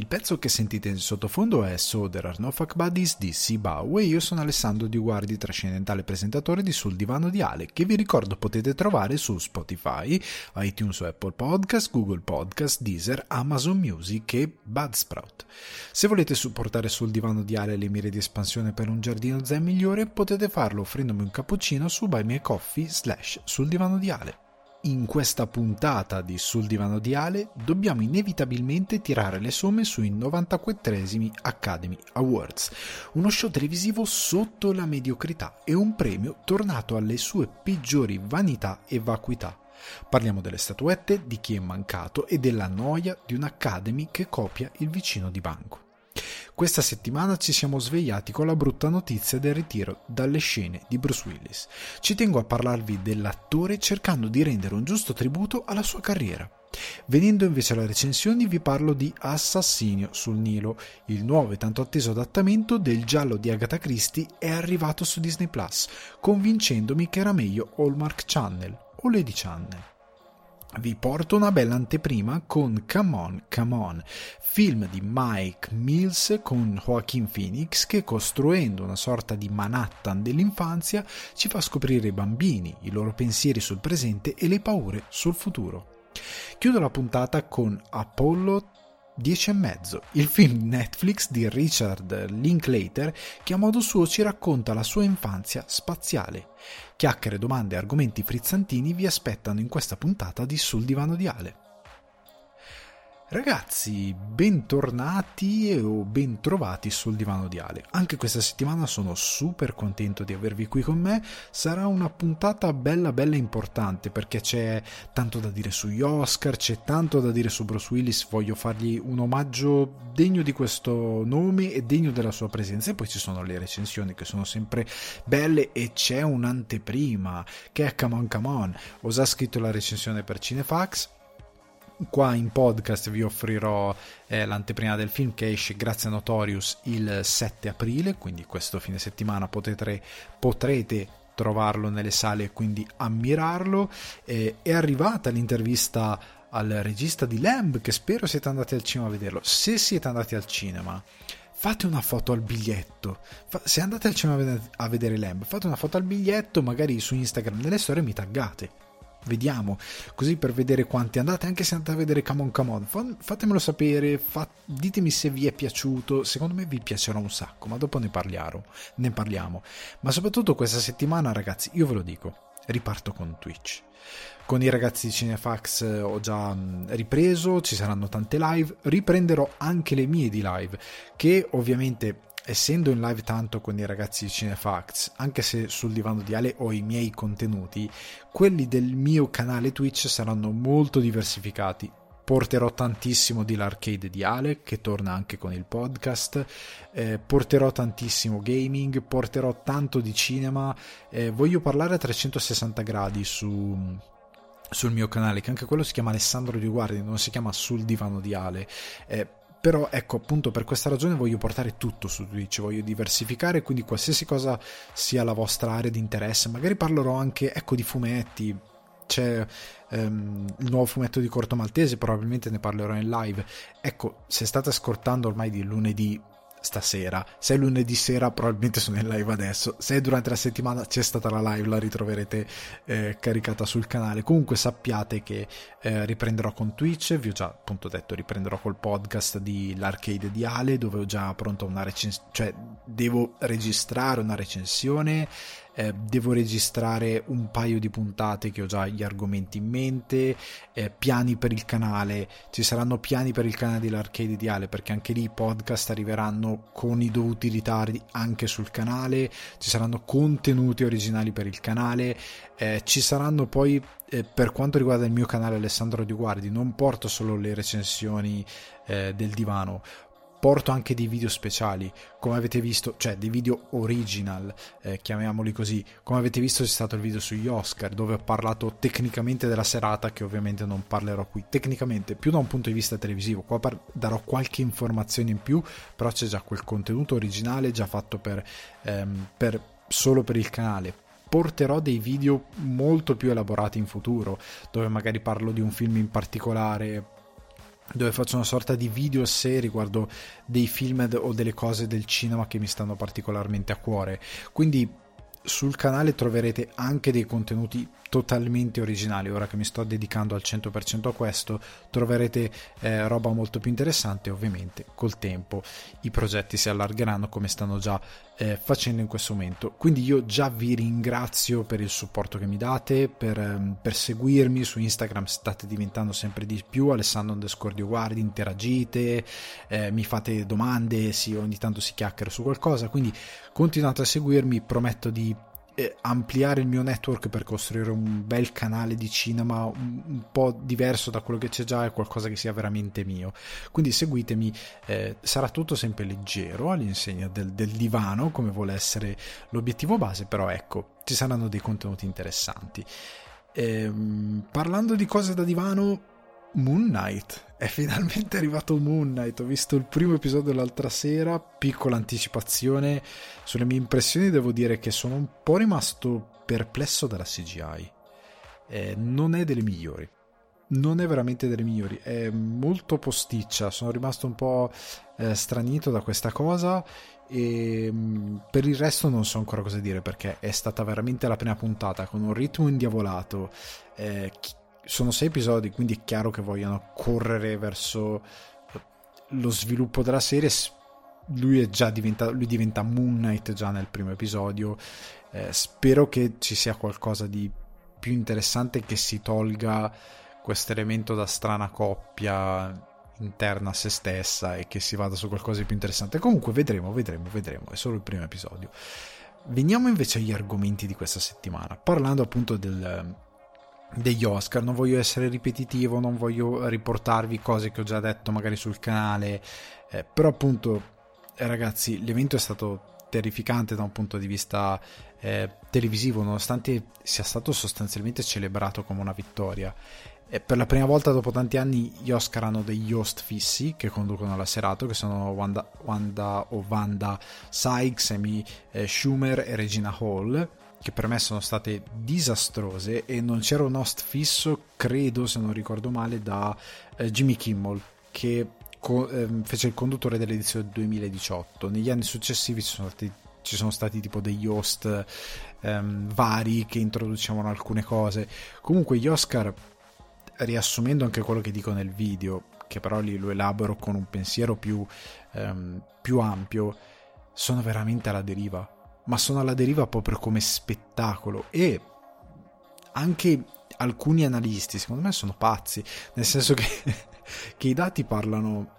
Il pezzo che sentite in sottofondo è So There Are No Fuck Buddies di Sibau e io sono Alessandro Di Guardi, trascendentale presentatore di Sul Divano di Ale, che vi ricordo potete trovare su Spotify, iTunes o Apple Podcast, Google Podcast, Deezer, Amazon Music e Budsprout. Se volete supportare Sul Divano di Ale le mire di espansione per un giardino zen migliore, potete farlo offrendomi un cappuccino su Buy Me Coffee slash Sul Divano di Ale. In questa puntata di Sul Divano di Ale dobbiamo inevitabilmente tirare le somme sui 94esimi Academy Awards, uno show televisivo sotto la mediocrità e un premio tornato alle sue peggiori vanità e vacuità. Parliamo delle statuette, di chi è mancato e della noia di un Academy che copia il vicino di banco. Questa settimana ci siamo svegliati con la brutta notizia del ritiro dalle scene di Bruce Willis. Ci tengo a parlarvi dell'attore cercando di rendere un giusto tributo alla sua carriera. Venendo invece alle recensioni vi parlo di Assassinio sul Nilo, il nuovo e tanto atteso adattamento del giallo di Agatha Christie è arrivato su Disney Plus, convincendomi che era meglio Hallmark Channel o Lady Channel vi porto una bella anteprima con Come On, Come On, film di Mike Mills con Joaquin Phoenix che costruendo una sorta di Manhattan dell'infanzia ci fa scoprire i bambini, i loro pensieri sul presente e le paure sul futuro. Chiudo la puntata con Apollo 10 e mezzo, il film Netflix di Richard Linklater che a modo suo ci racconta la sua infanzia spaziale. Chiacchiere, domande e argomenti frizzantini vi aspettano in questa puntata di Sul Divano di Ale. Ragazzi, bentornati o bentrovati sul divano di Ale. Anche questa settimana sono super contento di avervi qui con me. Sarà una puntata bella bella importante perché c'è tanto da dire sugli Oscar, c'è tanto da dire su Bruce Willis. Voglio fargli un omaggio degno di questo nome e degno della sua presenza. E poi ci sono le recensioni che sono sempre belle e c'è un'anteprima che è Come On Come On. Ho già scritto la recensione per Cinefax qua in podcast vi offrirò eh, l'anteprima del film che esce grazie a Notorious il 7 aprile, quindi questo fine settimana potete, potrete trovarlo nelle sale e quindi ammirarlo. Eh, è arrivata l'intervista al regista di Lamb che spero siete andati al cinema a vederlo. Se siete andati al cinema fate una foto al biglietto. se andate al cinema a vedere Lamb, fate una foto al biglietto, magari su Instagram nelle storie mi taggate vediamo così per vedere quanti andate anche se andate a vedere Come On Come On. Fatemelo sapere fa, ditemi se vi è piaciuto secondo me vi piacerà un sacco ma dopo ne parliamo ne parliamo. Ma soprattutto questa settimana ragazzi io ve lo dico riparto con Twitch. Con i ragazzi di Cinefax eh, ho già ripreso, ci saranno tante live, riprenderò anche le mie di live, che ovviamente essendo in live tanto con i ragazzi di Cinefax, anche se sul divano di Ale ho i miei contenuti, quelli del mio canale Twitch saranno molto diversificati. Porterò tantissimo di l'arcade di Ale, che torna anche con il podcast. Eh, porterò tantissimo gaming, porterò tanto di cinema. Eh, voglio parlare a 360 gradi su, sul mio canale, che anche quello si chiama Alessandro Di Guardi, non si chiama Sul divano di Ale. Eh, però ecco appunto per questa ragione voglio portare tutto su Twitch, voglio diversificare, quindi qualsiasi cosa sia la vostra area di interesse, magari parlerò anche ecco di fumetti, c'è um, il nuovo fumetto di Corto Maltese, probabilmente ne parlerò in live. Ecco, se state ascoltando ormai di lunedì stasera. Se è lunedì sera, probabilmente sono in live adesso. Se è durante la settimana, c'è stata la live, la ritroverete eh, caricata sul canale. Comunque sappiate che eh, riprenderò con Twitch. Vi ho già appunto detto, riprenderò col podcast di l'arcade di Ale, dove ho già pronto una recensione, cioè devo registrare una recensione eh, devo registrare un paio di puntate che ho già gli argomenti in mente, eh, piani per il canale, ci saranno piani per il canale dell'Arcade Ideale perché anche lì i podcast arriveranno con i dovuti ritardi anche sul canale, ci saranno contenuti originali per il canale, eh, ci saranno poi eh, per quanto riguarda il mio canale Alessandro Di Guardi non porto solo le recensioni eh, del divano porto anche dei video speciali, come avete visto, cioè dei video original, eh, chiamiamoli così. Come avete visto c'è stato il video sugli Oscar, dove ho parlato tecnicamente della serata, che ovviamente non parlerò qui. Tecnicamente, più da un punto di vista televisivo, qua par- darò qualche informazione in più, però c'è già quel contenuto originale già fatto per, ehm, per solo per il canale. Porterò dei video molto più elaborati in futuro, dove magari parlo di un film in particolare, dove faccio una sorta di video sé riguardo dei film o delle cose del cinema che mi stanno particolarmente a cuore. Quindi sul canale troverete anche dei contenuti totalmente originali. Ora che mi sto dedicando al 100% a questo, troverete eh, roba molto più interessante. Ovviamente, col tempo i progetti si allargheranno come stanno già eh, facendo in questo momento. Quindi, io già vi ringrazio per il supporto che mi date, per, ehm, per seguirmi su Instagram. State diventando sempre di più. Alessandro underscore guardi, interagite, eh, mi fate domande. Sì, ogni tanto si chiacchiera su qualcosa. Quindi, continuate a seguirmi. Prometto di ampliare il mio network per costruire un bel canale di cinema un, un, po' diverso da quello che c'è già e qualcosa che sia veramente mio. Quindi seguitemi, eh, sarà tutto sempre leggero all'insegna del, del divano, come vuole essere l'obiettivo base, però ecco, ci saranno dei contenuti interessanti. Ehm, parlando di cose da divano, Moon Knight. È finalmente arrivato Moon Knight. Ho visto il primo episodio l'altra sera. Piccola anticipazione sulle mie impressioni. Devo dire che sono un po' rimasto perplesso dalla CGI. Eh, non è delle migliori. Non è veramente delle migliori. È molto posticcia. Sono rimasto un po' eh, stranito da questa cosa. E mm, per il resto non so ancora cosa dire perché è stata veramente la prima puntata con un ritmo indiavolato. Eh, sono sei episodi, quindi è chiaro che vogliono correre verso lo sviluppo della serie. Lui, diventato, lui diventa Moon Knight già nel primo episodio. Eh, spero che ci sia qualcosa di più interessante che si tolga questo elemento da strana coppia interna a se stessa e che si vada su qualcosa di più interessante. Comunque vedremo, vedremo, vedremo. È solo il primo episodio. Veniamo invece agli argomenti di questa settimana, parlando appunto del, degli Oscar. Non voglio essere ripetitivo, non voglio riportarvi cose che ho già detto magari sul canale, eh, però appunto, eh, ragazzi, l'evento è stato terrificante da un punto di vista eh, televisivo, nonostante sia stato sostanzialmente celebrato come una vittoria. E per la prima volta dopo tanti anni gli Oscar hanno degli host fissi che conducono la serata, che sono Wanda, Wanda o Wanda Sykes, Amy eh, Schumer e Regina Hall che per me sono state disastrose e non c'era un host fisso, credo se non ricordo male, da eh, Jimmy Kimmel che co- eh, fece il conduttore dell'edizione 2018. Negli anni successivi ci sono stati, ci sono stati tipo degli host ehm, vari che introducevano alcune cose. Comunque gli Oscar, riassumendo anche quello che dico nel video, che però lì lo elaboro con un pensiero più, ehm, più ampio, sono veramente alla deriva ma sono alla deriva proprio come spettacolo e anche alcuni analisti secondo me sono pazzi, nel senso che, che i dati parlano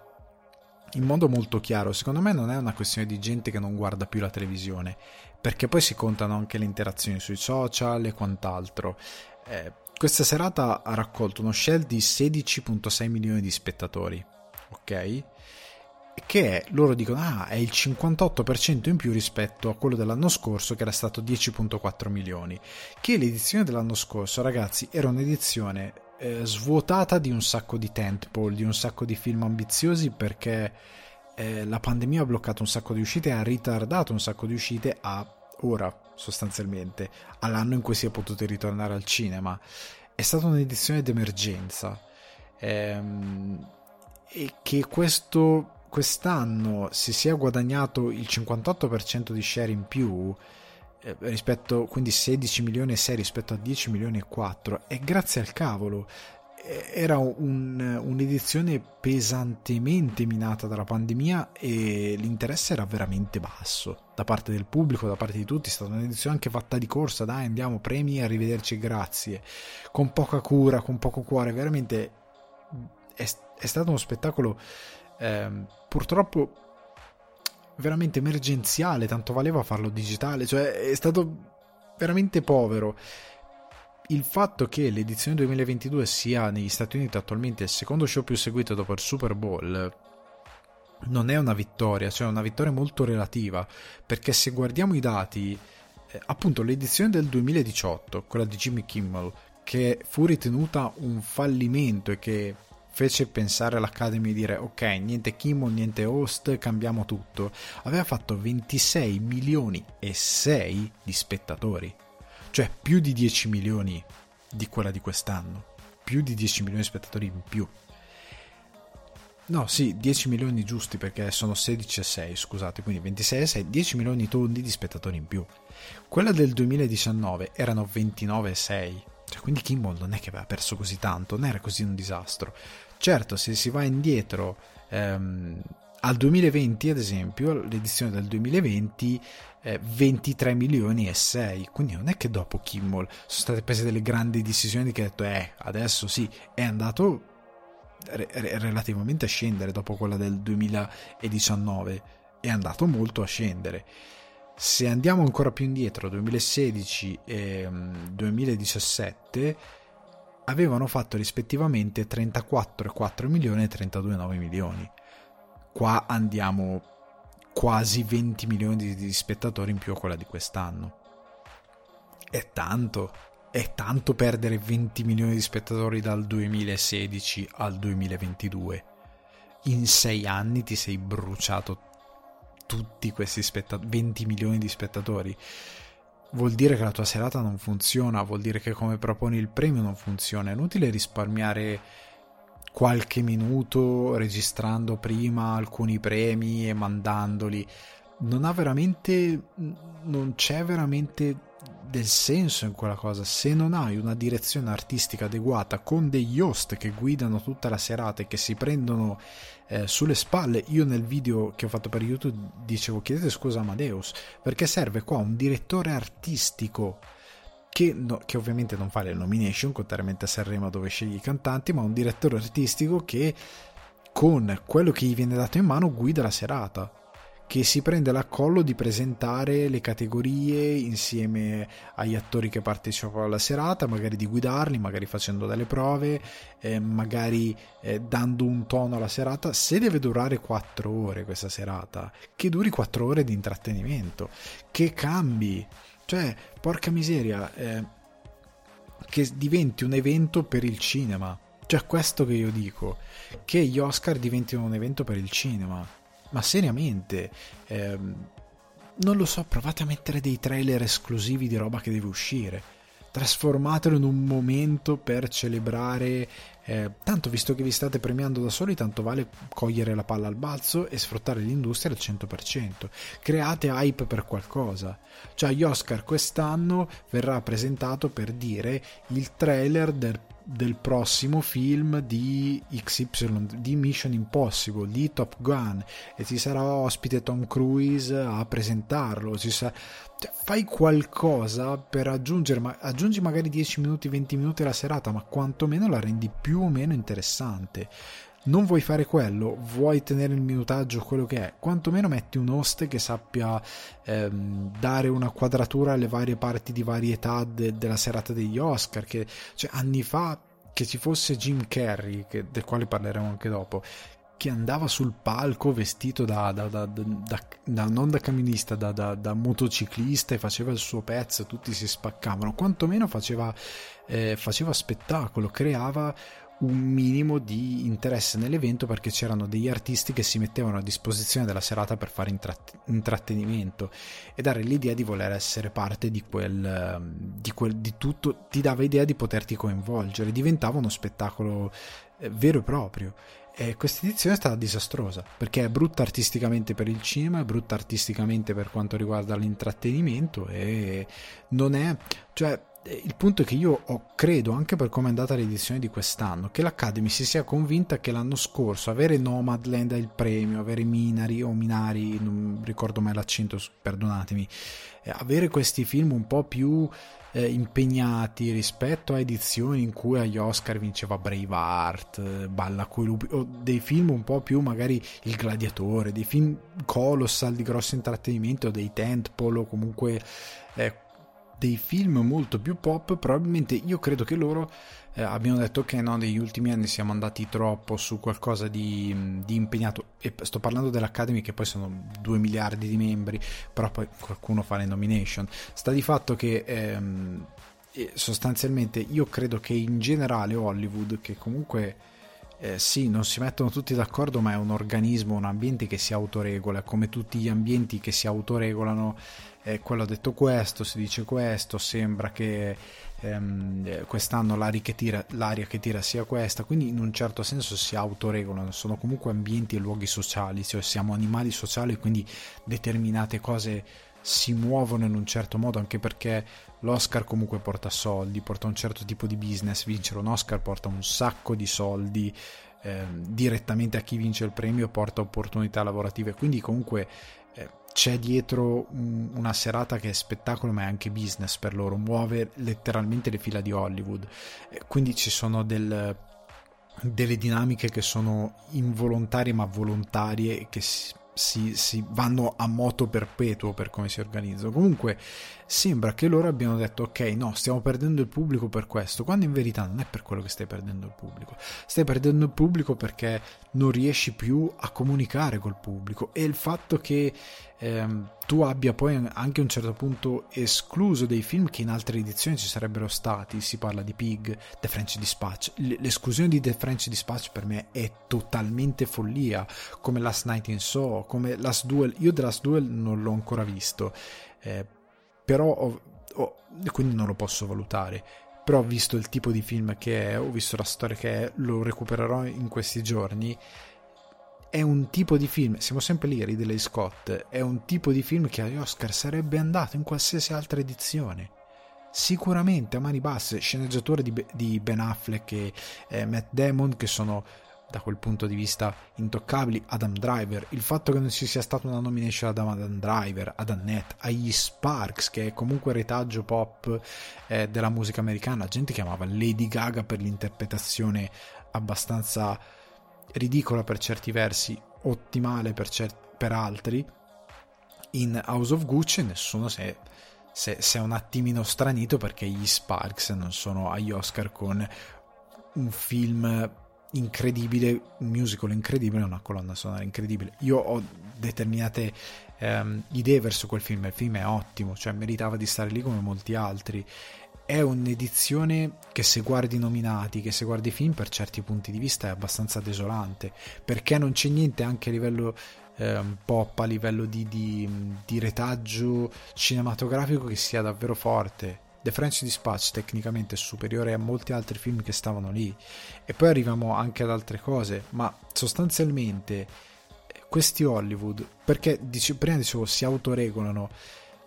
in modo molto chiaro. Secondo me non è una questione di gente che non guarda più la televisione, perché poi si contano anche le interazioni sui social e quant'altro. Eh, questa serata ha raccolto uno share di 16.6 milioni di spettatori, ok? Che è, loro dicono, ah, è il 58% in più rispetto a quello dell'anno scorso che era stato 10.4 milioni, che l'edizione dell'anno scorso, ragazzi, era un'edizione eh, svuotata di un sacco di tentpole, di un sacco di film ambiziosi perché eh, la pandemia ha bloccato un sacco di uscite ha ritardato un sacco di uscite a ora, sostanzialmente, all'anno in cui si è potuto ritornare al cinema. È stata un'edizione d'emergenza. Ehm, e che questo quest'anno si sia guadagnato il 58% di share in più eh, rispetto quindi 16 milioni e 6 rispetto a 10 milioni e 4 è grazie al cavolo era un, un'edizione pesantemente minata dalla pandemia e l'interesse era veramente basso da parte del pubblico, da parte di tutti. È stata un'edizione anche fatta di corsa, dai, andiamo, premi, arrivederci, grazie. Con poca cura, con poco cuore, veramente è, è stato uno spettacolo eh, purtroppo veramente emergenziale, tanto valeva farlo digitale, cioè è stato veramente povero. Il fatto che l'edizione 2022 sia negli Stati Uniti attualmente il secondo show più seguito dopo il Super Bowl non è una vittoria, cioè una vittoria molto relativa, perché se guardiamo i dati, eh, appunto l'edizione del 2018, quella di Jimmy Kimmel, che fu ritenuta un fallimento e che fece pensare all'Academy dire ok, niente Kimmel, niente host, cambiamo tutto, aveva fatto 26 milioni e 6 di spettatori, cioè più di 10 milioni di quella di quest'anno, più di 10 milioni di spettatori in più. No, sì, 10 milioni giusti perché sono 16 e 6, scusate, quindi 26 e 6, 10 milioni tondi di spettatori in più. Quella del 2019 erano 29 e 6, cioè, quindi Kimmel non è che aveva perso così tanto, non era così un disastro. Certo, se si va indietro ehm, al 2020, ad esempio, l'edizione del 2020 eh, 23 milioni e 6 quindi non è che dopo Kimmel sono state prese delle grandi decisioni che ha detto eh adesso sì è andato re- relativamente a scendere dopo quella del 2019 è andato molto a scendere se andiamo ancora più indietro, 2016 e 2017, mm, avevano fatto rispettivamente 34,4 milioni e 32,9 milioni. Qua andiamo quasi 20 milioni di spettatori in più a quella di quest'anno. È tanto, è tanto perdere 20 milioni di spettatori dal 2016 al 2022. In sei anni ti sei bruciato tutti questi spettatori, 20 milioni di spettatori, vuol dire che la tua serata non funziona, vuol dire che come proponi il premio non funziona. È inutile risparmiare qualche minuto registrando prima alcuni premi e mandandoli. Non ha veramente. non c'è veramente del senso in quella cosa. Se non hai una direzione artistica adeguata con degli host che guidano tutta la serata e che si prendono eh, sulle spalle, io nel video che ho fatto per YouTube dicevo chiedete scusa a Amadeus perché serve qua un direttore artistico. Che, no, che, ovviamente non fa le nomination, contrariamente a Sanremo dove sceglie i cantanti, ma un direttore artistico che con quello che gli viene dato in mano guida la serata che si prende l'accollo di presentare le categorie insieme agli attori che partecipano alla serata, magari di guidarli, magari facendo delle prove, eh, magari eh, dando un tono alla serata. Se deve durare 4 ore questa serata, che duri 4 ore di intrattenimento, che cambi, cioè, porca miseria, eh, che diventi un evento per il cinema. Cioè, questo che io dico, che gli Oscar diventino un evento per il cinema ma seriamente, ehm, non lo so, provate a mettere dei trailer esclusivi di roba che deve uscire. Trasformatelo in un momento per celebrare. Eh, tanto visto che vi state premiando da soli, tanto vale cogliere la palla al balzo e sfruttare l'industria al 100%. Create hype per qualcosa. Cioè, gli Oscar quest'anno verrà presentato per dire il trailer del del prossimo film di XY, di Mission Impossible, di Top Gun e ci sarà ospite Tom Cruise a presentarlo. Sarà... Cioè, fai qualcosa per aggiungere, ma aggiungi magari 10 minuti, 20 minuti alla serata, ma quantomeno la rendi più o meno interessante non vuoi fare quello, vuoi tenere il minutaggio quello che è, quantomeno metti un host che sappia ehm, dare una quadratura alle varie parti di varietà de- della serata degli Oscar, che cioè, anni fa che ci fosse Jim Carrey, che, del quale parleremo anche dopo, che andava sul palco vestito da, da, da, da non da camionista, da, motociclista e faceva il suo pezzo, tutti si spaccavano, quantomeno faceva, eh, faceva spettacolo, creava un minimo di interesse nell'evento perché c'erano degli artisti che si mettevano a disposizione della serata per fare intratt- intrattenimento e dare l'idea di voler essere parte di quel, di quel di tutto ti dava idea di poterti coinvolgere diventava uno spettacolo eh, vero e proprio. E questa edizione è stata disastrosa perché è brutta artisticamente per il cinema, è brutta artisticamente per quanto riguarda l'intrattenimento e non è, cioè il punto è che io ho, credo, anche per come è andata l'edizione di quest'anno, che l'Academy si sia convinta che l'anno scorso avere Nomadland il premio, avere Minari o Minari, non ricordo mai l'accento, perdonatemi, eh, avere questi film un po' più eh, impegnati rispetto a edizioni in cui agli Oscar vinceva Braveheart, eh, Balla coi lupi, o dei film un po' più magari Il Gladiatore, dei film colossal di grosso intrattenimento, dei tentpole o comunque eh, dei film molto più pop, probabilmente io credo che loro eh, abbiano detto che no, negli ultimi anni siamo andati troppo su qualcosa di, di, impegnato, e sto parlando dell'Academy che poi sono 2 miliardi di membri, però poi qualcuno fa le nomination. Sta di fatto che ehm, sostanzialmente io credo che in generale Hollywood, che comunque eh, sì, non si mettono tutti d'accordo, ma è un organismo, un ambiente che si autoregola, come tutti gli ambienti che si autoregolano, eh, quello ha detto questo, si dice questo, sembra che ehm, quest'anno l'aria che, tira, l'aria che tira sia questa, quindi in un certo senso si autoregolano, sono comunque ambienti e luoghi sociali, cioè siamo animali sociali, quindi determinate cose si muovono in un certo modo, anche perché l'Oscar comunque porta soldi, porta un certo tipo di business, vincere un Oscar porta un sacco di soldi eh, direttamente a chi vince il premio, porta opportunità lavorative, quindi comunque eh, c'è dietro un, una serata che è spettacolo ma è anche business per loro, muove letteralmente le fila di Hollywood, quindi ci sono del, delle dinamiche che sono involontarie ma volontarie e che si, si, vanno a moto perpetuo per come si organizzano. Comunque sembra che loro abbiano detto ok, no, stiamo perdendo il pubblico per questo, quando in verità non è per quello che stai perdendo il pubblico. Stai perdendo il pubblico perché non riesci più a comunicare col pubblico e il fatto che ehm, tu abbia poi anche a un certo punto escluso dei film che in altre edizioni ci sarebbero stati, si parla di Pig, The French Dispatch. L'esclusione di The French Dispatch per me è totalmente follia, come Last Night in Saw, come Last Duel. Io The Last Duel non l'ho ancora visto. Eh, però ho, ho, quindi non lo posso valutare però ho visto il tipo di film che è ho visto la storia che è lo recupererò in questi giorni è un tipo di film siamo sempre lì Ridley Scott è un tipo di film che agli Oscar sarebbe andato in qualsiasi altra edizione. Sicuramente a mani basse sceneggiatore di, di Ben Affleck e eh, Matt Damon che sono da quel punto di vista intoccabili. Adam Driver il fatto che non ci sia stata una nomination ad Adam Driver ad Annette agli Sparks che è comunque retaggio pop eh, della musica americana gente chiamava Lady Gaga per l'interpretazione abbastanza ridicola per certi versi ottimale per, cer- per altri in House of Gucci nessuno si è si è un attimino stranito perché gli Sparks non sono agli Oscar con un film incredibile, un musical incredibile, una colonna sonora incredibile. Io ho determinate ehm, idee verso quel film, il film è ottimo, cioè meritava di stare lì come molti altri. È un'edizione che se guardi i nominati, che se guardi i film per certi punti di vista è abbastanza desolante, perché non c'è niente anche a livello ehm, pop, a livello di, di, di retaggio cinematografico che sia davvero forte. The French Dispatch tecnicamente è superiore a molti altri film che stavano lì. E poi arriviamo anche ad altre cose ma sostanzialmente questi Hollywood perché dice, prima dicevo si autoregolano.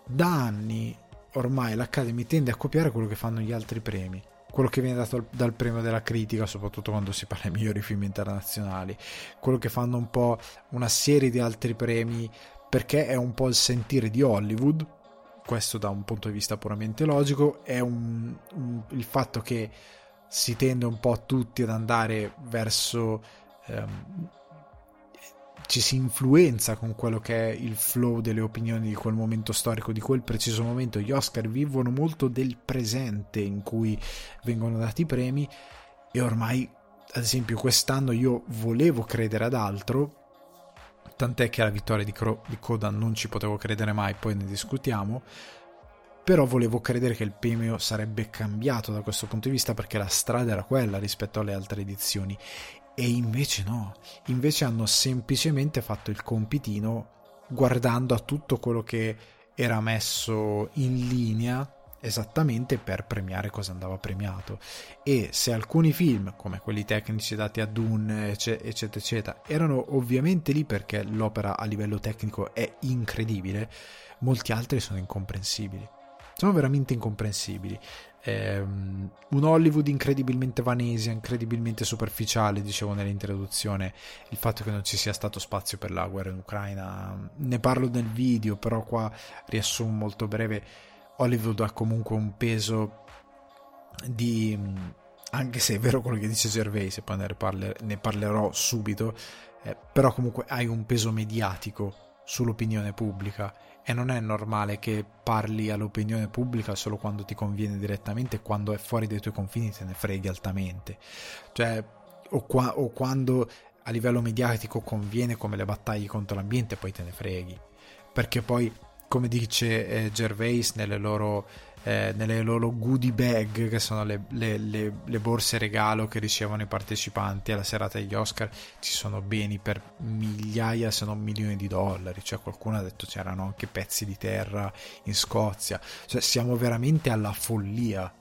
Da anni ormai l'Academy tende a copiare quello che fanno gli altri premi quello che viene dato dal premio della critica, soprattutto quando si parla di migliori film internazionali, quello che fanno un po' una serie di altri premi, perché è un po' il sentire di Hollywood, questo da un punto di vista puramente logico, è un, un, il fatto che si tende un po' tutti ad andare verso... Ehm, ci si influenza con quello che è il flow delle opinioni di quel momento storico, di quel preciso momento. Gli Oscar vivono molto del presente in cui vengono dati i premi e ormai, ad esempio, quest'anno io volevo credere ad altro, tant'è che alla vittoria di, Cro- di Coda non ci potevo credere mai, poi ne discutiamo, però volevo credere che il premio sarebbe cambiato da questo punto di vista perché la strada era quella rispetto alle altre edizioni e invece no, invece hanno semplicemente fatto il compitino guardando a tutto quello che era messo in linea esattamente per premiare cosa andava premiato. E se alcuni film come quelli tecnici dati a Dune eccetera eccetera erano ovviamente lì perché l'opera a livello tecnico è incredibile molti altri sono incomprensibili. Sono veramente incomprensibili ehm, un Hollywood incredibilmente vanesia incredibilmente superficiale dicevo nell'introduzione il fatto che non ci sia stato spazio per la guerra in Ucraina ne parlo nel video però qua riassumo molto breve Hollywood ha comunque un peso di anche se è vero quello che dice Gervais e poi ne parlerò subito eh, però comunque hai un peso mediatico sull'opinione pubblica e non è normale che parli all'opinione pubblica solo quando ti conviene direttamente quando è fuori dai tuoi confini te ne freghi altamente. Cioè o, qua, o quando a livello mediatico conviene come le battaglie contro l'ambiente poi te ne freghi. Perché poi come dice eh, Gervais nelle loro eh, nelle loro goodie bag, che sono le, le, le, le, borse regalo che ricevono i partecipanti alla serata degli Oscar, ci sono beni per migliaia, se non milioni di dollari. Cioè, qualcuno ha detto c'erano anche pezzi di terra in Scozia. Cioè, siamo veramente alla follia.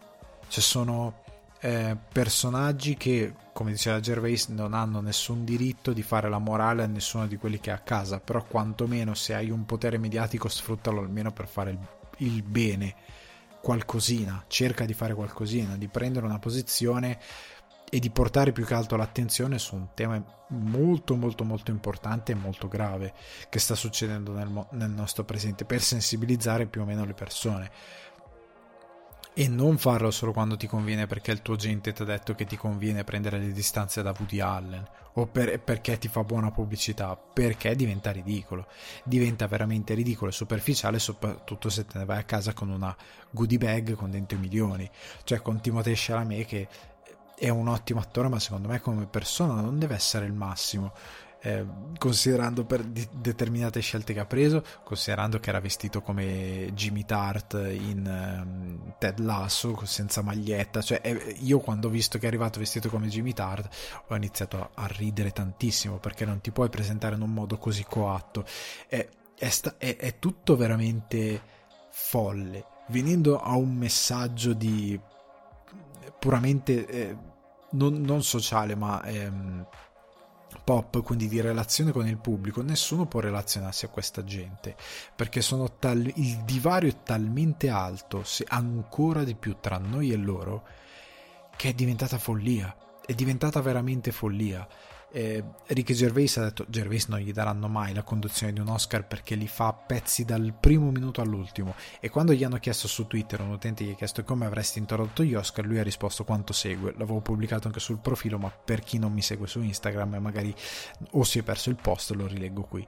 Cioè, sono eh, personaggi che, come diceva Gervais, non hanno nessun diritto di fare la morale a nessuno di quelli che ha a casa. Però, quantomeno, se hai un potere mediatico, sfruttalo almeno per fare il, il bene qualcosina, cerca di fare qualcosina, di prendere una posizione e di portare più che altro l'attenzione su un tema molto molto molto importante e molto grave che sta succedendo nel, nel nostro presente per sensibilizzare più o meno le persone e non farlo solo quando ti conviene perché il tuo gente ti ha detto che ti conviene prendere le distanze da Woody Allen o per, perché ti fa buona pubblicità, perché diventa ridicolo. Diventa veramente ridicolo e superficiale, soprattutto se te ne vai a casa con una goodie bag con dentro i milioni. Cioè con Timothée Chalamet che è un ottimo attore, ma secondo me come persona non deve essere il massimo eh, considerando per di- determinate scelte che ha preso, considerando che era vestito come Jimmy Tart in um, Ted Lasso senza maglietta, cioè eh, io quando ho visto che è arrivato vestito come Jimmy Tart ho iniziato a, a ridere tantissimo perché non ti puoi presentare in un modo così coatto, è, è, sta- è, è tutto veramente folle, venendo a un messaggio di puramente eh, non, non, sociale ma ehm, pop, quindi di relazione con il pubblico, nessuno può relazionarsi a questa gente perché tal- il divario è talmente alto, se ancora di più tra noi e loro, che è diventata follia. È diventata veramente follia eh, Ricky Gervais ha detto Gervais non gli daranno mai la conduzione di un Oscar perché li fa a pezzi dal primo minuto all'ultimo. E quando gli hanno chiesto su Twitter un utente gli ha chiesto come avresti introdotto gli Oscar? Lui ha risposto quanto segue. L'avevo pubblicato anche sul profilo ma per chi non mi segue su Instagram e magari o si è perso il post lo rileggo qui.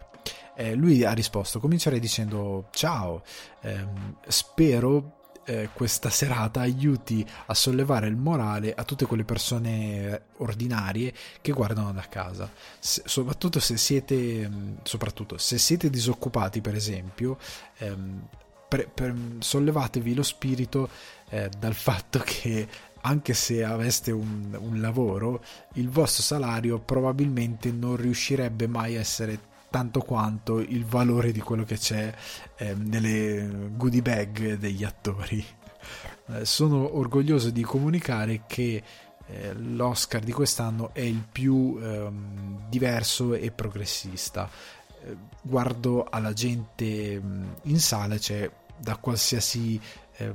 Eh, lui ha risposto comincerei dicendo ciao. Ehm, spero eh, questa serata aiuti a sollevare il morale a tutte quelle persone ordinarie che guardano da casa. Se, soprattutto se siete, soprattutto se siete disoccupati, per esempio, ehm, per, per, sollevatevi lo spirito eh, dal fatto che anche se aveste un, un lavoro, il vostro salario probabilmente non riuscirebbe mai a essere tanto quanto il valore di quello che c'è eh, nelle goodie bag degli attori. Eh, sono orgoglioso di comunicare che eh, l'Oscar di quest'anno è il più ehm, diverso e progressista. Eh, guardo alla gente mm, in sala, c'è da qualsiasi eh, eh,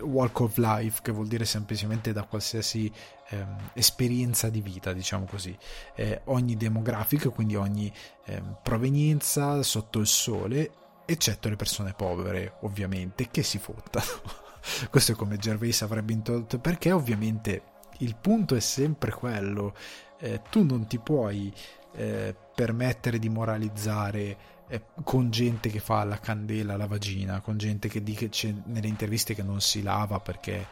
walk of life, che vuol dire semplicemente da qualsiasi ehm, esperienza di vita, diciamo così, eh, ogni demografico, quindi ogni ehm, provenienza sotto il sole, eccetto le persone povere, ovviamente, che si fottano. Questo è come Gervais avrebbe introdotto, perché ovviamente il punto è sempre quello, eh, tu non ti puoi eh, permettere di moralizzare con gente che fa la candela alla vagina, con gente che dice nelle interviste che non si lava perché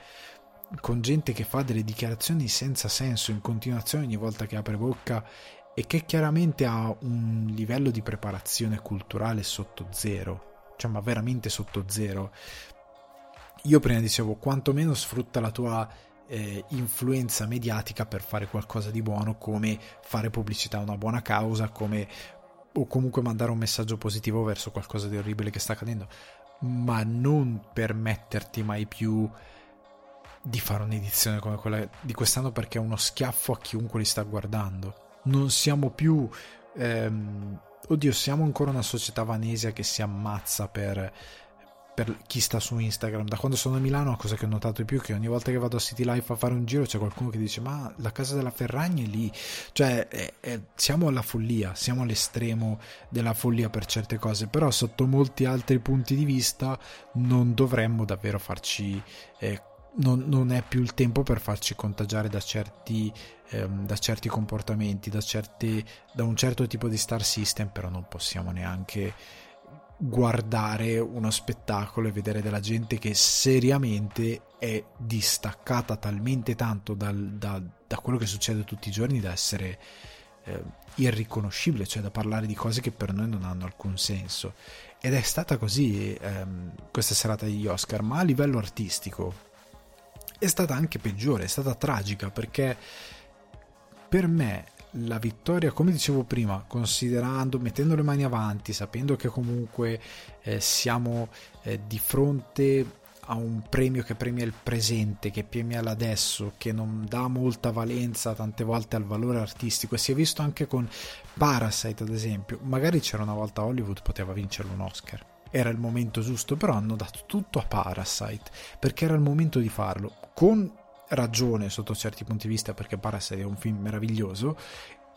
con gente che fa delle dichiarazioni senza senso in continuazione ogni volta che apre bocca e che chiaramente ha un livello di preparazione culturale sotto zero, cioè ma veramente sotto zero. Io prima dicevo quantomeno sfrutta la tua eh, influenza mediatica per fare qualcosa di buono, come fare pubblicità a una buona causa, come o comunque mandare un messaggio positivo verso qualcosa di orribile che sta accadendo, ma non permetterti mai più di fare un'edizione come quella di quest'anno perché è uno schiaffo a chiunque li sta guardando. Non siamo più... Ehm, oddio, siamo ancora una società vanesia che si ammazza per per chi sta su Instagram, da quando sono a Milano, una cosa che ho notato di più è che ogni volta che vado a City Life a fare un giro c'è qualcuno che dice ma la casa della Ferragni è lì, cioè è, è, siamo alla follia, siamo all'estremo della follia per certe cose, però sotto molti altri punti di vista non dovremmo davvero farci... Eh, non, non, è più il tempo per farci contagiare da certi, ehm, da certi comportamenti, da, certi, da un certo tipo di star system, però non possiamo neanche guardare uno spettacolo e vedere della gente che seriamente è distaccata talmente tanto dal, da, da, quello che succede tutti i giorni da essere eh, irriconoscibile, cioè da parlare di cose che per noi non hanno alcun senso. ed è stata così ehm, questa serata degli Oscar, ma a livello artistico è stata anche peggiore, è stata tragica perché per me la vittoria, come dicevo prima, considerando, mettendo le mani avanti, sapendo che comunque eh, siamo eh, di fronte a un premio che premia il presente, che premia l'adesso, che non dà molta valenza tante volte al valore artistico. E si è visto anche con Parasite, ad esempio. Magari c'era una volta Hollywood, poteva vincere un Oscar. Era il momento giusto, però hanno dato tutto a Parasite perché era il momento di farlo. Con ragione sotto certi punti di vista, perché Parasite è un film meraviglioso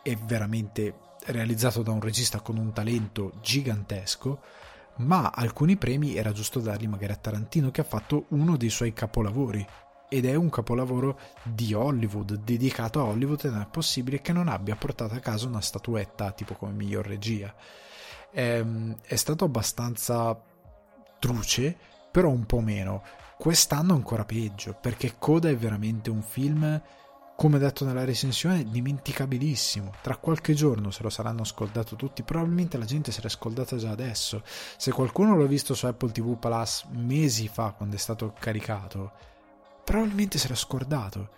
e veramente realizzato da un regista con un talento gigantesco ma alcuni premi era giusto darli magari a Tarantino che ha fatto uno dei suoi capolavori ed è un capolavoro di Hollywood, dedicato a Hollywood e non è possibile che non abbia portato a casa una statuetta tipo come miglior regia. È, ehm, è stato abbastanza truce, però un po' meno. Quest'anno ancora peggio, perché Coda è veramente un film come detto nella recensione, dimenticabilissimo. Tra qualche giorno se lo saranno scoldato tutti. Probabilmente la gente se l'è scaldata già adesso. Se qualcuno l'ha visto su Apple TV Plus mesi fa, quando è stato caricato, probabilmente se l'ha scordato.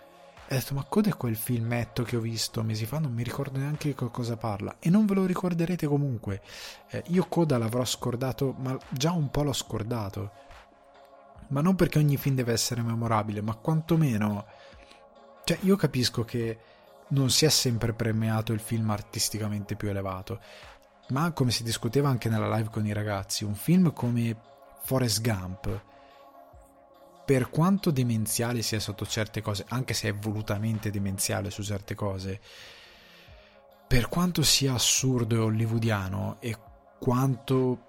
Ha detto: Ma cos'è quel filmetto che ho visto mesi fa? Non mi ricordo neanche di cosa parla. E non ve lo ricorderete comunque. Eh, io Coda l'avrò scordato, ma già un po' l'ho scordato. Ma non perché ogni film deve essere memorabile, ma quantomeno cioè, io capisco che non sia sempre premiato il film artisticamente più elevato, ma come si discuteva anche nella live con i ragazzi, un film come Forrest Gump, per quanto demenziale sia sotto certe cose, anche se è volutamente demenziale su certe cose, per quanto sia assurdo e hollywoodiano e quanto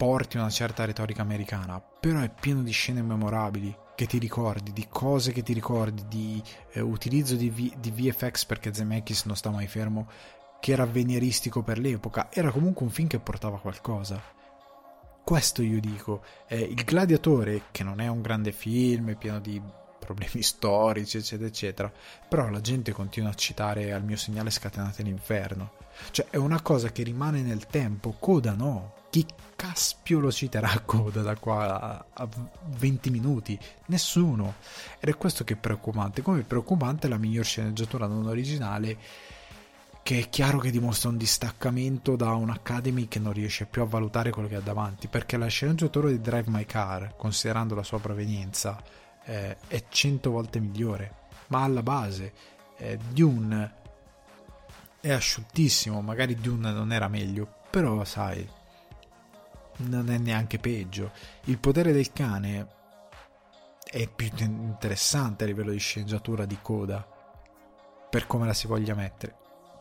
porti una certa retorica americana, però è pieno di scene memorabili che ti ricordi, di cose che ti ricordi, di eh, utilizzo di, v- di, VFX perché Zemeckis non sta mai fermo, che era avveniristico per l'epoca, era comunque un film che portava qualcosa. Questo io dico, eh, Il Gladiatore, che non è un grande film, è pieno di problemi storici, eccetera, eccetera, però la gente continua a citare al mio segnale scatenate l'inferno. Cioè è una cosa che rimane nel tempo, coda no, chi caspio lo citerà a coda da qua a 20 minuti? Nessuno. Ed è questo che è preoccupante. Come è preoccupante la miglior sceneggiatura non originale che è chiaro che dimostra un distaccamento da un Academy che non riesce più a valutare quello che ha davanti, perché la sceneggiatura di Drive My Car, considerando la sua provenienza, eh, è 100 volte migliore, ma alla base eh, Dune è asciuttissimo, magari Dune non era meglio, però sai, non è neanche peggio. Il potere del cane è più interessante a livello di sceneggiatura di coda, per come la si voglia mettere.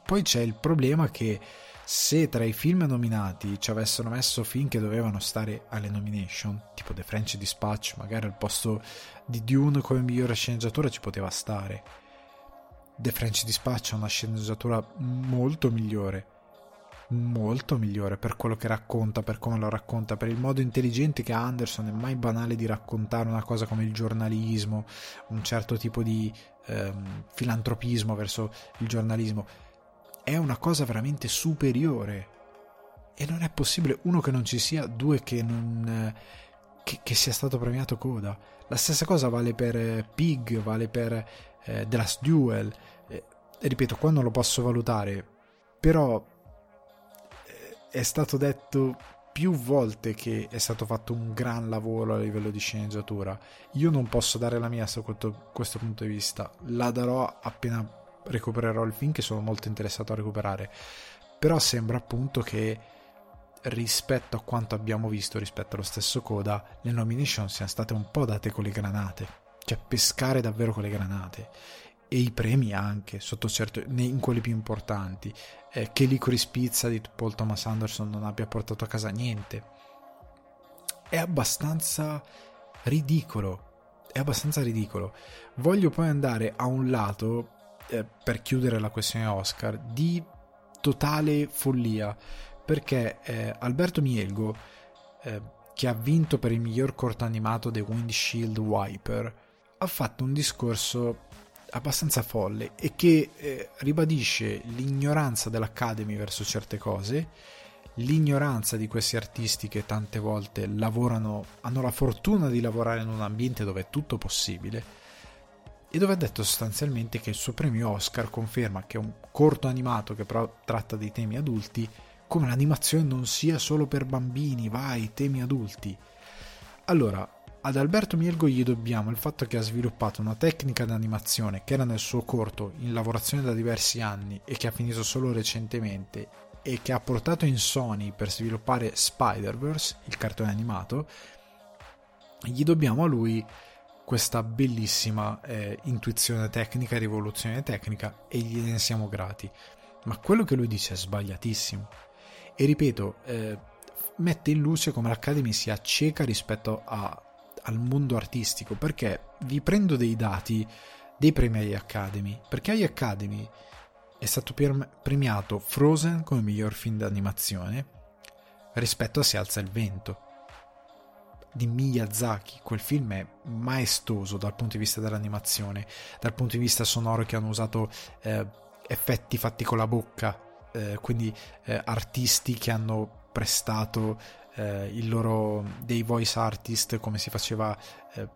Poi c'è il problema che se tra i film nominati ci avessero messo film che dovevano stare alle nomination, tipo The French Dispatch, magari al posto di Dune come migliore sceneggiatura ci poteva stare. The French Dispatch ha una sceneggiatura molto migliore molto migliore per quello che racconta, per come lo racconta, per il modo intelligente che ha Anderson. È mai banale di raccontare una cosa come il giornalismo, un certo tipo di ehm, filantropismo verso il giornalismo. È una cosa veramente superiore. E non è possibile, uno, che non ci sia, due, che non. Che, che sia stato premiato coda. La stessa cosa vale per eh, Pig, vale per eh, The Last Duel. Eh, ripeto, qua non lo posso valutare, però è stato detto più volte che è stato fatto un gran lavoro a livello di sceneggiatura. Io non posso dare la mia sotto questo punto di vista, la darò appena recupererò il film che sono molto interessato a recuperare. Però sembra appunto che rispetto a quanto abbiamo visto rispetto allo stesso coda, le nomination siano state un po' date con le granate, cioè pescare davvero con le granate e i premi anche, certo, in quelli più importanti, eh, che Licorice Pizza di Paul Thomas Anderson non abbia portato a casa niente. È abbastanza ridicolo, è abbastanza ridicolo. Voglio poi andare a un lato, eh, per chiudere la questione Oscar, di totale follia, perché eh, Alberto Mielgo, eh, che ha vinto per il miglior corto animato The Windshield Wiper, ha fatto un discorso abbastanza folle e che eh, ribadisce l'ignoranza dell'Academy verso certe cose, l'ignoranza di questi artisti che tante volte lavorano, hanno la fortuna di lavorare in un ambiente dove è tutto possibile e dove ha detto sostanzialmente che il suo premio Oscar conferma che un corto animato che però tratta dei temi adulti, come l'animazione non sia solo per bambini, vai, temi adulti. Allora, ad Alberto Mielgo gli dobbiamo il fatto che ha sviluppato una tecnica d'animazione che era nel suo corto in lavorazione da diversi anni e che ha finito solo recentemente e che ha portato in Sony per sviluppare Spider-Verse, il cartone animato, gli dobbiamo a lui questa bellissima eh, intuizione tecnica rivoluzione tecnica e gliene siamo grati. Ma quello che lui dice è sbagliatissimo. E ripeto, eh, mette in luce come l'Academy sia cieca rispetto a, al mondo artistico, perché vi prendo dei dati dei premi agli Academy, perché agli Academy è stato premiato Frozen come miglior film d'animazione rispetto a Se alza il vento di Miyazaki. Quel film è maestoso dal punto di vista dell'animazione, dal punto di vista sonoro che hanno usato eh, effetti fatti con la bocca, eh, quindi eh, artisti che hanno prestato eh, il loro dei voice artist come si faceva eh,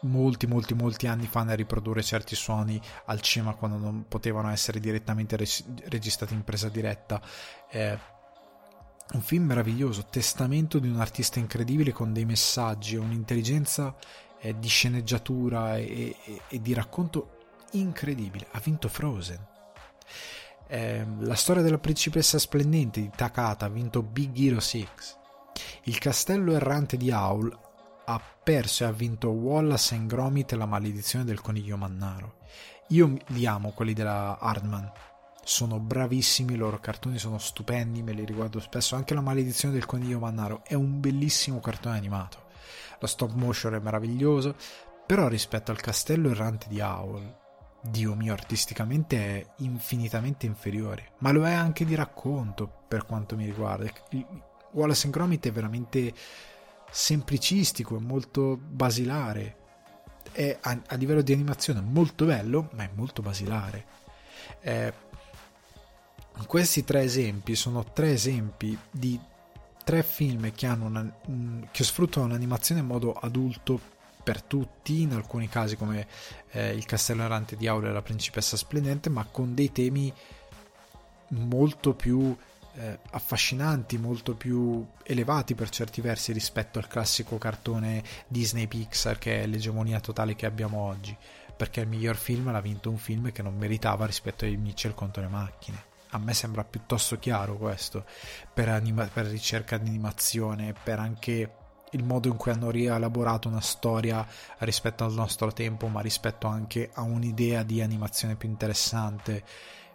molti molti molti anni fa nel riprodurre certi suoni al cinema quando non potevano essere direttamente registrati in presa diretta eh, un film meraviglioso, testamento di un artista incredibile con dei messaggi, un'intelligenza eh, di sceneggiatura e, e, e, di racconto incredibile. Ha vinto Frozen. Eh, la storia della principessa splendente di Takata ha vinto Big Hero 6. Il castello errante di Aul ha perso e ha vinto Wallace and Gromit e la maledizione del coniglio mannaro. Io li amo quelli della Hardman sono bravissimi, i loro cartoni sono stupendi, me li riguardo spesso. Anche La maledizione del coniglio mannaro è un bellissimo cartone animato. Lo stop motion è meraviglioso, però rispetto al castello errante di Owl, Dio mio, artisticamente è infinitamente inferiore, ma lo è anche di racconto per quanto mi riguarda. Wallace Gromit è veramente semplicistico, è molto basilare. È a, a livello di animazione molto bello, ma è molto basilare. È questi tre esempi sono tre esempi di tre film che, una, che sfruttano un'animazione in modo adulto per tutti, in alcuni casi come eh, Il castello errante di Aula e la principessa splendente, ma con dei temi molto più eh, affascinanti, molto più elevati per certi versi rispetto al classico cartone Disney Pixar che è l'egemonia totale che abbiamo oggi, perché il miglior film l'ha vinto un film che non meritava rispetto ai Mitchell contro le macchine. A me sembra piuttosto chiaro questo. Per, anima- per ricerca di animazione, per anche il modo in cui hanno rielaborato una storia rispetto al nostro tempo, ma rispetto anche a un'idea di animazione più interessante.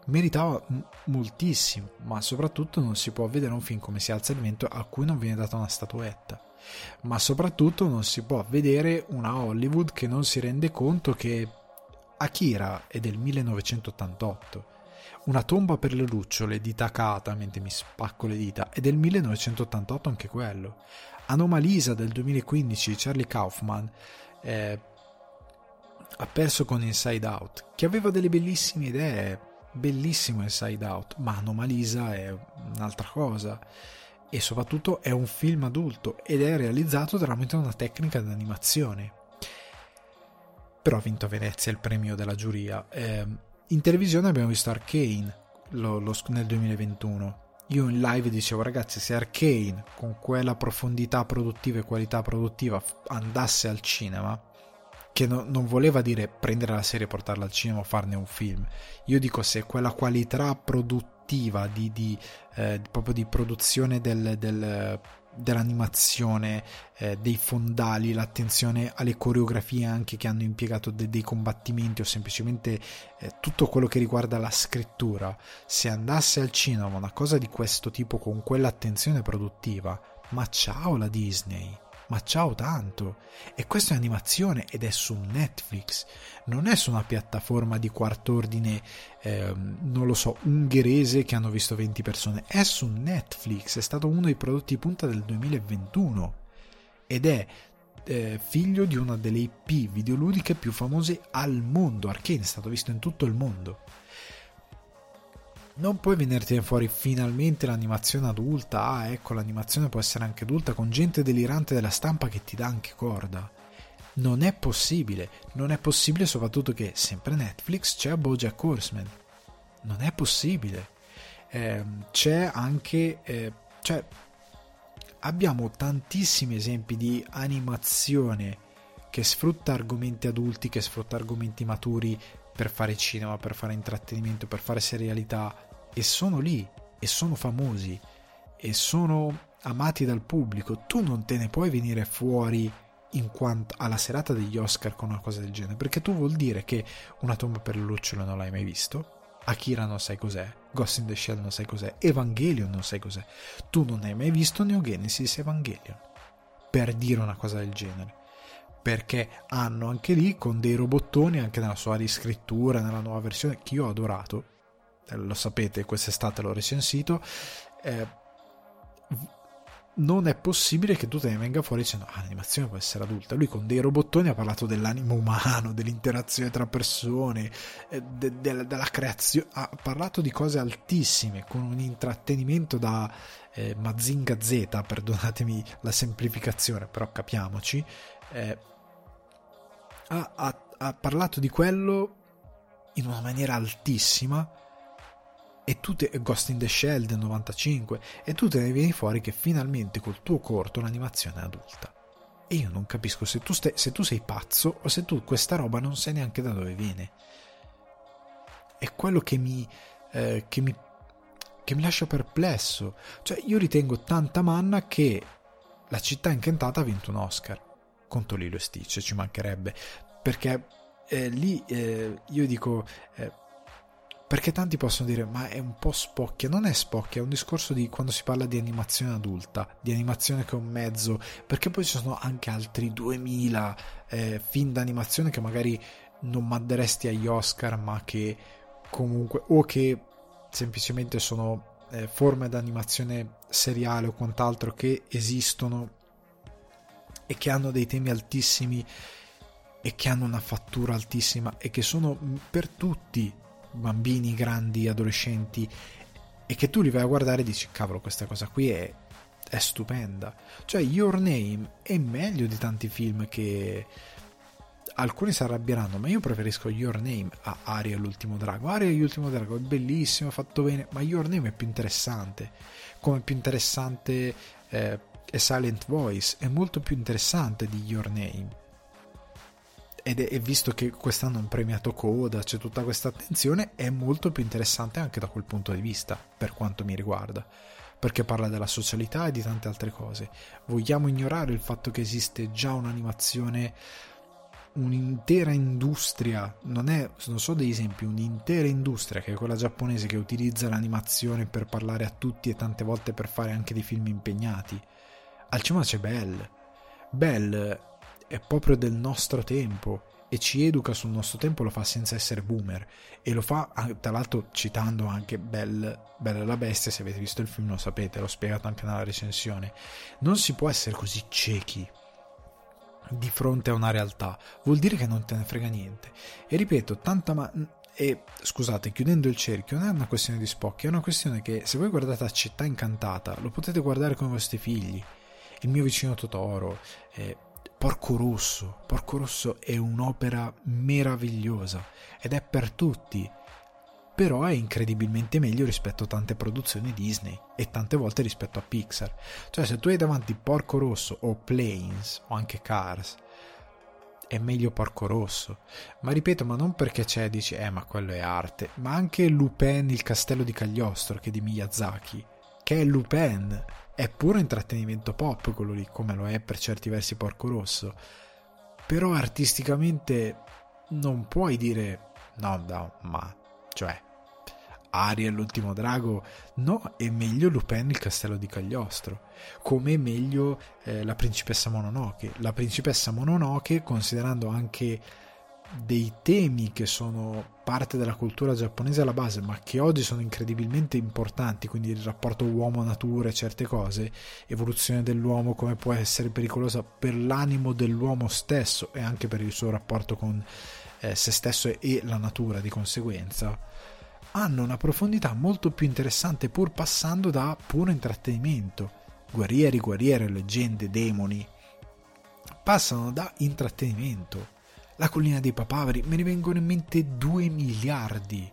Meritava m- moltissimo, ma soprattutto non si può vedere un film come Si alza il vento a cui non viene data una statuetta. Ma soprattutto non si può vedere una Hollywood che non si rende conto che Akira è del 1988 una tomba per le lucciole di Takata, mentre mi spacco le dita, è del 1988 anche quello. Anomalisa del 2015 Charlie Kaufman eh, ha perso con Inside Out, che aveva delle bellissime idee, bellissimo Inside Out, ma Anomalisa è un'altra cosa. E soprattutto è un film adulto ed è realizzato tramite una tecnica d'animazione. Però ha vinto a Venezia il premio della giuria. Eh, in televisione abbiamo visto Arcane lo, lo, nel 2021. Io in live dicevo ragazzi se Arcane con quella profondità produttiva e qualità produttiva andasse al cinema, che no, non voleva dire prendere la serie e portarla al cinema o farne un film. Io dico se quella qualità produttiva di, di eh, proprio di produzione del, del dell'animazione, eh, dei fondali, l'attenzione alle coreografie anche che hanno impiegato de- dei combattimenti o semplicemente eh, tutto quello che riguarda la scrittura, se andasse al cinema una cosa di questo tipo con quell'attenzione produttiva, ma ciao la Disney! Ma ciao tanto. E questa è animazione ed è su Netflix, non è su una piattaforma di quarto ordine, eh, non lo so, ungherese che hanno visto 20 persone, è su Netflix, è stato uno dei prodotti punta del 2021 ed è eh, figlio di una delle IP videoludiche più famose al mondo, Arcane è stato visto in tutto il mondo. Non puoi venirti fuori finalmente l'animazione adulta, ah ecco l'animazione può essere anche adulta con gente delirante della stampa che ti dà anche corda. Non è possibile, non è possibile soprattutto che sempre Netflix c'è Bojack Horseman. Non è possibile. Eh, c'è anche... Eh, cioè, abbiamo tantissimi esempi di animazione che sfrutta argomenti adulti, che sfrutta argomenti maturi per fare cinema, per fare intrattenimento, per fare serialità e sono lì e sono famosi e sono amati dal pubblico. Tu non te ne puoi venire fuori in quanto alla serata degli Oscar con una cosa del genere, perché tu vuol dire che una tomba per le lucciole non l'hai mai visto, Akira non sai cos'è, Ghost in the Shell non sai cos'è, Evangelion non sai cos'è. Tu non hai mai visto Neo Genesis Evangelion. Per dire una cosa del genere perché hanno anche lì con dei robottoni, anche nella sua riscrittura, nella nuova versione, che io ho adorato, eh, lo sapete, quest'estate l'ho recensito, eh, non è possibile che tu te ne venga fuori dicendo ah l'animazione può essere adulta. Lui con dei robottoni ha parlato dell'animo umano dell'interazione tra persone eh, de- de- della creazione ha parlato di cose altissime con un intrattenimento da eh, Mazinga Z perdonatemi la semplificazione però capiamoci. Eh, ha, ha, ha parlato di quello in una maniera altissima e tu te, Ghost in the Shell del 95 e tu te ne vieni fuori che finalmente col tuo corto l'animazione è adulta. E io non capisco se tu, stai, se tu sei pazzo o se tu questa roba non sai neanche da dove viene. È quello che mi, eh, che mi, che mi lascia perplesso. Cioè io ritengo tanta manna che la città incantata ha vinto un Oscar contro Lilo e Stitch, ci mancherebbe, perché eh, lì eh, io dico... Eh, perché tanti possono dire ma è un po' spocchia, non è spocchia, è un discorso di quando si parla di animazione adulta, di animazione che è un mezzo, perché poi ci sono anche altri 2000 eh, film d'animazione che magari non manderesti agli Oscar, ma che comunque, o che semplicemente sono eh, forme d'animazione seriale o quant'altro che esistono e che hanno dei temi altissimi e che hanno una fattura altissima e che sono per tutti bambini, grandi, adolescenti e che tu li vai a guardare e dici cavolo questa cosa qui è, è stupenda. Cioè Your Name è meglio di tanti film che alcuni si arrabbieranno ma io preferisco Your Name a Aria l'ultimo drago. Aria l'ultimo drago è bellissimo, è fatto bene ma Your Name è più interessante. Come più interessante eh, e Silent Voice è molto più interessante di Your Name. Ed è, visto che quest'anno hanno premiato Coda, c'è tutta questa attenzione, è molto più interessante anche da quel punto di vista, per quanto mi riguarda, perché parla della socialità e di tante altre cose. Vogliamo ignorare il fatto che esiste già un'animazione, un'intera industria, non, è, non so degli esempi, un'intera industria che è quella giapponese che utilizza l'animazione per parlare a tutti e tante volte per fare anche dei film impegnati al cinema c'è Bell. Bell è proprio del nostro tempo e ci educa sul nostro tempo, lo fa senza essere boomer e lo fa tra l'altro citando anche Bell, Bella la bestia, se avete visto il film lo sapete, l'ho spiegato anche nella recensione. Non si può essere così ciechi di fronte a una realtà, vuol dire che non te ne frega niente. E ripeto, tanta ma e scusate, chiudendo il cerchio, non è una questione di spocchi, è una questione che se voi guardate a Città Incantata, lo potete guardare con i vostri figli il mio vicino Totoro, eh, Porco Rosso. Porco Rosso è un'opera meravigliosa ed è per tutti, però è incredibilmente meglio rispetto a tante produzioni Disney e tante volte rispetto a Pixar. Cioè se tu hai davanti Porco Rosso o Planes o anche Cars, è meglio Porco Rosso. Ma ripeto, ma non perché c'è dici, eh ma quello è arte, ma anche Lupin, il castello di Cagliostro, che è di Miyazaki, che è Lupin, è puro intrattenimento pop quello lì, come lo è per certi versi Porco Rosso. Però artisticamente non puoi dire no, no, ma cioè Ariel l'ultimo drago, no, è meglio Lupin il castello di Cagliostro, come è meglio eh, la principessa Mononoke. La principessa Mononoke, considerando anche dei temi che sono parte della cultura giapponese alla base, ma che oggi sono incredibilmente importanti, quindi il rapporto uomo-natura e certe cose, evoluzione dell'uomo, come può essere pericolosa per l'animo dell'uomo stesso e anche per il suo rapporto con eh, se stesso e la natura di conseguenza. hanno una profondità molto più interessante pur passando da puro intrattenimento. Guerrieri, guerriere, leggende, demoni passano da intrattenimento. La collina dei papaveri, me ne vengono in mente 2 miliardi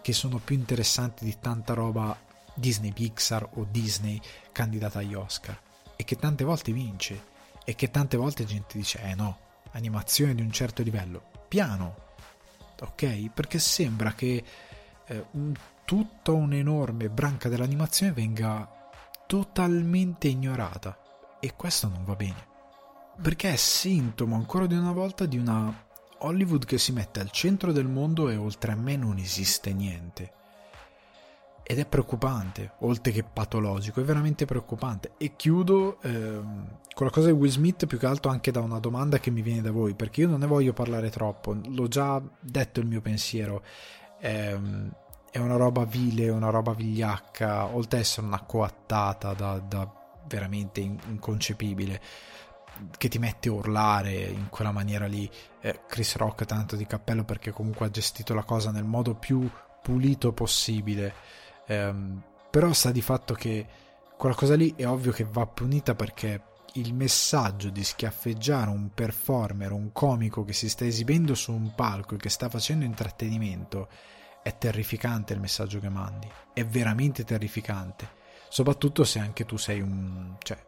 che sono più interessanti di tanta roba Disney Pixar o Disney candidata agli Oscar. E che tante volte vince e che tante volte gente dice eh no, animazione di un certo livello, piano, ok? Perché sembra che eh, un, tutta un'enorme branca dell'animazione venga totalmente ignorata. E questo non va bene perché è sintomo ancora di una volta di una Hollywood che si mette al centro del mondo e oltre a me non esiste niente. Ed è preoccupante, oltre che patologico, è veramente preoccupante. E chiudo ehm, con la cosa di Will Smith più che altro anche da una domanda che mi viene da voi, perché io non ne voglio parlare troppo, l'ho già detto il mio pensiero. Ehm, è una roba vile, una roba vigliacca, oltre ad essere una coattata da, da veramente inconcepibile che ti mette a urlare in quella maniera lì. Eh, Chris Rock tanto di cappello perché comunque ha gestito la cosa nel modo più pulito possibile. Eh, però sta di fatto che quella cosa lì è ovvio che va punita perché il messaggio di schiaffeggiare un performer, un comico che si sta esibendo su un palco e che sta facendo intrattenimento è terrificante il messaggio che mandi, è veramente terrificante, soprattutto se anche tu sei un... cioè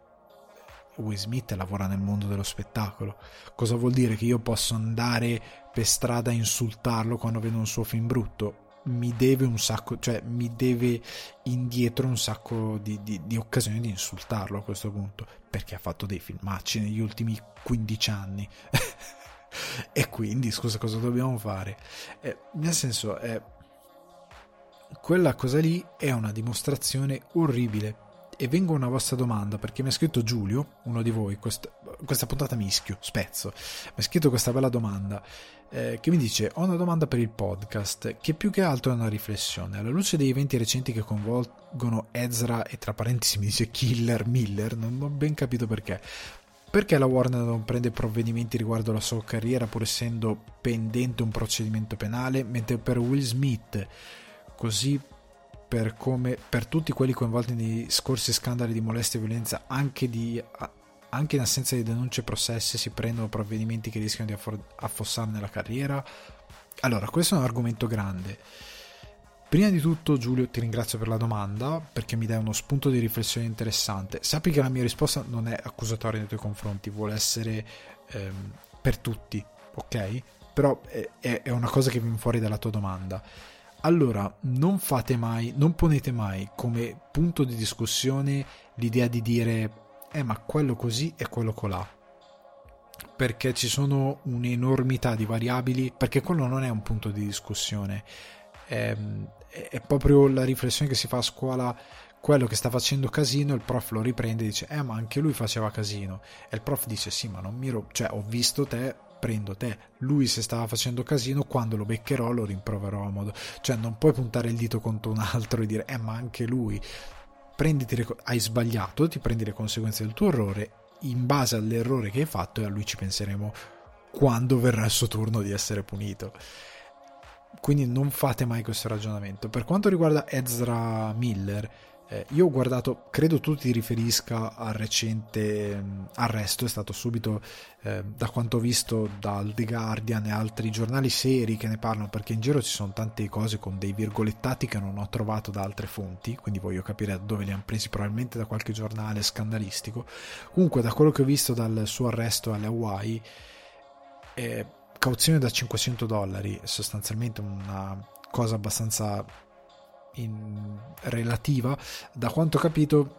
Will Smith lavora nel mondo dello spettacolo. Cosa vuol dire che io posso andare per strada a insultarlo quando vedo un suo film brutto? Mi deve un sacco, cioè mi deve indietro un sacco di, di, di occasioni di insultarlo a questo punto, perché ha fatto dei filmacci negli ultimi 15 anni. e quindi, scusa, cosa dobbiamo fare? Eh, nel senso, eh, quella cosa lì è una dimostrazione orribile e vengo a una vostra domanda perché mi ha scritto Giulio, uno di voi, questa, questa puntata mischio, spezzo, mi ha scritto questa bella domanda eh, che mi dice ho una domanda per il podcast che più che altro è una riflessione alla luce degli eventi recenti che coinvolgono Ezra e tra parentesi mi dice Killer Miller, non ho ben capito perché. Perché la Warner non prende provvedimenti riguardo la sua carriera pur essendo pendente un procedimento penale, mentre per Will Smith così per, come, per tutti quelli coinvolti nei scorsi scandali di molestia e violenza, anche, di, anche in assenza di denunce e processi, si prendono provvedimenti che rischiano di affossarne la carriera? Allora, questo è un argomento grande. Prima di tutto, Giulio, ti ringrazio per la domanda perché mi dai uno spunto di riflessione interessante. Sappi che la mia risposta non è accusatoria nei tuoi confronti, vuole essere ehm, per tutti, ok? Però è, è, una cosa che viene fuori dalla tua domanda. Allora, non fate mai, non ponete mai come punto di discussione l'idea di dire eh ma quello così e quello colà. Perché ci sono un'enormità di variabili, perché quello non è un punto di discussione. È, è proprio la riflessione che si fa a scuola quello che sta facendo casino, il prof lo riprende e dice: Eh, ma anche lui faceva casino. E il prof dice: Sì, ma non mi ro- cioè, ho visto te prendo te. Lui se stava facendo casino, quando lo beccherò lo rimproverò a modo. Cioè non puoi puntare il dito contro un altro e dire eh ma anche lui. Le... hai sbagliato, ti prendi le conseguenze del tuo errore in base all'errore che hai fatto e a lui ci penseremo quando verrà il suo turno di essere punito. Quindi non fate mai questo ragionamento. Per quanto riguarda Ezra Miller, eh, io ho guardato, credo tu ti riferisca al recente mh, mm, arresto, è stato subito, eh, da quanto ho visto dal The Guardian e altri giornali seri che ne parlano, perché in giro ci sono tante cose con dei virgolettati che non ho trovato da altre fonti, quindi voglio capire da dove li hanno presi, probabilmente da qualche giornale scandalistico. Comunque, da quello che ho visto dal suo arresto alle Hawaii, eh, cauzione da 500 dollari, sostanzialmente una cosa abbastanza in relativa, da quanto ho capito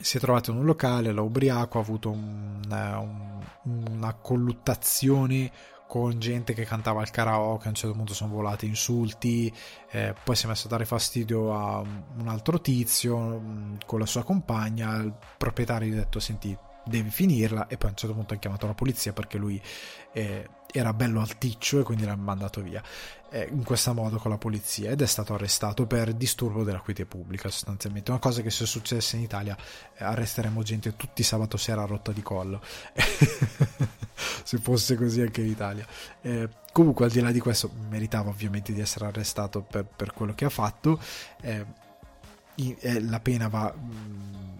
si è trovato in un locale, l'ha ubriaco, ha avuto un, un, una colluttazione con gente che cantava al karaoke, a un certo punto sono volati insulti, eh, poi si è messo a dare fastidio a un altro tizio mm, con la sua compagna, il proprietario gli ha detto senti devi finirla e poi a un certo punto ha chiamato la polizia perché lui eh, era bello alticcio e quindi l'hanno mandato via. eh, in questo modo con la polizia ed è stato arrestato per disturbo della quiete pubblica sostanzialmente. Una cosa che se succedesse in Italia eh, arresteremmo gente tutti sabato sera a rotta di collo. Se fosse così anche in Italia. Eh, comunque al di là di questo meritava ovviamente di essere arrestato per, per quello che ha fatto. Eh, eh, la pena va mh,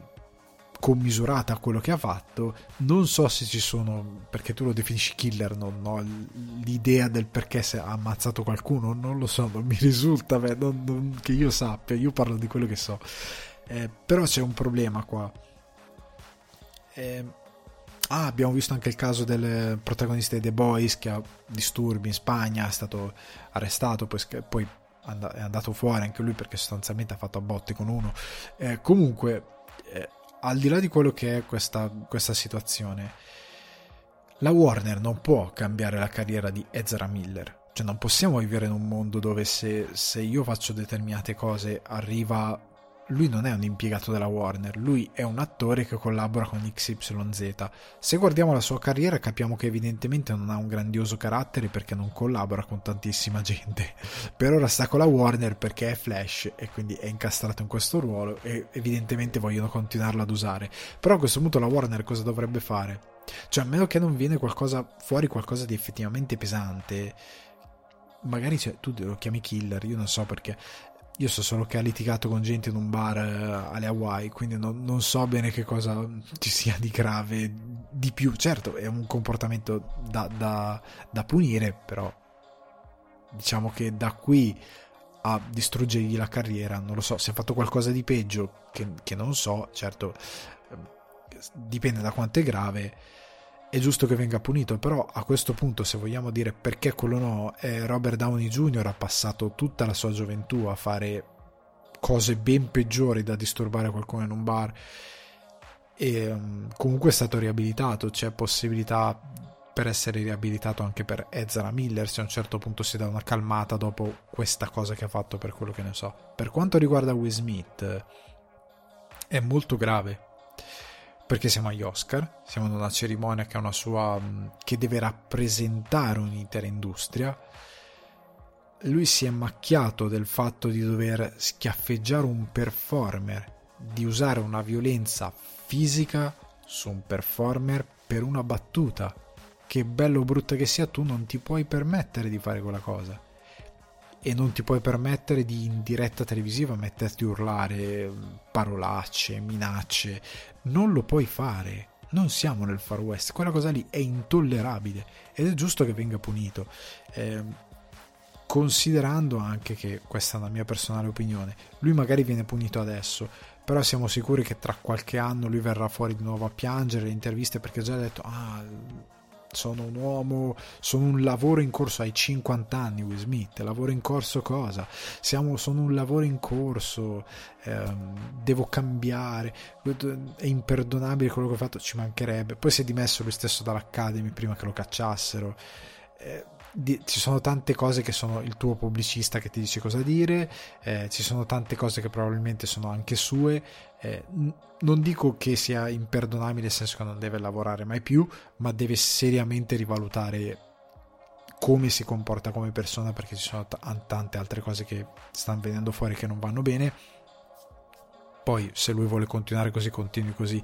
commisurata a quello che ha fatto. Non so se ci sono, perché tu lo definisci killer, non ho l'idea del perché se ha ammazzato qualcuno, non lo so, non mi risulta beh, non, non, che io sappia, io parlo di quello che so. Eh, però c'è un problema qua. Eh, ah, abbiamo visto anche il caso del protagonista di The Boys che ha disturbi in Spagna, è stato arrestato, poi, poi è andato fuori anche lui perché sostanzialmente ha fatto a botte con uno. Eh, comunque, al di là di quello che è questa, questa situazione, la Warner non può cambiare la carriera di Ezra Miller. Cioè non possiamo vivere in un mondo dove se, se io faccio determinate cose arriva lui non è un impiegato della Warner, lui è un attore che collabora con XYZ. Se guardiamo la sua carriera capiamo che evidentemente non ha un grandioso carattere perché non collabora con tantissima gente. Per ora sta con la Warner perché è Flash e quindi è incastrato in questo ruolo e evidentemente vogliono continuarlo ad usare. Però a questo punto la Warner cosa dovrebbe fare? Cioè a meno che non viene qualcosa fuori qualcosa di effettivamente pesante magari cioè, tu lo chiami killer, io non so perché io so solo che ha litigato con gente in un bar uh, alle Hawaii, quindi non, non, so bene che cosa ci sia di grave di più. Certo, è un comportamento da, da, da punire, però diciamo che da qui a distruggergli la carriera, non lo so, se ha fatto qualcosa di peggio che, che non so, certo ehm, dipende da quanto è grave è giusto che venga punito, però a questo punto se vogliamo dire perché quello no, eh, Robert Downey Jr. ha passato tutta la sua gioventù a fare cose ben peggiori da disturbare qualcuno in un bar e um, comunque è stato riabilitato, c'è possibilità per essere riabilitato anche per Ezra Miller se a un certo punto si dà una calmata dopo questa cosa che ha fatto per quello che ne so. Per quanto riguarda Will Smith è molto grave perché siamo agli Oscar, siamo in una cerimonia che, una sua, mm, che deve rappresentare un'intera industria. Lui si è macchiato del fatto di dover schiaffeggiare un performer, di usare una violenza fisica su un performer per una battuta. Che bello o brutta che sia, tu non ti puoi permettere di fare quella cosa e non ti puoi permettere di in diretta televisiva metterti a urlare parolacce, minacce, non lo puoi fare. Non siamo nel Far West, quella cosa lì è intollerabile ed è giusto che venga punito. Eh, considerando anche che questa è una mia personale opinione, lui magari viene punito adesso, però siamo sicuri che tra qualche anno lui verrà fuori di nuovo a piangere le interviste perché ha già detto ah sono un uomo, sono un lavoro in corso, hai 50 anni Will Smith, lavoro in corso cosa? Siamo, sono un lavoro in corso, ehm, devo cambiare, è imperdonabile quello che ho fatto, ci mancherebbe. Poi si è dimesso lui stesso dall'Academy prima che lo cacciassero. Eh, di, ci sono tante cose che sono il tuo pubblicista che ti dice cosa dire, eh, ci sono tante cose che probabilmente sono anche sue. Eh, non dico che sia imperdonabile nel senso che non deve lavorare mai più, ma deve seriamente rivalutare come si comporta come persona perché ci sono t- tante altre cose che stanno venendo fuori che non vanno bene. Poi se lui vuole continuare così, continui così.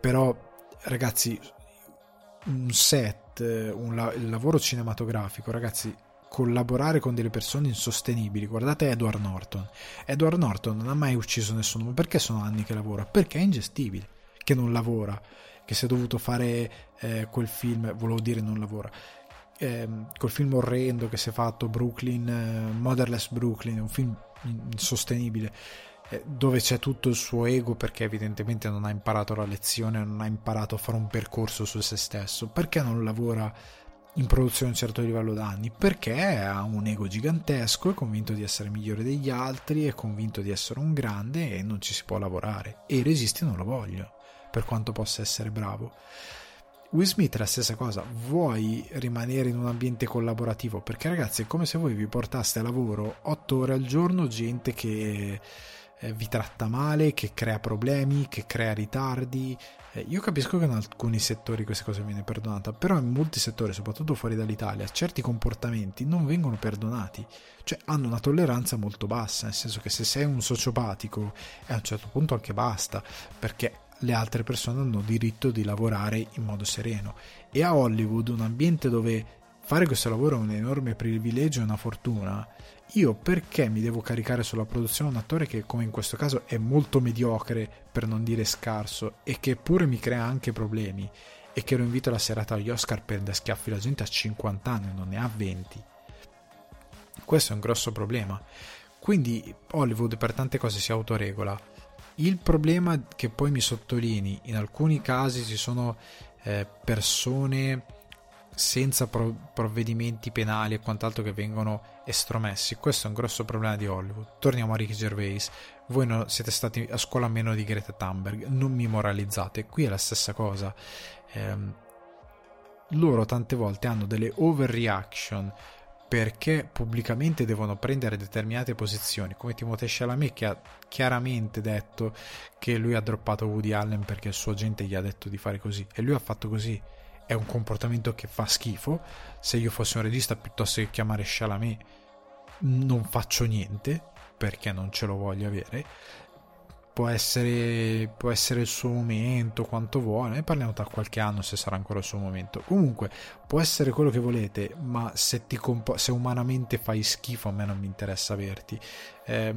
Però ragazzi, un set, un la- il lavoro cinematografico, ragazzi, collaborare con delle persone insostenibili. Guardate Edward Norton. Edward Norton non ha mai ucciso nessuno, ma perché sono anni che lavora? Perché è ingestibile, che non lavora, che si è dovuto fare eh, quel film, volevo dire non lavora, eh, quel film orrendo che si è fatto Brooklyn, eh, Motherless Brooklyn, un film insostenibile eh, dove c'è tutto il suo ego perché evidentemente non ha imparato la lezione, non ha imparato a fare un percorso su se stesso, perché non lavora in produzione a un certo livello d'anni perché ha un ego gigantesco, è convinto di essere migliore degli altri, è convinto di essere un grande e non ci si può lavorare. E i registi non lo vogliono, per quanto possa essere bravo. Will Smith è la stessa cosa, vuoi rimanere in un ambiente collaborativo? Perché ragazzi è come se voi vi portaste a lavoro 8 ore al giorno gente che eh, vi tratta male, che crea problemi, che crea ritardi. Eh, io capisco che in alcuni settori queste cose viene perdonata, però in molti settori, soprattutto fuori dall'Italia, certi comportamenti non vengono perdonati, cioè hanno una tolleranza molto bassa, nel senso che se sei un sociopatico a un certo punto anche basta, perché le altre persone hanno diritto di lavorare in modo sereno. E a Hollywood, un ambiente dove fare questo lavoro è un enorme privilegio e una fortuna, io perché mi devo caricare sulla produzione un attore che, come in questo caso, è molto mediocre, per non dire scarso, e che pure mi crea anche problemi, e che lo invito alla serata agli Oscar per da schiaffi la gente a 50 anni, non ne ha 20. Questo è un grosso problema. Quindi Hollywood per tante cose si autoregola. Il problema che poi mi sottolinei, in alcuni casi ci sono eh, persone senza provvedimenti penali e quant'altro che vengono estromessi. Questo è un grosso problema di Hollywood. Torniamo a Ricky Gervais. Voi non siete stati a scuola meno di Greta Thunberg, non mi moralizzate. Qui è la stessa cosa. Eh, loro tante volte hanno delle overreaction perché pubblicamente devono prendere determinate posizioni, come Timothée Chalamet che ha chiaramente detto che lui ha droppato Woody Allen perché il suo agente gli ha detto di fare così e lui ha fatto così è un comportamento che fa schifo. Se io fossi un regista, piuttosto che chiamare Chalamet, non faccio niente perché non ce lo voglio avere. Può essere, può essere il suo momento, quanto vuole. Ne parliamo tra qualche anno se sarà ancora il suo momento. Comunque, può essere quello che volete, ma se, ti compo- se umanamente fai schifo, a me non mi interessa averti. Eh,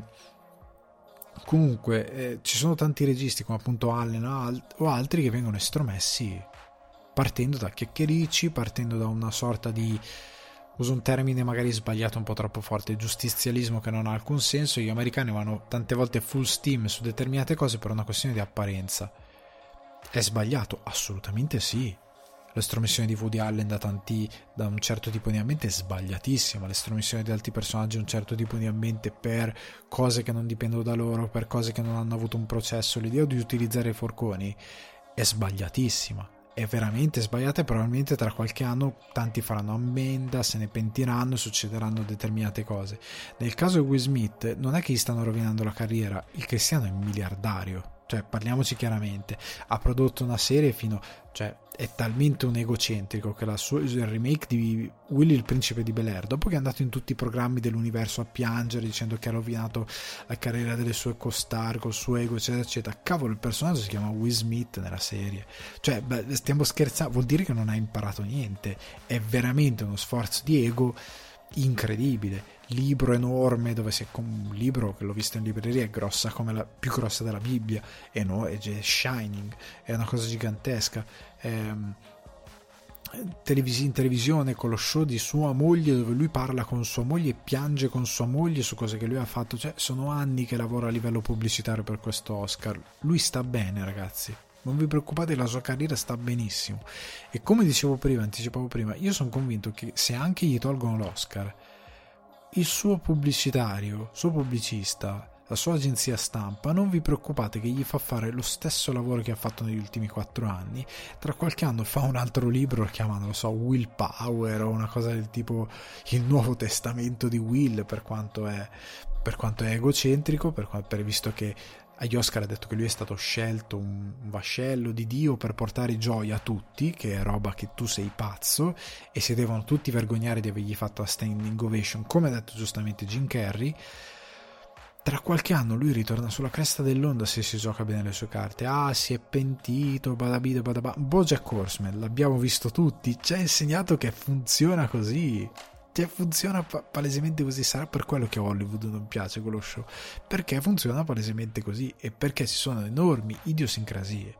comunque, eh, ci sono tanti registi come appunto Allen o altri che vengono estromessi partendo da chiacchiericci, partendo da una sorta di uso un termine magari sbagliato un po' troppo forte, giustizialismo che non ha alcun senso, gli americani vanno tante volte full steam su determinate cose per una questione di apparenza. È sbagliato? Assolutamente sì. L'estromissione di Woody Allen da, tanti, da un certo tipo di ambiente è sbagliatissima, l'estromissione di altri personaggi da un certo tipo di ambiente per cose che non dipendono da loro, per cose che non hanno avuto un processo, l'idea di utilizzare i forconi è sbagliatissima è veramente sbagliata e probabilmente tra qualche anno tanti faranno ammenda, se ne pentiranno, succederanno determinate cose. Nel caso di Will Smith non è che gli stanno rovinando la carriera, il cristiano è miliardario, cioè parliamoci chiaramente, ha prodotto una serie fino, cioè è talmente un egocentrico che la sua, il remake di Willy il principe di Bel Air, dopo che è andato in tutti i programmi dell'universo a piangere dicendo che ha rovinato la carriera delle sue costar col suo ego eccetera eccetera, cavolo il personaggio si chiama Will Smith nella serie, cioè beh, stiamo scherzando, vuol dire che non ha imparato niente, è veramente uno sforzo di ego incredibile. Libro enorme dove si è un libro che l'ho visto in libreria è grossa come la più grossa della Bibbia e no, è Shining è una cosa gigantesca ehm, in televisione con lo show di sua moglie dove lui parla con sua moglie e piange con sua moglie su cose che lui ha fatto. Cioè sono anni che lavora a livello pubblicitario per questo Oscar. Lui sta bene ragazzi. Non vi preoccupate, la sua carriera sta benissimo. E come dicevo prima, anticipavo prima, io sono convinto che se anche gli tolgono l'Oscar, il suo pubblicitario, suo pubblicista, la sua agenzia stampa, non vi preoccupate che gli fa fare lo stesso lavoro che ha fatto negli ultimi quattro anni. Tra qualche anno fa un altro libro, lo chiama, non lo so, Will Power o una cosa del tipo il Nuovo Testamento di Will, per quanto è, per quanto è egocentrico, per, per, visto che agli Oscar ha detto che lui è stato scelto un vascello di Dio per portare gioia a tutti, che è roba che tu sei pazzo, e si devono tutti vergognare di avergli fatto la standing ovation, come ha detto giustamente Jim Carrey. Tra qualche anno lui ritorna sulla cresta dell'onda se si gioca bene le sue carte. Ah, si è pentito, badabide, badabà. Bojack Horseman, l'abbiamo visto tutti, ci ha insegnato che funziona così cioè, funziona pa- palesemente così. Sarà per quello che Hollywood non piace quello show. Perché funziona palesemente così e perché ci sono enormi idiosincrasie.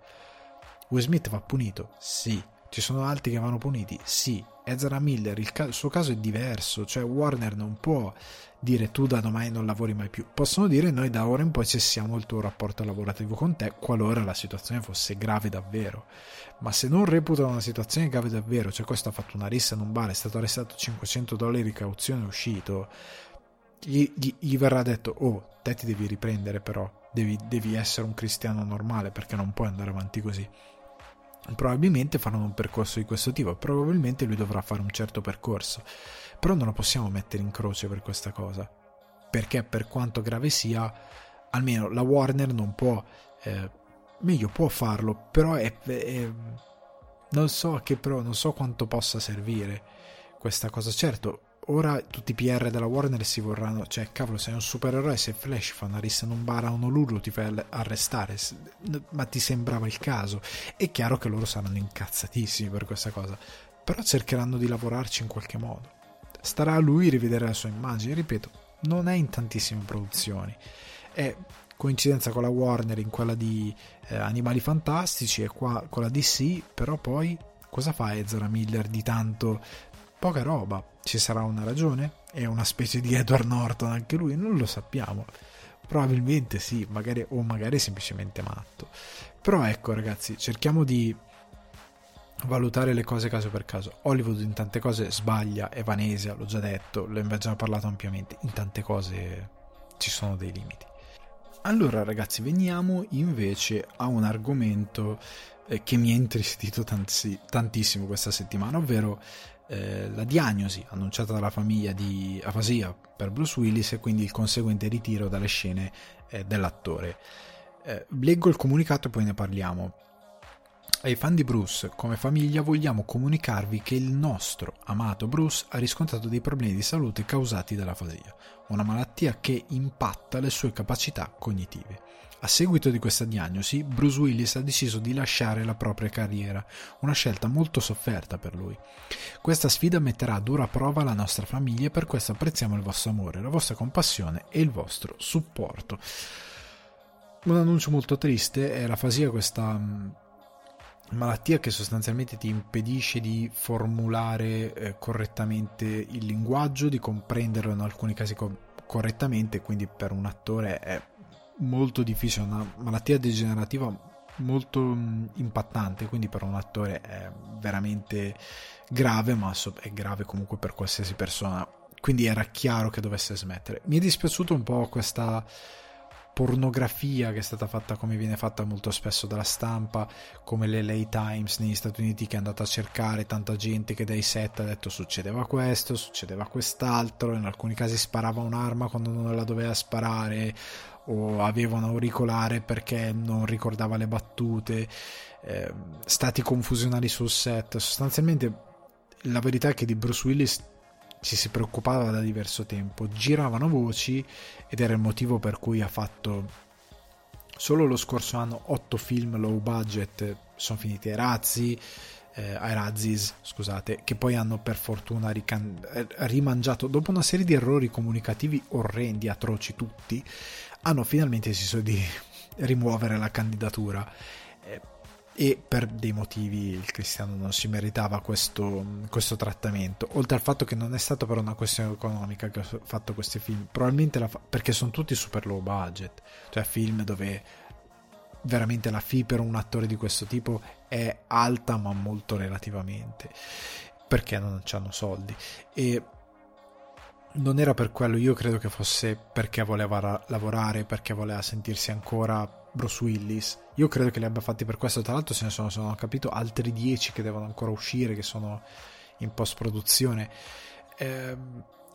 Will Smith va punito? Sì. Ci sono altri che vanno puniti? Sì. Ezra Miller, il, ca- suo caso è diverso, cioè Warner non può dire tu da domani non lavori mai più. Possono dire noi da ora in poi cessiamo il tuo rapporto lavorativo con te qualora la situazione fosse grave davvero. Ma se non reputano una situazione grave davvero, cioè questo ha fatto una rissa in un bar, è stato arrestato 500 dollari di cauzione, è uscito, gli, gli, gli, verrà detto, oh, te ti devi riprendere però, devi, devi essere un cristiano normale perché non puoi andare avanti così probabilmente faranno un percorso di questo tipo, probabilmente lui dovrà fare un certo percorso, però non lo possiamo mettere in croce per questa cosa, perché per quanto grave sia, almeno la Warner non può, eh, meglio può farlo, però è, è, non so che però non so quanto possa servire questa cosa. Certo, ora tutti i PR della Warner si vorranno, cioè cavolo, sei un supereroe, se Flash fa una rissa in un bar a Honolulu ti fai arrestare, ma ti sembrava il caso. È chiaro che loro saranno incazzatissimi per questa cosa, però cercheranno di lavorarci in qualche modo. Starà a lui rivedere la sua immagine, ripeto, non è in tantissime produzioni. È coincidenza con la Warner in quella di eh, Animali Fantastici e qua con la DC, però poi cosa fa Ezra Miller di tanto poca roba. Ci sarà una ragione? È una specie di Edward Norton anche lui? Non lo sappiamo. Probabilmente sì, magari, o magari semplicemente matto. Però ecco ragazzi, cerchiamo di valutare le cose caso per caso. Hollywood in tante cose sbaglia, è vanesia, l'ho già detto, ne abbiamo già parlato ampiamente. In tante cose ci sono dei limiti. Allora ragazzi, veniamo invece a un argomento eh, che mi ha intristito tanti, tantissimo questa settimana, ovvero eh, la diagnosi annunciata dalla famiglia di afasia per Bruce Willis e quindi il conseguente ritiro dalle scene eh, dell'attore. Eh, leggo il comunicato e poi ne parliamo. Ai fan di Bruce, come famiglia, vogliamo comunicarvi che il nostro amato Bruce ha riscontrato dei problemi di salute causati dall'afasia, una malattia che impatta le sue capacità cognitive. A seguito di questa diagnosi, Bruce Willis ha deciso di lasciare la propria carriera, una scelta molto sofferta per lui. Questa sfida metterà a dura prova la nostra famiglia e per questo apprezziamo il vostro amore, la vostra compassione e il vostro supporto. Un annuncio molto triste è l'afasia, questa mm, malattia che sostanzialmente ti impedisce di formulare eh, correttamente il linguaggio, di comprenderlo in alcuni casi co- correttamente, quindi per un attore è molto difficile, una malattia degenerativa molto mm, impattante, quindi per un attore è veramente grave, ma è grave comunque per qualsiasi persona. Quindi era chiaro che dovesse smettere. Mi è dispiaciuto un po' questa pornografia che è stata fatta come viene fatta molto spesso dalla stampa, come le LA Times negli Stati Uniti che è andata a cercare tanta gente che dai set ha detto succedeva questo, succedeva quest'altro, in alcuni casi sparava un'arma quando non la doveva sparare o aveva un auricolare perché non ricordava le battute, eh, stati confusionali sul set. Sostanzialmente la verità è che di Bruce Willis ci si preoccupava da diverso tempo, giravano voci ed era il motivo per cui ha fatto solo lo scorso anno 8 film low budget, sono finiti ai razzi, eh, ai razzis, scusate, che poi hanno per fortuna rican- rimangiato, dopo una serie di errori comunicativi orrendi, atroci tutti, hanno finalmente deciso di rimuovere la candidatura. Eh, e per dei motivi il cristiano non si meritava questo, questo, trattamento. Oltre al fatto che non è stato per una questione economica che ho fatto questi film. Probabilmente fa- perché sono tutti super low budget. Cioè film dove veramente la fee per un attore di questo tipo è alta ma molto relativamente. Perché non hanno soldi. E non era per quello, io credo che fosse perché voleva lavorare, perché voleva sentirsi ancora Bruce Willis. Io credo che li abbia fatti per questo, tra l'altro ce ne sono, se non ho capito, altri dieci che devono ancora uscire, che sono in post produzione. Eh,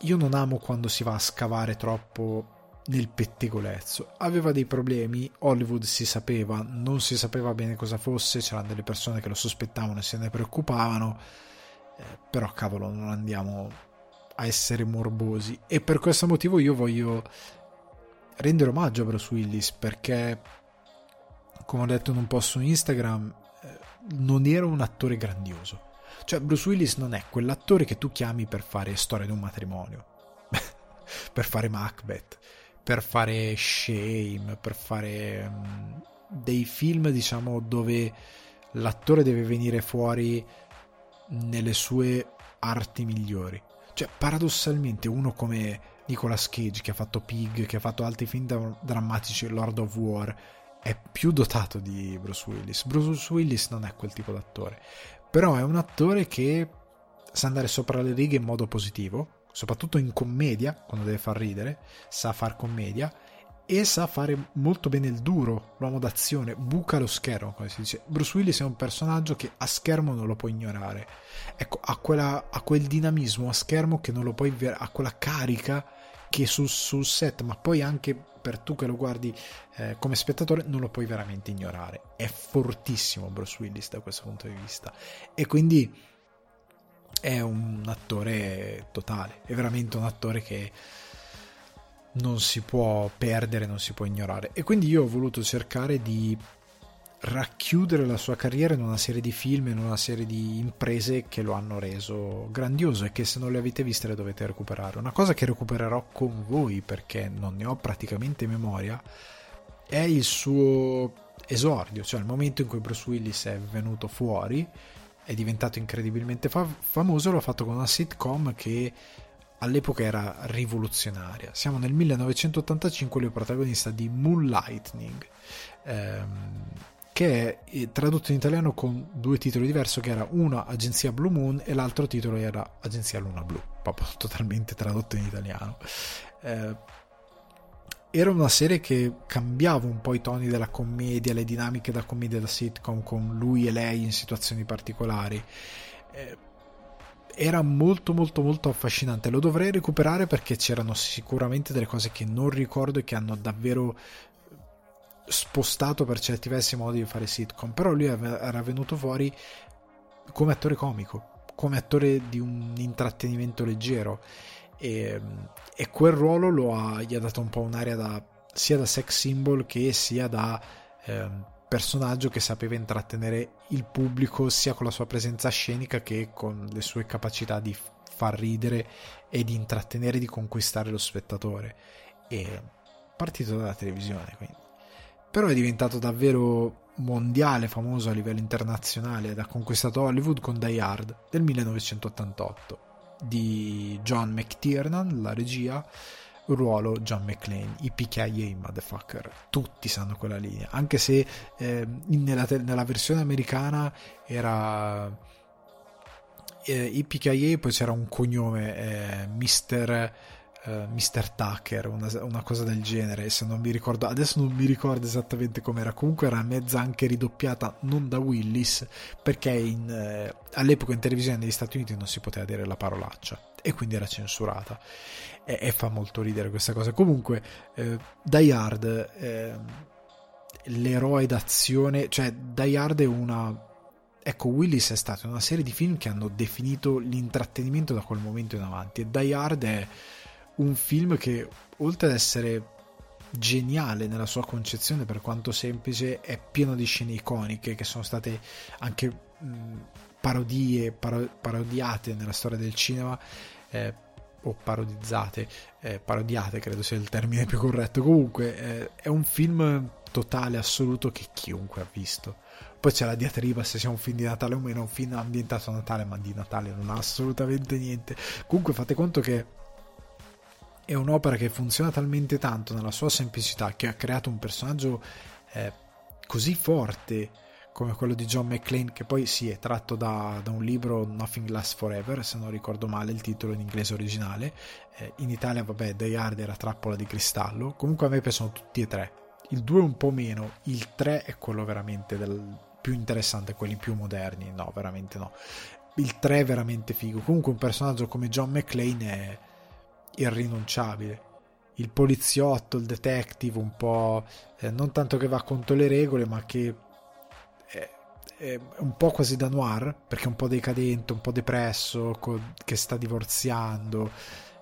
io non amo quando si va a scavare troppo nel pettegolezzo. Aveva dei problemi, Hollywood si sapeva, non si sapeva bene cosa fosse, c'erano delle persone che lo sospettavano e se ne preoccupavano, eh, però cavolo, non andiamo a essere morbosi. E per questo motivo io voglio rendere omaggio a Bruce Willis perché come ho detto in un post su Instagram eh, non era un attore grandioso. Cioè Bruce Willis non è quell'attore che tu chiami per fare storia di un matrimonio per fare Macbeth per fare Shame per fare um, dei film diciamo dove l'attore deve venire fuori nelle sue arti migliori cioè, paradossalmente, uno come Nicolas Cage, che ha fatto Pig, che ha fatto altri film drammatici, Lord of War, è più dotato di Bruce Willis. Bruce Willis non è quel tipo d'attore, però è un attore che sa andare sopra le righe in modo positivo, soprattutto in commedia, quando deve far ridere, sa far commedia e sa fare molto bene il duro, l'uomo d'azione, buca lo schermo, come si dice. Bruce Willis è un personaggio che a schermo non lo puoi ignorare. Ecco, ha, quella, ha quel dinamismo a schermo che non lo puoi ha quella carica che sul, sul set, ma poi anche per tu che lo guardi eh, come spettatore, non lo puoi veramente ignorare. È fortissimo Bruce Willis da questo punto di vista. E quindi è un attore totale, è veramente un attore che non si può perdere, non si può ignorare. E quindi io ho voluto cercare di racchiudere la sua carriera in una serie di film, in una serie di imprese che lo hanno reso grandioso e che se non le avete viste le dovete recuperare. Una cosa che recupererò con voi perché non ne ho praticamente memoria è il suo esordio, cioè il momento in cui Bruce Willis è venuto fuori, è diventato incredibilmente fa- famoso, l'ha fatto con una sitcom che all'epoca era rivoluzionaria. Siamo nel 1985, lui è protagonista di Moonlightning. Ehm, che è eh, tradotto in italiano con due titoli diversi, che era una Agenzia Blue Moon e l'altro titolo era Agenzia Luna Blu, proprio totalmente tradotto in italiano. Eh, era una serie che cambiava un po' i toni della commedia, le dinamiche da commedia da sitcom con lui e lei in situazioni particolari. Eh, era molto molto molto affascinante. Lo dovrei recuperare perché c'erano sicuramente delle cose che non ricordo e che hanno davvero spostato per certi versi i modi di fare sitcom, però lui era venuto fuori come attore comico, come attore di un intrattenimento leggero. E, e quel ruolo ha, gli ha dato un po' un'area da, sia da sex symbol che sia da eh, personaggio che sapeva intrattenere il pubblico sia con la sua presenza scenica che con le sue capacità di far ridere e di intrattenere, di conquistare lo spettatore. E partito dalla televisione, quindi però è diventato davvero mondiale, famoso a livello internazionale ed ha conquistato Hollywood con Die Hard del 1988 di John McTiernan, la regia, ruolo John McClane, i PKA motherfucker, tutti sanno quella linea, anche se eh, nella, nella, versione americana era eh, i PKA poi c'era un cognome, eh, uh, eh, Mr. Tucker, una, una, cosa del genere, se non mi ricordo, adesso non mi ricordo esattamente com'era, comunque era mezza anche ridoppiata, non da Willis, perché in, eh, all'epoca in televisione negli Stati Uniti non si poteva dire la parolaccia e quindi era censurata e, e fa molto ridere questa cosa. Comunque, eh, Die Hard, eh, l'eroe d'azione, cioè Die Hard è una Ecco, Willis è stata una serie di film che hanno definito l'intrattenimento da quel momento in avanti e Die Hard è un film che oltre ad essere geniale nella sua concezione per quanto semplice è pieno di scene iconiche che sono state anche mh, parodie paro- parodiate nella storia del cinema eh, o parodizzate eh, parodiate credo sia il termine più corretto. Comunque eh, è un film totale assoluto che chiunque ha visto. Poi c'è la diatriba se sia un film di Natale o meno un film ambientato a Natale ma di Natale non ha assolutamente niente. Comunque fate conto che è un'opera che funziona talmente tanto nella sua semplicità che ha creato un personaggio eh, così forte come quello di John McClane che poi sì è tratto da, da, un libro Nothing Lasts Forever se non ricordo male il titolo in inglese originale. Eh, in Italia vabbè Die Hard era Trappola di Cristallo. Comunque a me piacciono tutti e tre. Il 2 un po' meno il 3 è quello veramente del, più interessante quelli più moderni. No veramente no. Il 3 è veramente figo. Comunque un personaggio come John McClane è irrinunciabile. Il poliziotto, il detective, un po' eh, non tanto che va contro le regole, ma che un po' quasi da noir, perché è un po' decadente, un po' depresso, co- che sta divorziando,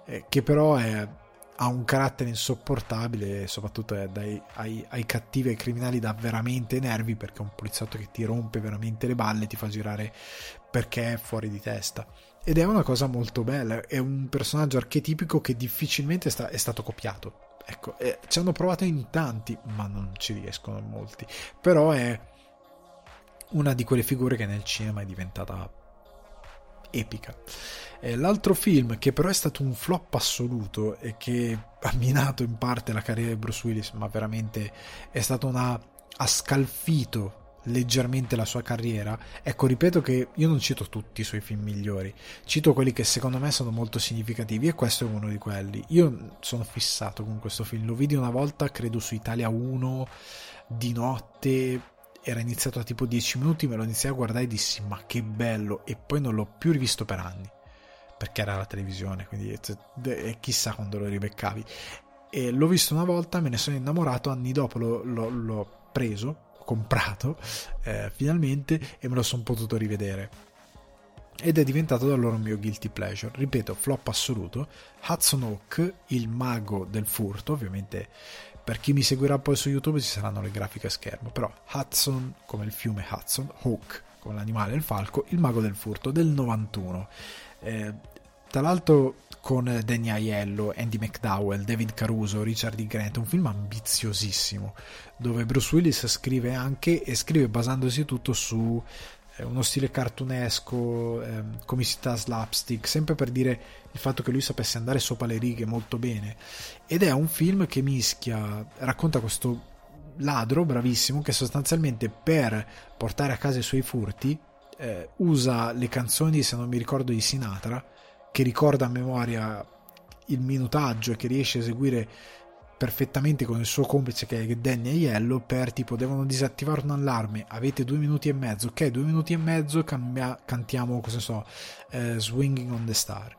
eh, che però è, ha un carattere insopportabile e soprattutto è dai, ai, ai, cattivi, ai criminali dà veramente nervi perché è un poliziotto che ti rompe veramente le balle, ti fa girare perché è fuori di testa ed è una cosa molto bella, è un personaggio archetipico che difficilmente sta, è stato copiato. Ecco, eh, ci hanno provato in tanti, ma non ci riescono molti. Però è una di quelle figure che nel cinema è diventata epica. Eh, l'altro film che però è stato un flop assoluto e che ha minato in parte la carriera di Bruce Willis, ma veramente è stato una ha scalfito leggermente la sua carriera. Ecco, ripeto che io non cito tutti i suoi film migliori, cito quelli che secondo me sono molto significativi e questo è uno di quelli. Io sono fissato con questo film, lo vidi una volta, credo su Italia 1 di notte, era iniziato a tipo 10 minuti, me lo iniziai a guardare e dissi ma che bello e poi non l'ho più rivisto per anni. perché era la televisione, quindi chissà quando lo ribeccavi. E l'ho visto una volta, me ne sono innamorato, anni dopo l'ho, l'ho, l'ho preso, comprato eh, finalmente e me lo sono potuto rivedere ed è diventato da loro un mio guilty pleasure. Ripeto, flop assoluto. Hudson Hawk, il mago del furto, ovviamente per chi mi seguirà poi su YouTube ci saranno le grafiche a schermo, però Hudson come il fiume Hudson, Hawk come l'animale il falco, il mago del furto del 91. Eh, tra l'altro con Danny Aiello, Andy McDowell, David Caruso, Richard E. Grant, un film ambiziosissimo dove Bruce Willis scrive anche e scrive basandosi tutto su uno stile cartunesco, eh, comicità slapstick, sempre per dire il fatto che lui sapesse andare sopra le righe molto bene. Ed è un film che mischia, racconta questo ladro bravissimo che sostanzialmente per portare a casa i suoi furti eh, usa le canzoni, se non mi ricordo, di Sinatra, che ricorda a memoria il minutaggio e che riesce a eseguire perfettamente con il suo complice che è Danny Yellow per tipo devono disattivare un allarme avete due minuti e mezzo ok due minuti e mezzo cambia, cantiamo cosa so eh, Swinging on the Star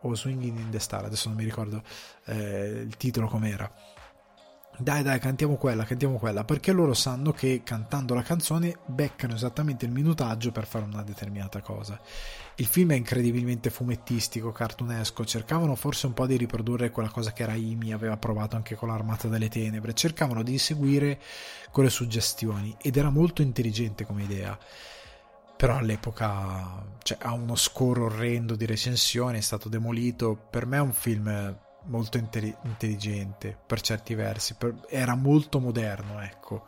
o Swinging in the Star adesso non mi ricordo eh, il titolo com'era dai dai cantiamo quella, cantiamo quella, perché loro sanno che cantando la canzone beccano esattamente il minutaggio per fare una determinata cosa. Il film è incredibilmente fumettistico, cartunesco, cercavano forse un po' di riprodurre quella cosa che Raimi aveva provato anche con l'Armata delle Tenebre, cercavano di seguire quelle suggestioni ed era molto intelligente come idea. Però all'epoca cioè, ha uno score orrendo di recensioni, è stato demolito. Per me è un film molto intelligente per certi versi, per, era molto moderno, ecco.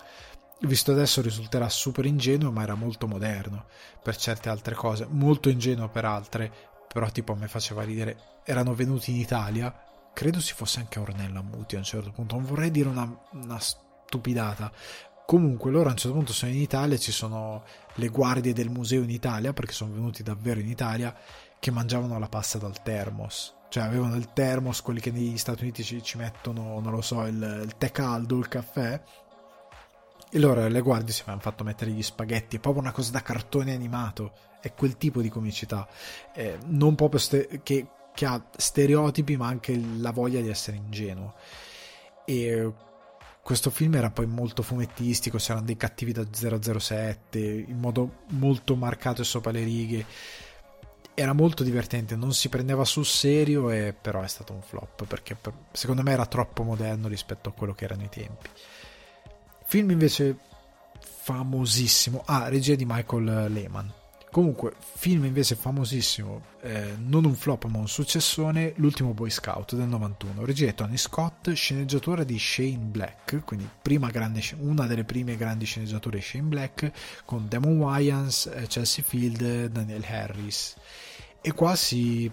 Visto adesso risulterà super ingenuo, ma era molto moderno per certe altre cose, molto ingenuo per altre, però tipo a me faceva ridere. Erano venuti in Italia, credo si fosse anche Ornella Muti a un certo punto, non vorrei dire una, una stupidata. Comunque loro a un certo punto sono in Italia, ci sono le guardie del museo in Italia, perché sono venuti davvero in Italia, che mangiavano la pasta dal termos cioè avevano il termos, quelli che negli Stati Uniti ci, ci mettono, non lo so, il, il, tè caldo, il caffè. E loro le guardie si avevano fatto mettere gli spaghetti, è proprio una cosa da cartone animato, è quel tipo di comicità, eh, non proprio ste- che, che ha stereotipi ma anche la voglia di essere ingenuo. E questo film era poi molto fumettistico, c'erano dei cattivi da 007 in modo molto marcato e sopra le righe era molto divertente, non si prendeva sul serio, e però è stato un flop perché per, secondo me era troppo moderno rispetto a quello che erano i tempi. Film invece famosissimo, ah, regia di Michael Lehman. Comunque, film invece famosissimo, eh, non un flop ma un successone, L'ultimo Boy Scout del 91, regia di Tony Scott, sceneggiatura di Shane Black, quindi grande, una delle prime grandi sceneggiature di Shane Black, con Damon Wayans, eh, Chelsea Field, Daniel Harris. E qua si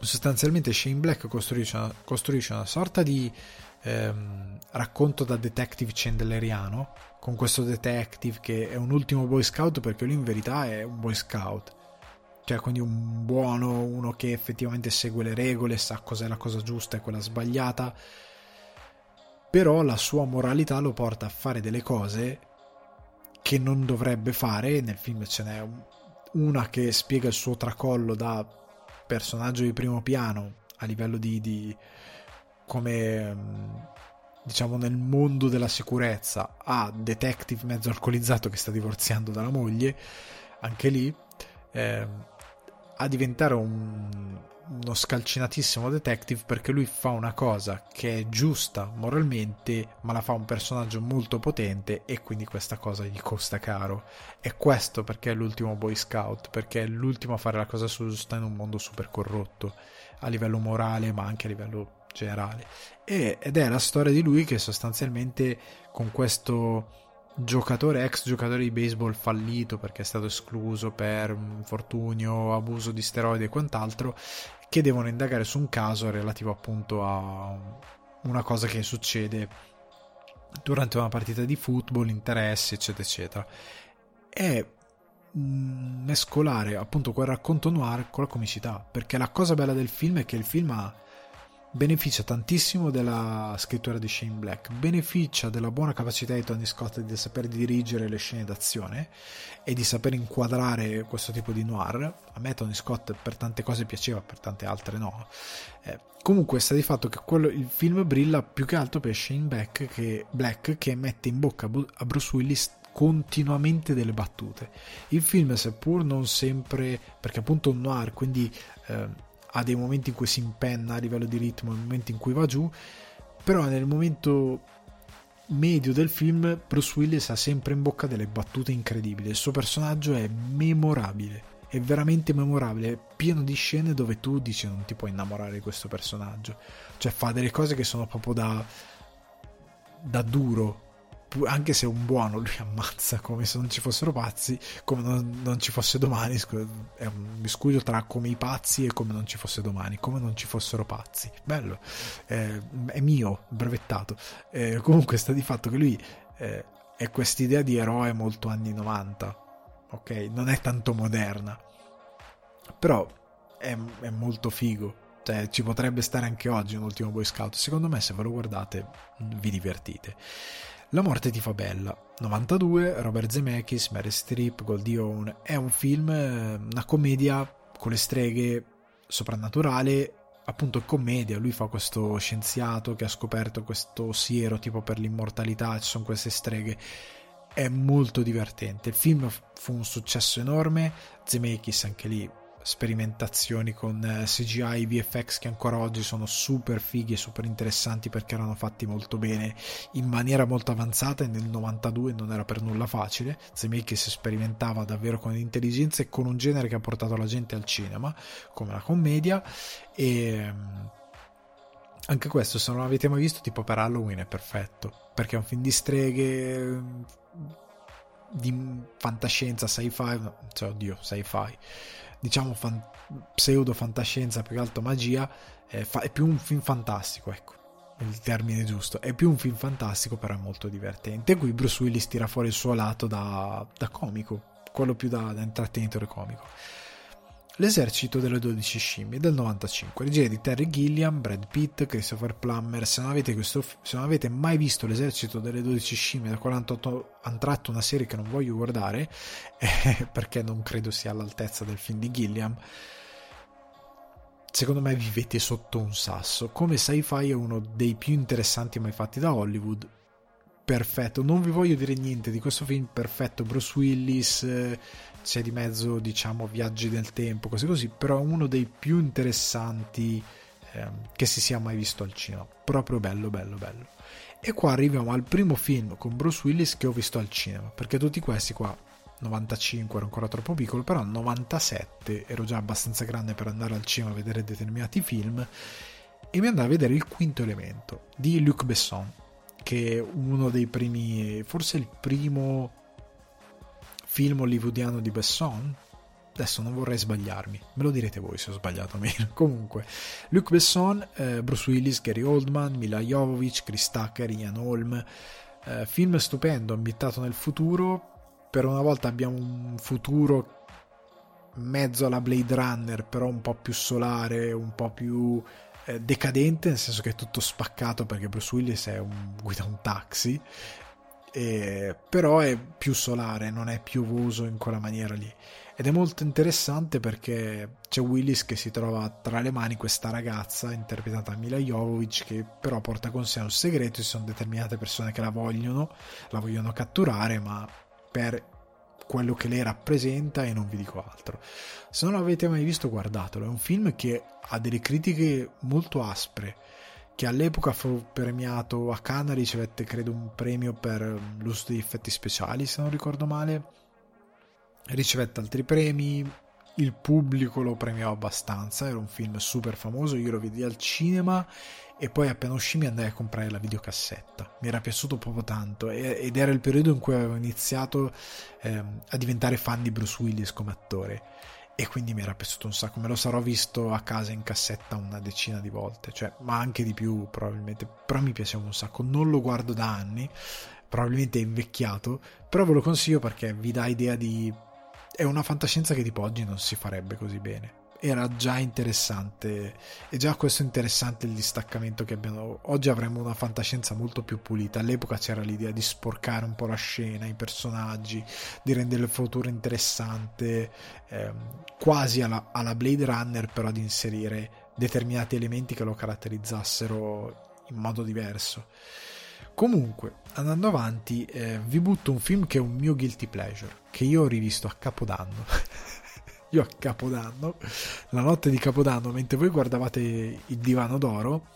sostanzialmente Shane Black costruisce una, costruisce una sorta di ehm, racconto da detective chandleriano con questo detective che è un ultimo boy scout perché lui in verità è un boy scout. Cioè quindi un buono uno che effettivamente segue le regole sa cos'è la cosa giusta e quella sbagliata. Però la sua moralità lo porta a fare delle cose che non dovrebbe fare nel film ce n'è una che spiega il suo tracollo da personaggio di primo piano a livello di, di come diciamo nel mondo della sicurezza a detective mezzo alcolizzato che sta divorziando dalla moglie anche lì eh, a diventare un, uno scalcinatissimo detective perché lui fa una cosa che è giusta moralmente ma la fa un personaggio molto potente e quindi questa cosa gli costa caro e questo perché è l'ultimo boy scout perché è l'ultimo a fare la cosa giusta in un mondo super corrotto a livello morale ma anche a livello generale. E, ed è la storia di lui che sostanzialmente con questo giocatore, ex giocatore di baseball fallito perché è stato escluso per infortunio, abuso di steroidi e quant'altro, che devono indagare su un caso relativo appunto a una cosa che succede durante una partita di football, interessi, eccetera, eccetera. È mescolare appunto quel racconto noir con la comicità, perché la cosa bella del film è che il film ha beneficia tantissimo della scrittura di Shane Black, beneficia della buona capacità di Tony Scott di saper dirigere le scene d'azione e di saper inquadrare questo tipo di noir. A me Tony Scott per tante cose piaceva, per tante altre no. Eh, comunque sta di fatto che quello, il film brilla più che altro per Shane Black che, Black che mette in bocca a Bruce Willis continuamente delle battute. Il film, seppur non sempre, perché appunto un noir, quindi eh, ha dei momenti in cui si impenna a livello di ritmo e momenti in cui va giù, però nel momento medio del film Bruce Willis ha sempre in bocca delle battute incredibili, il suo personaggio è memorabile, è veramente memorabile, è pieno di scene dove tu dici non ti puoi innamorare di questo personaggio, cioè fa delle cose che sono proprio da, da duro, anche se è un buono lui ammazza come se non ci fossero pazzi come non, non ci fosse domani è un miscuglio tra come i pazzi e come non ci fosse domani come non ci fossero pazzi. Bello. Eh, è mio brevettato. Eh, comunque sta di fatto che lui eh, è quest'idea di eroe molto anni 90 ok? Non è tanto moderna. Però è, è molto figo. Cioè, ci potrebbe stare anche oggi un ultimo Boy Scout. Secondo me, se ve lo guardate, vi divertite. La morte ti fa bella. 92, Robert Zemeckis, Mary Streep, Goldie Hawn. È un film, eh, una commedia con le streghe soprannaturale, appunto commedia. Lui fa questo scienziato che ha scoperto questo siero tipo per l'immortalità, ci sono queste streghe. È molto divertente. Il film fu un successo enorme. Zemeckis anche lì sperimentazioni con eh, CGI VFX che ancora oggi sono super fighi e super interessanti perché erano fatti molto bene in maniera molto avanzata e nel 92 non era per nulla facile. Zemeckis sperimentava davvero con intelligenza e con un genere che ha portato la gente al cinema come la commedia e ehm, anche questo se non l'avete mai visto tipo per Halloween è perfetto perché è un film di streghe di fantascienza sci-fi cioè oddio sci-fi diciamo fan- pseudo fantascienza più che altro magia è, fa- è, più un film fantastico ecco il termine giusto. È più un film fantastico però è molto divertente. Qui Bruce Willis tira fuori il suo lato da, da comico quello più da, da intrattenitore comico L'esercito delle 12 scimmie del 95, regia di Terry Gilliam, Brad Pitt, Christopher Plummer. Se non avete, questo, se non avete mai visto l'esercito delle 12 scimmie, da quale hanno tratto una serie che non voglio guardare, eh, perché non credo sia all'altezza del film di Gilliam, secondo me vivete sotto un sasso. Come sci-fi è uno dei più interessanti mai fatti da Hollywood. Perfetto, non vi voglio dire niente di questo film, perfetto, Bruce Willis, eh, c'è di mezzo diciamo viaggi nel tempo, cose così, però è uno dei più interessanti eh, che si sia mai visto al cinema, proprio bello, bello, bello. E qua arriviamo al primo film con Bruce Willis che ho visto al cinema, perché tutti questi qua 95 ero ancora troppo piccolo, però 97 ero già abbastanza grande per andare al cinema a vedere determinati film e mi andai a vedere il quinto elemento di Luc Besson, che è uno dei primi, forse il primo film hollywoodiano di Besson? Adesso non vorrei sbagliarmi, me lo direte voi se ho sbagliato o meno. Comunque, Luc Besson, eh, Bruce Willis, Gary Oldman, Mila Jovovich, Chris Tucker, Ian Holm. Eh, film stupendo, ambientato nel futuro. Per una volta abbiamo un futuro mezzo alla Blade Runner, però un po' più solare, un po' più eh, decadente, nel senso che è tutto spaccato perché Bruce Willis un, guida un taxi eh, però è più solare, non è piovoso in quella maniera lì. Ed è molto interessante perché c'è Willis che si trova tra le mani questa ragazza interpretata da Mila Jovovich che però porta con sé un segreto, ci sono determinate persone che la vogliono, la vogliono catturare, ma per quello che lei rappresenta e non vi dico altro. Se non l'avete mai visto guardatelo, è un film che ha delle critiche molto aspre che all'epoca fu premiato a Cannes, ricevette credo un premio per l'uso degli effetti speciali, se non ricordo male, ricevette altri premi, il pubblico lo premiò abbastanza, era un film super famoso, io lo vidi al cinema e poi appena uscì mi andai a comprare la videocassetta, mi era piaciuto proprio tanto ed era il periodo in cui avevo iniziato eh, a diventare fan di Bruce Willis come attore e quindi mi era piaciuto un sacco me lo sarò visto a casa in cassetta una decina di volte cioè, ma anche di più probabilmente però mi piaceva un sacco non lo guardo da anni probabilmente è invecchiato però ve lo consiglio perché vi dà idea di è una fantascienza che tipo oggi non si farebbe così bene era già interessante e già questo è interessante il distaccamento che abbiamo. Oggi avremo una fantascienza molto più pulita. All'epoca c'era l'idea di sporcare un po' la scena i personaggi di rendere il futuro interessante ehm, quasi alla, alla Blade Runner però di inserire determinati elementi che lo caratterizzassero in modo diverso. Comunque andando avanti eh, vi butto un film che è un mio guilty pleasure che io ho rivisto a capodanno io a Capodanno, la notte di Capodanno, mentre voi guardavate il divano d'oro,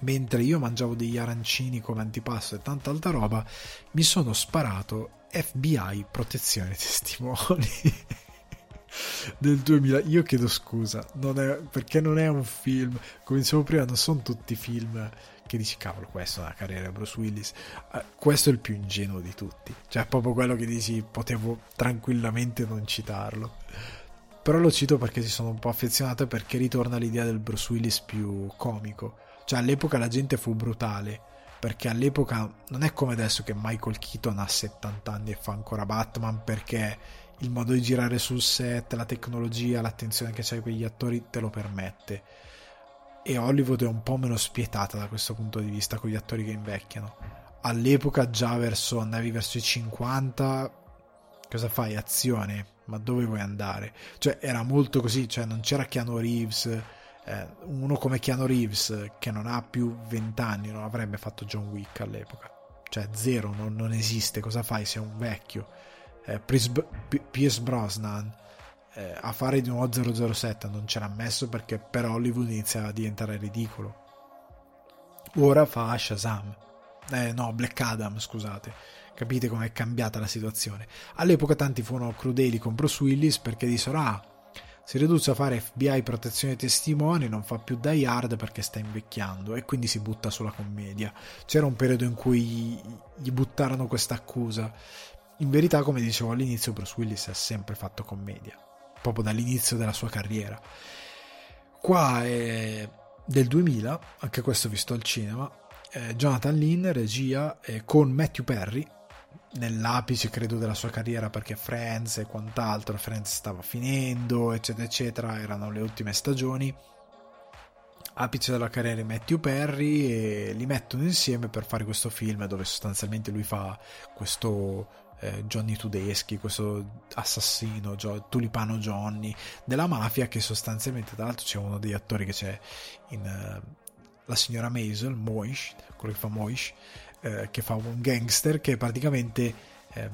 mentre io mangiavo degli arancini come antipasto e tanta altra roba, mi sono sparato FBI protezione testimoni del 2000. Io chiedo scusa, non è, perché non è un film, come dicevo prima, non sono tutti film che dici cavolo questa è una carriera di Bruce Willis. Uh, questo è il più ingenuo di tutti. Cioè proprio quello che dici potevo tranquillamente non citarlo. Però lo cito perché si sono un po' affezionato perché ritorna l'idea del Bruce Willis più comico. Cioè all'epoca la gente fu brutale perché all'epoca non è come adesso che Michael Keaton ha 70 anni e fa ancora Batman perché il modo di girare sul set, la tecnologia, l'attenzione che c'hai per gli attori te lo permette e Hollywood è un po' meno spietata da questo punto di vista con gli attori che invecchiano. All'epoca già verso andavi verso i 50 cosa fai? Azione, ma dove vuoi andare? Cioè era molto così, cioè non c'era Keanu Reeves, eh, uno come Keanu Reeves che non ha più 20 anni non avrebbe fatto John Wick all'epoca. Cioè zero, non, non esiste, cosa fai? Sei un vecchio. Eh, Pierce Brosnan eh, a fare di nuovo 007 non ce l'ha messo perché per Hollywood inizia a diventare ridicolo. Ora fa Shazam. Eh, no Black Adam scusate. Capite com'è cambiata la situazione? All'epoca tanti furono crudeli con Bruce Willis perché dissero ah si riduce a fare FBI protezione testimoni, non fa più die hard perché sta invecchiando e quindi si butta sulla commedia. C'era un periodo in cui gli buttarono questa accusa. In verità, come dicevo all'inizio, Bruce Willis ha sempre fatto commedia proprio dall'inizio della sua carriera. Qua è del 2000, anche questo visto al cinema, eh, Jonathan Lynn, regia, eh, con Matthew Perry, nell'apice credo della sua carriera perché Friends e quant'altro, Friends stava finendo, eccetera, eccetera, erano le ultime stagioni. Apice della carriera di Matthew Perry e li mettono insieme per fare questo film dove sostanzialmente lui fa questo eh, Johnny Tudeschi, questo assassino, Gio, Tulipano Johnny della mafia che sostanzialmente tra l'altro c'è uno degli attori che c'è in uh, la signora Maisel, Moish, quello che fa Moish, eh, che fa un gangster che praticamente eh,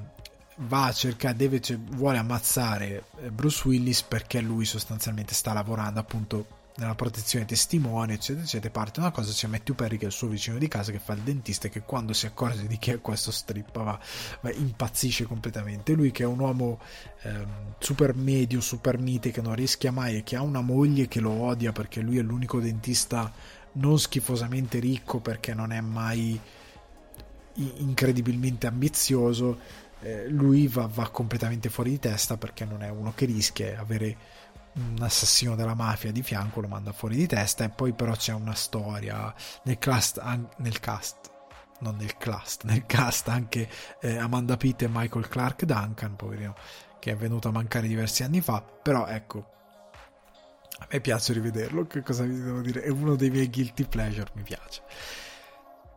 va a cercare, deve, cioè, vuole ammazzare eh, Bruce Willis perché lui sostanzialmente sta lavorando appunto nella protezione testimoni, eccetera, eccetera, parte una cosa, c'è Matthew Perry che è il suo vicino di casa che fa il dentista che quando si accorge di chi è questo strippa va, va impazzisce completamente. Lui che è un uomo ehm, super medio, super mite, che non rischia mai e che ha una moglie che lo odia perché lui è l'unico dentista non schifosamente ricco perché non è mai incredibilmente ambizioso, eh, lui va, va completamente fuori di testa perché non è uno che rischia avere un assassino della mafia di fianco lo manda fuori di testa e poi però c'è una storia nel cast, nel cast non nel cast, nel cast anche eh, Amanda Pitt e Michael Clark Duncan, poverino, che è venuto a mancare diversi anni fa, però ecco, a me piace rivederlo, che cosa vi devo dire, è uno dei miei guilty pleasure, mi piace.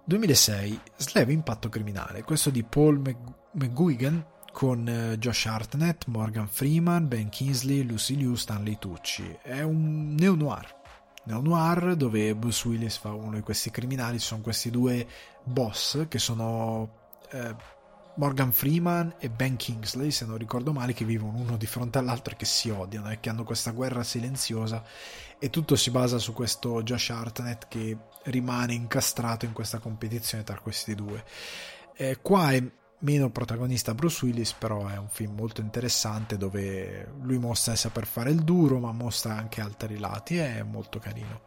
2006, Slave Impatto Criminale, questo di Paul McGuigan, con eh, Josh Hartnett, Morgan Freeman, Ben Kingsley, Lucy Liu, Stanley Tucci. È un neo-noir. Neo-noir dove Bruce Willis fa uno di questi criminali, sono questi due boss che sono eh, Morgan Freeman e Ben Kingsley, se non ricordo male, che vivono uno di fronte all'altro e che si odiano e che hanno questa guerra silenziosa e tutto si basa su questo Josh Hartnett che rimane incastrato in questa competizione tra questi due. Eh, qua è meno protagonista Bruce Willis, però è un film molto interessante dove lui mostra di saper fare il duro, ma mostra anche altri lati, è molto carino.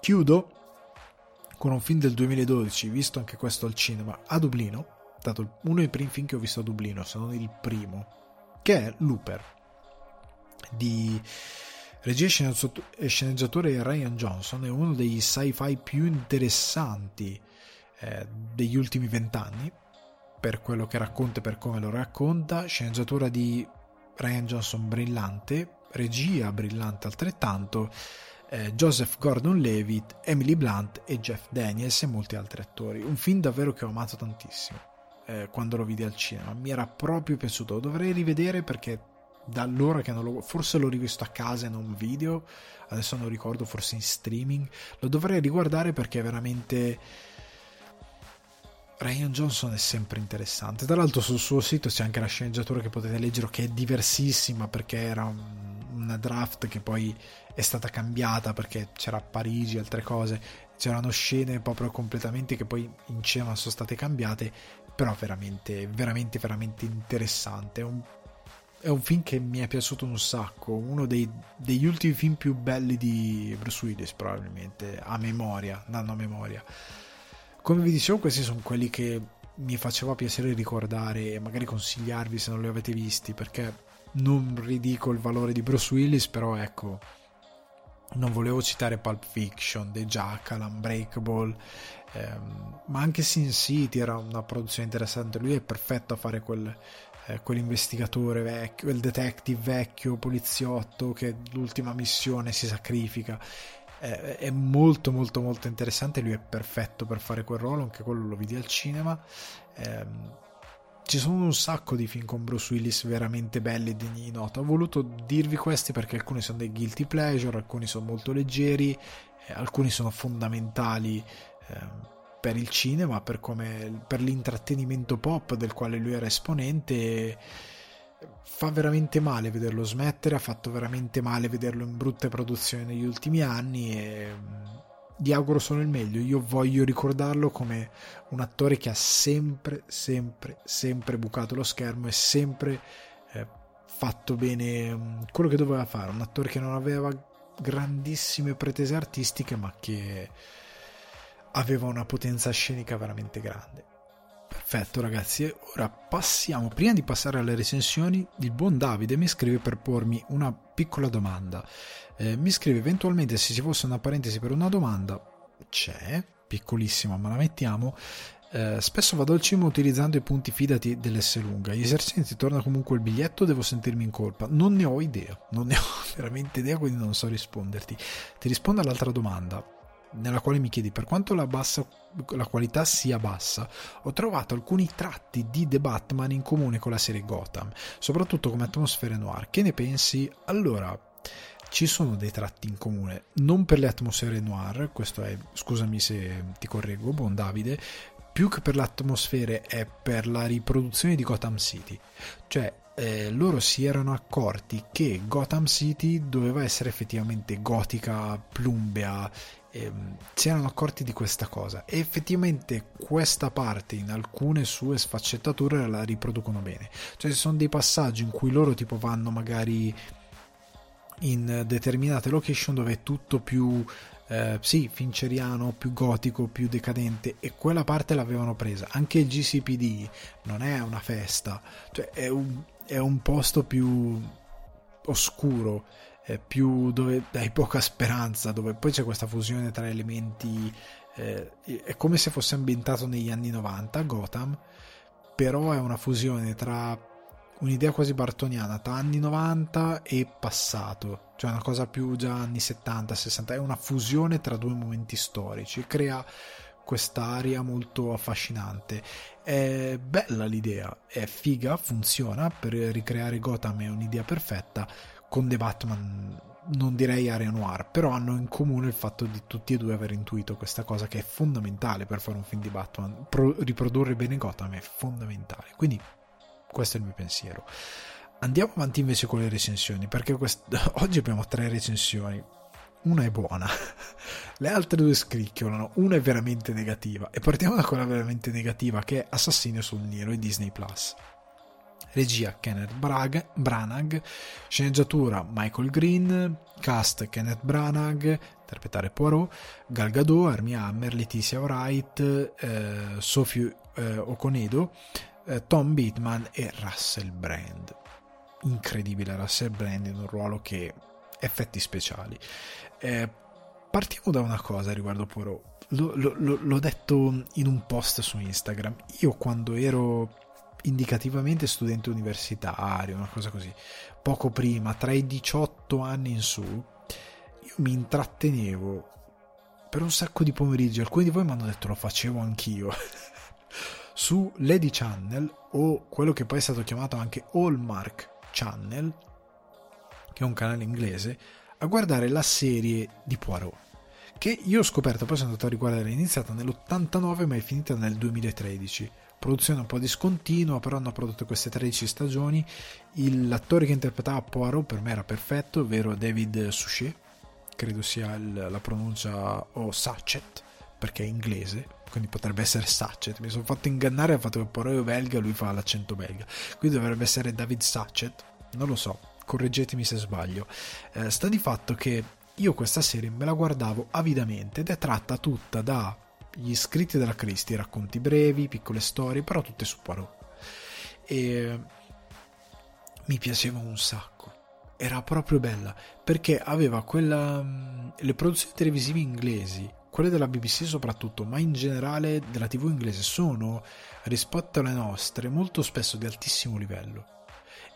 Chiudo con un film del 2012, visto anche questo al cinema, a Dublino, stato uno dei primi film che ho visto a Dublino, se non il primo, che è Looper, di regia e sceneggiatore Ryan Johnson, è uno dei sci-fi più interessanti eh, degli ultimi vent'anni, per quello che racconta e per come lo racconta, sceneggiatura di Ryan Johnson brillante, regia brillante altrettanto, eh, Joseph Gordon-Levitt, Emily Blunt e Jeff Daniels e molti altri attori. Un film davvero che ho amato tantissimo eh, quando lo vidi al cinema, mi era proprio piaciuto, lo dovrei rivedere perché da allora che non lo forse l'ho rivisto a casa in un video, adesso non ricordo, forse in streaming, lo dovrei riguardare perché è veramente Ryan Johnson è sempre interessante. Tra l'altro sul suo sito c'è anche la sceneggiatura che potete leggere che è diversissima perché era un, una draft che poi è stata cambiata perché c'era Parigi e altre cose. C'erano scene proprio completamente che poi in cinema sono state cambiate, però veramente, veramente, veramente interessante. È un, è un film che mi è piaciuto un sacco, uno dei, degli ultimi film più belli di Bruce Willis probabilmente, a memoria, danno a memoria come vi dicevo, questi sono quelli che mi faceva piacere ricordare e magari consigliarvi se non li avete visti, perché non ridico il valore di Bruce Willis, però ecco, non volevo citare Pulp Fiction, The Jackal, Unbreakable, ehm, ma anche Sin City era una produzione interessante. Lui è perfetto a fare quel, eh, quell'investigatore vecchio, il detective vecchio, poliziotto che l'ultima missione si sacrifica è, molto molto molto interessante, lui è perfetto per fare quel ruolo, anche quello lo vedi al cinema. Eh, ci sono un sacco di film con Bruce Willis veramente belli e degni di nota. Ho voluto dirvi questi perché alcuni sono dei guilty pleasure, alcuni sono molto leggeri, eh, alcuni sono fondamentali eh, per il cinema, per, come, per l'intrattenimento pop del quale lui era esponente. E, fa veramente male vederlo smettere, ha fatto veramente male vederlo in brutte produzioni negli ultimi anni e mm, gli auguro solo il meglio. Io voglio ricordarlo come un attore che ha sempre, sempre, sempre bucato lo schermo e sempre eh, fatto bene mm, quello che doveva fare. Un attore che non aveva grandissime pretese artistiche, ma che aveva una potenza scenica veramente grande. Perfetto ragazzi, ora passiamo, prima di passare alle recensioni, il buon Davide mi scrive per pormi una piccola domanda. Eh, mi scrive eventualmente se ci fosse una parentesi per una domanda, c'è, piccolissima ma la mettiamo, eh, spesso vado al cinema utilizzando i punti fidati dell'S lunga. Gli esercenti torna comunque il biglietto, devo sentirmi in colpa. Non ne ho idea, non ne ho veramente idea, quindi non so risponderti. Ti rispondo all'altra domanda nella quale mi chiedi per quanto la, bassa, la qualità sia bassa, ho trovato alcuni tratti di The Batman in comune con la serie Gotham, soprattutto come atmosfere noir. Che ne pensi? Allora, ci sono dei tratti in comune, non per le atmosfere noir, questo è, scusami se ti correggo, buon Davide, più che per le atmosfere è per la riproduzione di Gotham City. Cioè, eh, loro si erano accorti che Gotham City doveva essere effettivamente gotica, plumbea ehm, si erano accorti di questa cosa. E effettivamente questa parte in alcune sue sfaccettature la riproducono bene. Cioè ci sono dei passaggi in cui loro tipo vanno magari in determinate location dove è tutto più eh, sì, finceriano, più gotico, più decadente e quella parte l'avevano presa. Anche il GCPD non è una festa, cioè è un, è un posto più oscuro eh, più dove hai poca speranza, dove poi c'è questa fusione tra elementi, eh, è come se fosse ambientato negli anni 90, Gotham, però è una fusione tra un'idea quasi bartoniana tra anni 90 e passato, cioè una cosa più già anni 70, 60, è una fusione tra due momenti storici, crea quest'aria molto affascinante. È bella l'idea, è figa, funziona per ricreare Gotham, è un'idea perfetta con The Batman non direi area noir, però hanno in comune il fatto di tutti e due aver intuito questa cosa che è fondamentale per fare un film di Batman. Pro- riprodurre bene Gotham è fondamentale. Quindi questo è il mio pensiero. Andiamo avanti invece con le recensioni, perché quest- oggi abbiamo tre recensioni. Una è buona, le altre due scricchiolano, una è veramente negativa. E partiamo da quella veramente negativa che è Assassino sul Nero e Disney Plus regia Kenneth Braga, Branagh, sceneggiatura Michael Green, cast Kenneth Branagh, interpretare Poirot, Gal Gadot, Armie Hammer, Letizia Wright, eh, Sophie eh, Okonedo, eh, Tom Bateman e Russell Brand. Incredibile Russell Brand in un ruolo che effetti speciali. Eh, partiamo da una cosa riguardo Poirot. L- l- l'ho detto in un post su Instagram. Io quando ero indicativamente studente universitario, una cosa così, poco prima, tra i 18 anni in su, io mi intrattenevo per un sacco di pomeriggi. Alcuni di voi mi hanno detto lo facevo anch'io. su Lady Channel o quello che poi è stato chiamato anche Hallmark Channel, che è un canale inglese, a guardare la serie di Poirot. Che io ho scoperto, poi sono andato a riguardare, è iniziata nell'89 ma è finita nel 2013 produzione un po' discontinua, però hanno prodotto queste 13 stagioni. L'attore che interpretava Poirot per me era perfetto, ovvero David Suchet, credo sia il, la pronuncia o Sachet, perché è inglese, quindi potrebbe essere Sachet. Mi sono fatto ingannare al fatto che Poirot è belga, lui fa l'accento belga. Quindi dovrebbe essere David Sachet, non lo so, correggetemi se sbaglio. Eh, sta di fatto che io questa serie me la guardavo avidamente ed è tratta tutta da gli scritti della Christie, racconti brevi, piccole storie, però tutte su Poirot. E mi piaceva un sacco. Era proprio bella perché aveva quella. Le produzioni televisive inglesi, quelle della BBC soprattutto, ma in generale della TV inglese, sono rispetto alle nostre molto spesso di altissimo livello.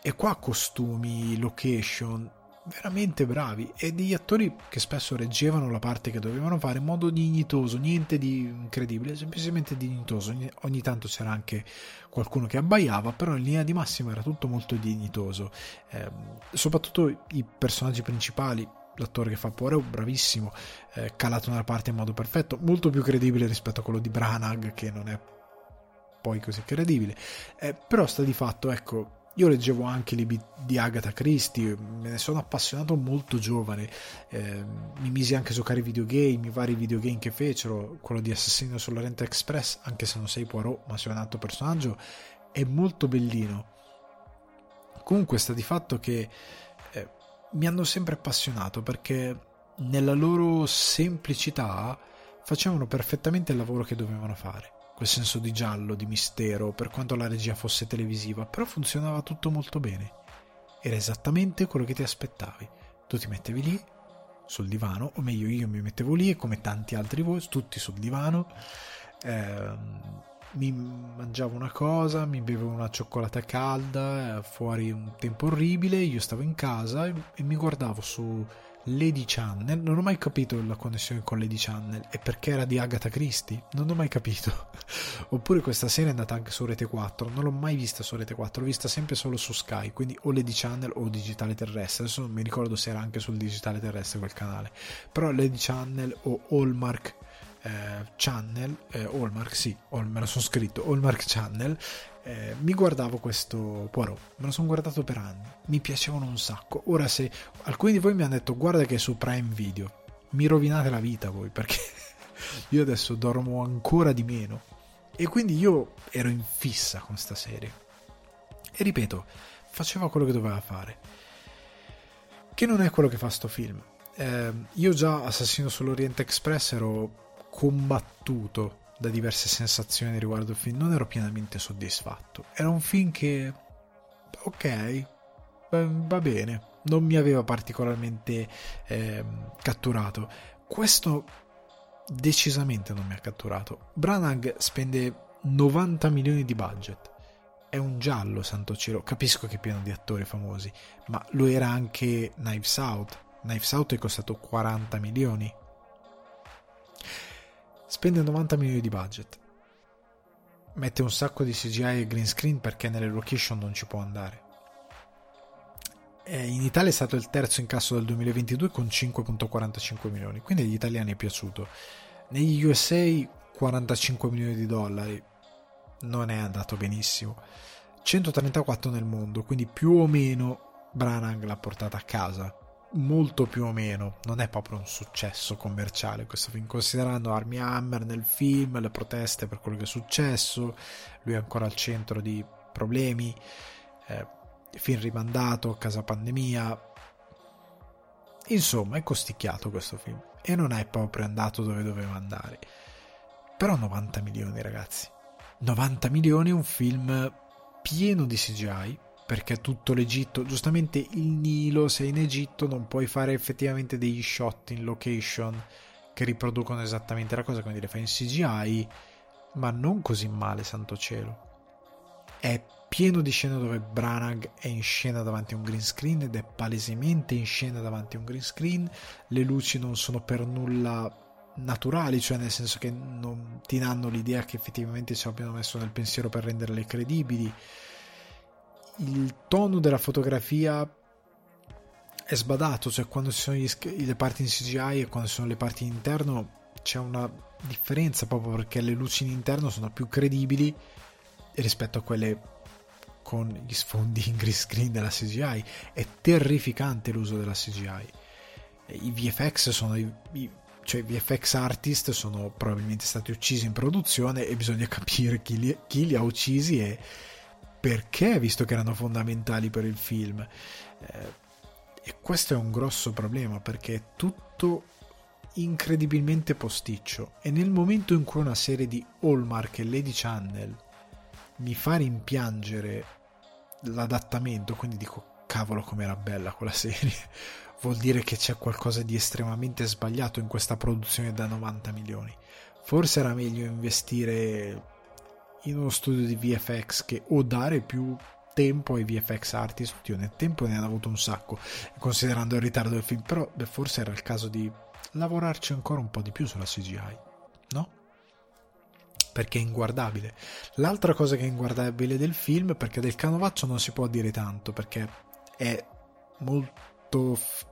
E qua costumi, location, veramente bravi e degli attori che spesso reggevano la parte che dovevano fare in modo dignitoso, niente di incredibile, semplicemente dignitoso. Ogni, tanto c'era anche qualcuno che abbaiava, però in linea di massima era tutto molto dignitoso. Eh, soprattutto i personaggi principali, l'attore che fa Poirot, bravissimo, eh, calato nella parte in modo perfetto, molto più credibile rispetto a quello di Branagh che non è poi così credibile. Eh, però sta di fatto, ecco, io leggevo anche libri di Agatha Christie, me ne sono appassionato molto giovane, eh, mi misi anche a giocare ai videogame, i vari videogame che fecero, quello di Assassino sull'Oriente Express, anche se non sei Poirot ma sei un altro personaggio, è molto bellino. Comunque sta di fatto che eh, mi hanno sempre appassionato perché nella loro semplicità facevano perfettamente il lavoro che dovevano fare quel senso di giallo, di mistero, per quanto la regia fosse televisiva, però funzionava tutto molto bene. Era esattamente quello che ti aspettavi. Tu ti mettevi lì, sul divano, o meglio io mi mettevo lì e come tanti altri voi, tutti sul divano, eh, mi mangiavo una cosa, mi bevevo una cioccolata calda, eh, fuori un tempo orribile, io stavo in casa e, e mi guardavo su Lady Channel, non ho mai capito la connessione con Lady Channel e perché era di Agatha Christie, non ho mai capito. Oppure questa serie è andata anche su Rete 4, non l'ho mai vista su Rete 4, l'ho vista sempre solo su Sky, quindi o Lady Channel o Digitale Terrestre, adesso non mi ricordo se era anche sul Digitale Terrestre quel canale, però Lady Channel o Hallmark eh, Channel, eh, Hallmark sì, me lo sono scritto, Hallmark Channel, eh, mi guardavo questo Poirot, me lo sono guardato per anni, mi piacevano un sacco. Ora se alcuni di voi mi hanno detto guarda che è su Prime Video, mi rovinate la vita voi perché io adesso dormo ancora di meno. E quindi io ero in fissa con sta serie. E ripeto, faceva quello che doveva fare. Che non è quello che fa sto film. Eh, io già Assassino sull'Oriente Express ero combattuto da diverse sensazioni riguardo il film, non ero pienamente soddisfatto. Era un film che, ok, va bene, non mi aveva particolarmente eh, catturato. Questo decisamente non mi ha catturato. Branagh spende 90 milioni di budget. È un giallo, santo cielo. Capisco che è pieno di attori famosi, ma lo era anche Knives Out. Knives Out è costato 40 milioni spende 90 milioni di budget. Mette un sacco di CGI e green screen perché nelle location non ci può andare. E in Italia è stato il terzo incasso del 2022 con 5.45 milioni, quindi agli italiani è piaciuto. Negli USA 45 milioni di dollari, non è andato benissimo. 134 nel mondo, quindi più o meno Branagh l'ha portata a casa molto più o meno. Non è proprio un successo commerciale questo film considerando Armie Hammer nel film le proteste per quello che è successo lui è ancora al centro di problemi eh, film rimandato casa pandemia. Insomma è costicchiato questo film e non è proprio andato dove doveva andare. Però 90 milioni ragazzi. 90 milioni un film pieno di CGI perché tutto l'Egitto, giustamente il Nilo, se in Egitto non puoi fare effettivamente degli shot in location che riproducono esattamente la cosa, quindi le fai in CGI, ma non così male, santo cielo. È pieno di scene dove Branagh è in scena davanti a un green screen ed è palesemente in scena davanti a un green screen, le luci non sono per nulla naturali, cioè nel senso che non ti danno l'idea che effettivamente ci abbiano messo nel pensiero per renderle credibili. Il tono della fotografia è sbadato, cioè quando ci sono gli, le parti in CGI e quando ci sono le parti in interno c'è una differenza proprio perché le luci in interno sono più credibili rispetto a quelle con gli sfondi in green screen della CGI. È terrificante l'uso della CGI. I VFX sono i, i cioè VFX artist sono probabilmente stati uccisi in produzione e bisogna capire chi li, chi li ha uccisi e perché, visto che erano fondamentali per il film. Eh, e questo è un grosso problema perché è tutto incredibilmente posticcio e nel momento in cui una serie di Hallmark e Lady Channel mi fa rimpiangere l'adattamento, quindi dico cavolo com'era bella quella serie, vuol dire che c'è qualcosa di estremamente sbagliato in questa produzione da 90 milioni. Forse era meglio investire in uno studio di VFX che o dare più tempo ai VFX artist, io nel tempo ne hanno avuto un sacco, considerando il ritardo del film, però beh, forse era il caso di lavorarci ancora un po' di più sulla CGI, no? Perché è inguardabile. L'altra cosa che è inguardabile del film, perché del canovaccio non si può dire tanto, perché è molto f-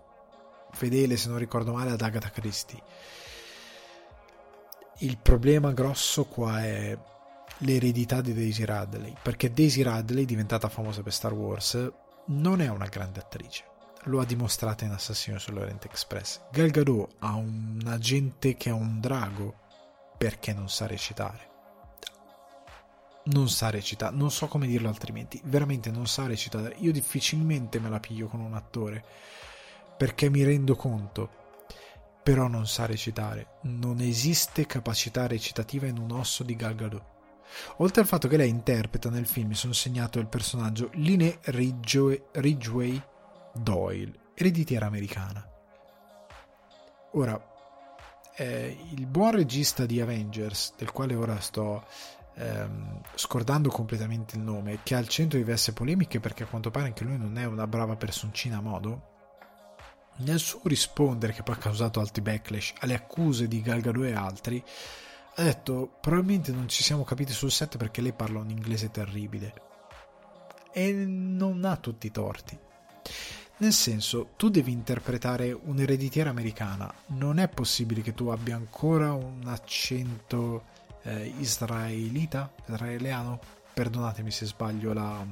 fedele, se non ricordo male, ad Agatha Christie. Il problema grosso qua è l'eredità di Daisy Radley, perché Daisy Radley, diventata famosa per Star Wars, non è una grande attrice. Lo ha dimostrata in Assassino sull'Orient Express. Gal Gadot ha un agente che è un drago perché non sa recitare. Non sa recitare, non so come dirlo altrimenti, veramente non sa recitare. Io difficilmente me la piglio con un attore perché mi rendo conto però non sa recitare. Non esiste capacità recitativa in un osso di Gal Gadot. Oltre al fatto che lei interpreta nel film, mi sono segnato il personaggio Line Ridgway Doyle, ereditiera americana. Ora, eh, il buon regista di Avengers, del quale ora sto ehm, scordando completamente il nome, che è al centro di diverse polemiche perché a quanto pare anche lui non è una brava personcina a modo, nel suo rispondere, che poi ha causato alti backlash alle accuse di Gal Gadot e altri, ha detto probabilmente non ci siamo capiti sul set perché lei parla un inglese terribile. E non ha tutti i torti. Nel senso tu devi interpretare un'ereditiera americana. Non è possibile che tu abbia ancora un accento eh, israelita israeliano. Perdonatemi se sbaglio la,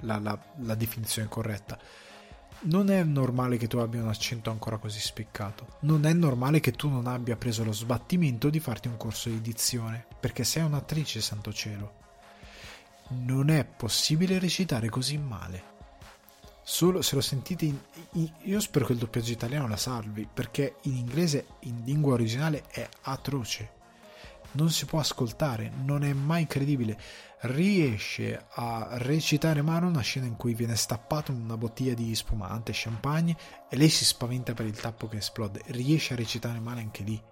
la, la, la definizione corretta non è normale che tu abbia un accento ancora così spiccato. Non è normale che tu non abbia preso lo sbattimento di farti un corso di dizione, perché sei un'attrice, santo cielo. Non è possibile recitare così male. Solo se lo sentite in, in, io spero che il doppiaggio italiano la salvi, perché in inglese, in lingua originale, è atroce. Non si può ascoltare, non è mai credibile riesce a recitare male una scena in cui viene stappato una bottiglia di spumante, champagne e lei si spaventa per il tappo che esplode. Riesce a recitare male anche lì.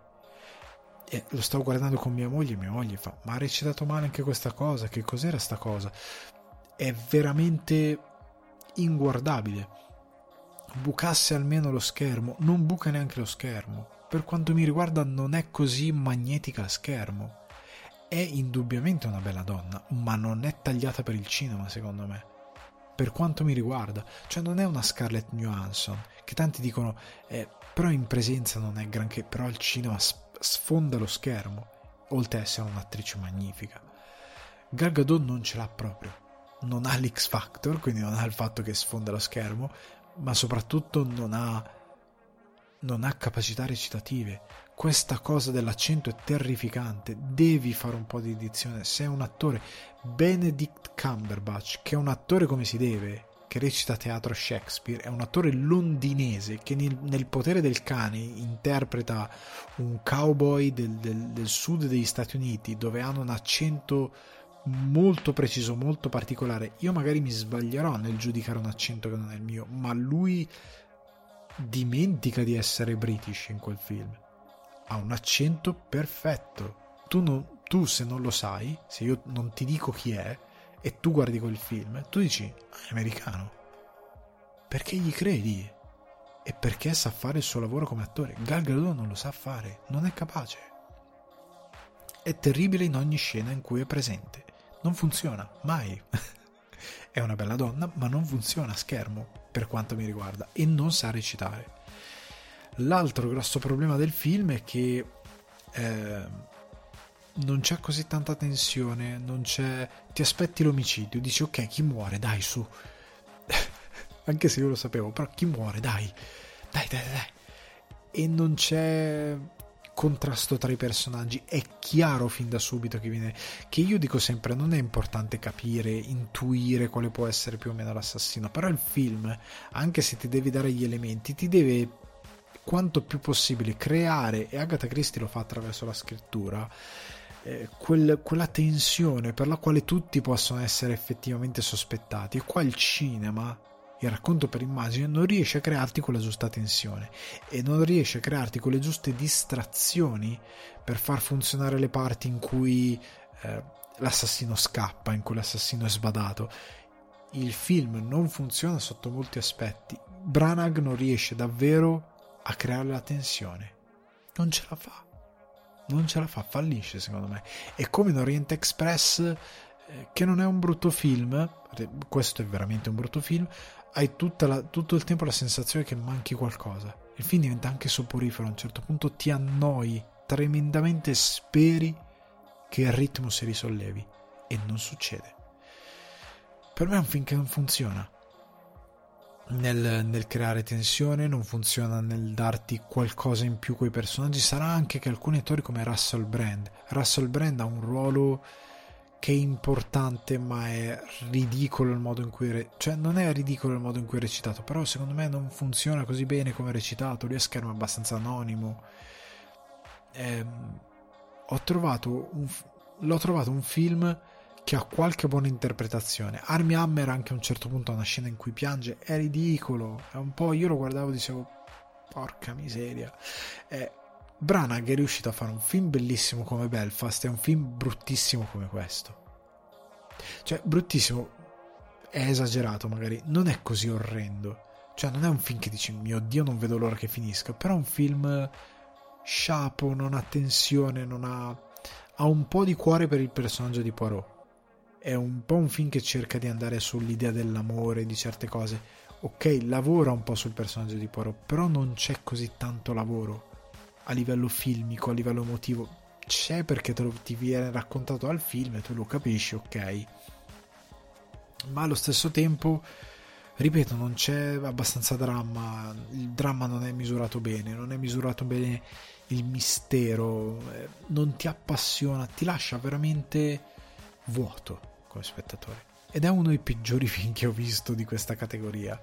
E lo stavo guardando con mia moglie e mia moglie fa: Ma ha recitato male anche questa cosa? Che cos'era sta cosa? È veramente inguardabile. Bucasse almeno lo schermo, non buca neanche lo schermo. Per quanto mi riguarda, non è così magnetica a schermo è indubbiamente una bella donna, ma non è tagliata per il cinema, secondo me. Per quanto mi riguarda, cioè non è una Scarlett Johansson, che tanti dicono, eh, però in presenza non è granché, però al cinema sfonda lo schermo, oltre ad essere un'attrice magnifica. Gal Gadot non ce l'ha proprio. Non ha l'X Factor, quindi non ha il fatto che sfonda lo schermo, ma soprattutto non ha, non ha capacità recitative questa cosa dell'accento è terrificante, devi fare un po' di edizione. Sei un attore, Benedict Cumberbatch, che è un attore come si deve, che recita teatro Shakespeare, è un attore londinese che nel, nel potere del cane interpreta un cowboy del, del, del sud degli Stati Uniti dove hanno un accento molto preciso, molto particolare. Io magari mi sbaglierò nel giudicare un accento che non è il mio, ma lui dimentica di essere british in quel film ha un accento perfetto. Tu, non, tu, se non lo sai, se io non ti dico chi è, e tu guardi quel film, tu dici, ah, è americano. Perché gli credi? E perché sa fare il suo lavoro come attore. Gal Gadot non lo sa fare, non è capace. È terribile in ogni scena in cui è presente. Non funziona, mai. è una bella donna, ma non funziona a schermo, per quanto mi riguarda, e non sa recitare. L'altro grosso problema del film è che eh, non c'è così tanta tensione, non c'è... ti aspetti l'omicidio, dici ok, chi muore, dai su. Anche se io lo sapevo, però chi muore, dai. Dai, dai, dai. E non c'è contrasto tra i personaggi, è chiaro fin da subito che viene che io dico sempre non è importante capire, intuire quale può essere più o meno l'assassino, però il film, anche se ti devi dare gli elementi, ti deve quanto più possibile creare e Agatha Christie lo fa attraverso la scrittura eh, quel, quella tensione per la quale tutti possono essere effettivamente sospettati. E qua il cinema, il racconto per immagine, non riesce a crearti quella giusta tensione e non riesce a crearti quelle giuste distrazioni per far funzionare le parti in cui eh, l'assassino scappa, in cui l'assassino è sbadato. Il film non funziona sotto molti aspetti. Branagh non riesce davvero a creare la tensione. Non ce la fa non ce la fa, fallisce secondo me. È come in Orient Express, eh, che non è un brutto film, questo è veramente un brutto film, hai la, tutto il tempo la sensazione che manchi qualcosa. Il film diventa anche soporifero, a un certo punto ti annoi tremendamente, speri che il ritmo si risollevi e non succede. Per me è un film che non funziona nel, nel, creare tensione, non funziona nel darti qualcosa in più coi personaggi. Sarà anche che alcuni attori come Russell Brand, Russell Brand ha un ruolo che è importante, ma è ridicolo il modo in cui re- cioè non è ridicolo il modo in cui è recitato, però secondo me non funziona così bene come è recitato. Lui a schermo è abbastanza anonimo. Eh, ho trovato un, l'ho trovato un film che ha qualche buona interpretazione. Army Hammer anche a un certo punto ha una scena in cui piange, è ridicolo, è un po', io lo guardavo e dicevo, porca miseria. Eh, Branagh è riuscito a fare un film bellissimo come Belfast e un film bruttissimo come questo. Cioè, bruttissimo è esagerato magari, non è così orrendo. Cioè, non è un film che dici, mio Dio, non vedo l'ora che finisca, però è un film sciapo, non ha tensione, non ha... ha un po' di cuore per il personaggio di Poirot è un po' un film che cerca di andare sull'idea dell'amore, di certe cose. Ok, lavora un po' sul personaggio di Poirot, però non c'è così tanto lavoro a livello filmico, a livello emotivo. C'è perché te lo, ti viene raccontato al film e tu lo capisci, ok. Ma allo stesso tempo, ripeto, non c'è abbastanza dramma. Il dramma non è misurato bene, non è misurato bene il mistero, eh, non ti appassiona, ti lascia veramente vuoto come spettatore. Ed è uno dei peggiori film che ho visto di questa categoria.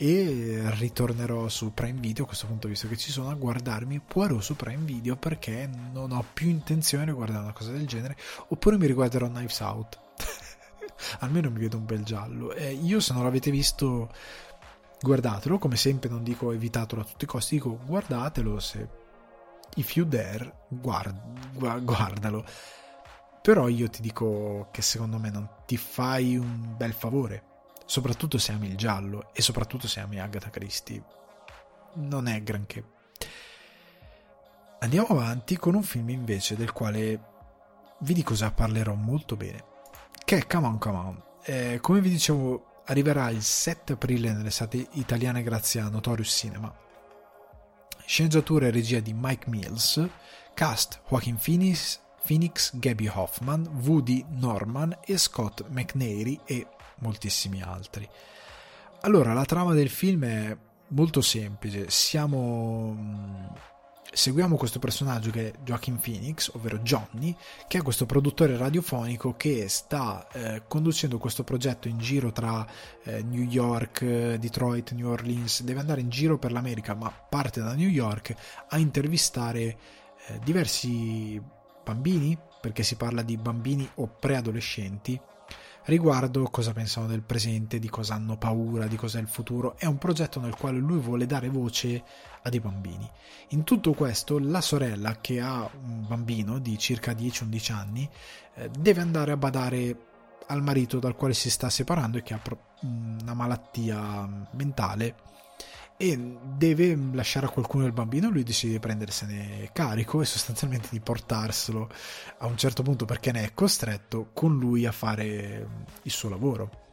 E ritornerò su Prime Video a questo punto, visto che ci sono, a guardarmi Poirot su Prime Video perché non ho più intenzione di guardare una cosa del genere. Oppure mi riguarderò Knives Out. Almeno mi vedo un bel giallo. Eh, io, se non l'avete visto, guardatelo. Come sempre, non dico evitatelo a tutti i costi, dico guardatelo. Se if you dare, guard, guardalo però io ti dico che secondo me non ti fai un bel favore, soprattutto se ami il giallo e soprattutto se ami Agatha Christie. Non è granché. Andiamo avanti con un film invece del quale vi dico già parlerò molto bene, che è Come On Come On. Eh, come vi dicevo, arriverà il 7 aprile nelle sate italiane grazie a Notorious Cinema. Sceneggiatura e regia di Mike Mills, cast Joaquin Phoenix, Phoenix, Gabby Hoffman, Woody Norman e Scott McNairy e moltissimi altri. Allora, la trama del film è molto semplice. Siamo mm, seguiamo questo personaggio che è Joaquin Phoenix, ovvero Johnny, che è questo produttore radiofonico che sta eh, conducendo questo progetto in giro tra eh, New York, Detroit, New Orleans, deve andare in giro per l'America, ma parte da New York a intervistare eh, diversi bambini, perché si parla di bambini o preadolescenti, riguardo cosa pensano del presente, di cosa hanno paura, di cosa è il futuro. È un progetto nel quale lui vuole dare voce a dei bambini. In tutto questo, la sorella, che ha un bambino di circa 10-11 anni, eh, deve andare a badare al marito dal quale si sta separando e che ha una malattia mentale e deve lasciare a qualcuno il bambino, lui decide di prendersene carico e sostanzialmente di portarselo a un certo punto perché ne è costretto con lui a fare il suo lavoro.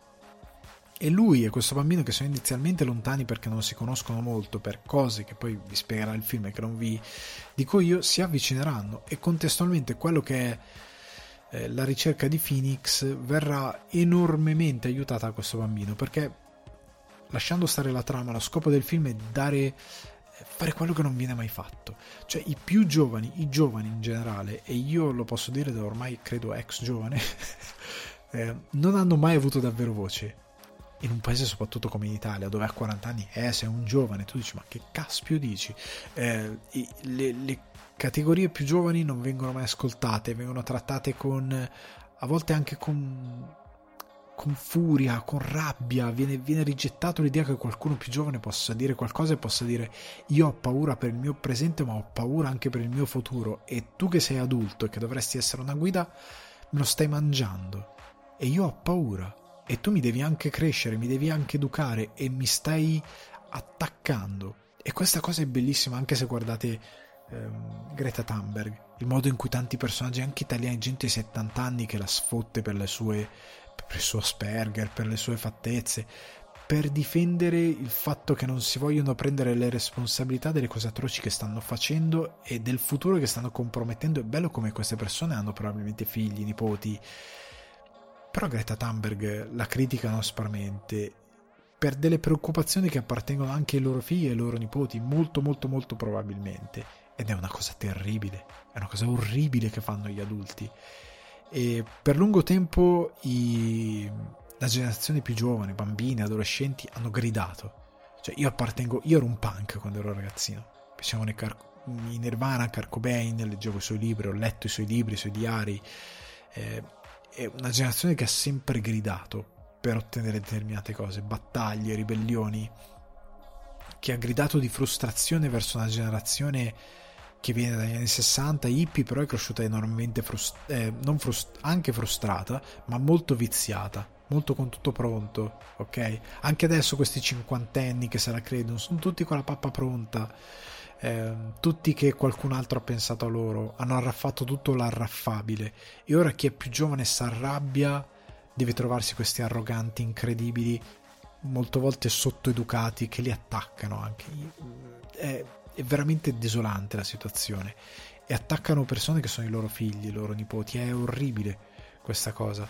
E lui e questo bambino che sono inizialmente lontani perché non si conoscono molto per cose che poi vi spiegherà il film e che non vi dico io, si avvicineranno e contestualmente quello che è eh, la ricerca di Phoenix verrà enormemente aiutata da questo bambino perché lasciando stare la trama, lo scopo del film è dare eh, fare quello che non viene mai fatto. Cioè i più giovani, i giovani in generale, e io lo posso dire da ormai credo ex giovane, eh, non hanno mai avuto davvero voce. In un paese soprattutto come in Italia, dove a 40 anni, eh, sei un giovane, tu dici ma che caspio dici? Eh, le, le categorie più giovani non vengono mai ascoltate, vengono trattate con, a volte anche con con furia, con rabbia, viene, viene, rigettato l'idea che qualcuno più giovane possa dire qualcosa e possa dire io ho paura per il mio presente ma ho paura anche per il mio futuro e tu che sei adulto e che dovresti essere una guida me lo stai mangiando. E io ho paura. E tu mi devi anche crescere, mi devi anche educare e mi stai attaccando. E questa cosa è bellissima anche se guardate ehm, Greta Thunberg il modo in cui tanti personaggi anche italiani gente di 70 anni che la sfotte per le sue per il suo Asperger, per le sue fattezze, per difendere il fatto che non si vogliono prendere le responsabilità delle cose atroci che stanno facendo e del futuro che stanno compromettendo. È bello come queste persone hanno probabilmente figli, nipoti. Però Greta Thunberg la criticano aspramente per delle preoccupazioni che appartengono anche ai loro figli e ai loro nipoti, molto molto molto probabilmente. Ed è una cosa terribile, è una cosa orribile che fanno gli adulti e per lungo tempo i, la generazione più giovane, bambini, adolescenti, hanno gridato. Cioè io appartengo, io ero un punk quando ero ragazzino. Piacevano i, Car- i Nirvana, Kurt Cobain, leggevo i suoi libri, ho letto i suoi libri, i suoi diari. Eh, è una generazione che ha sempre gridato per ottenere determinate cose, battaglie, ribellioni, che ha gridato di frustrazione verso una generazione che viene dagli anni 60, hippie però è cresciuta enormemente frust- eh, frust- anche frustrata, ma molto viziata, molto con tutto pronto, ok? Anche adesso questi cinquantenni che se la credono sono tutti con la pappa pronta, eh, tutti che qualcun altro ha pensato a loro, hanno arraffato tutto l'arraffabile e ora chi è più giovane si arrabbia, deve trovarsi questi arroganti incredibili, molte volte sottoeducati che li attaccano anche. È, è veramente desolante la situazione e attaccano persone che sono i loro figli, i loro nipoti, è orribile questa cosa.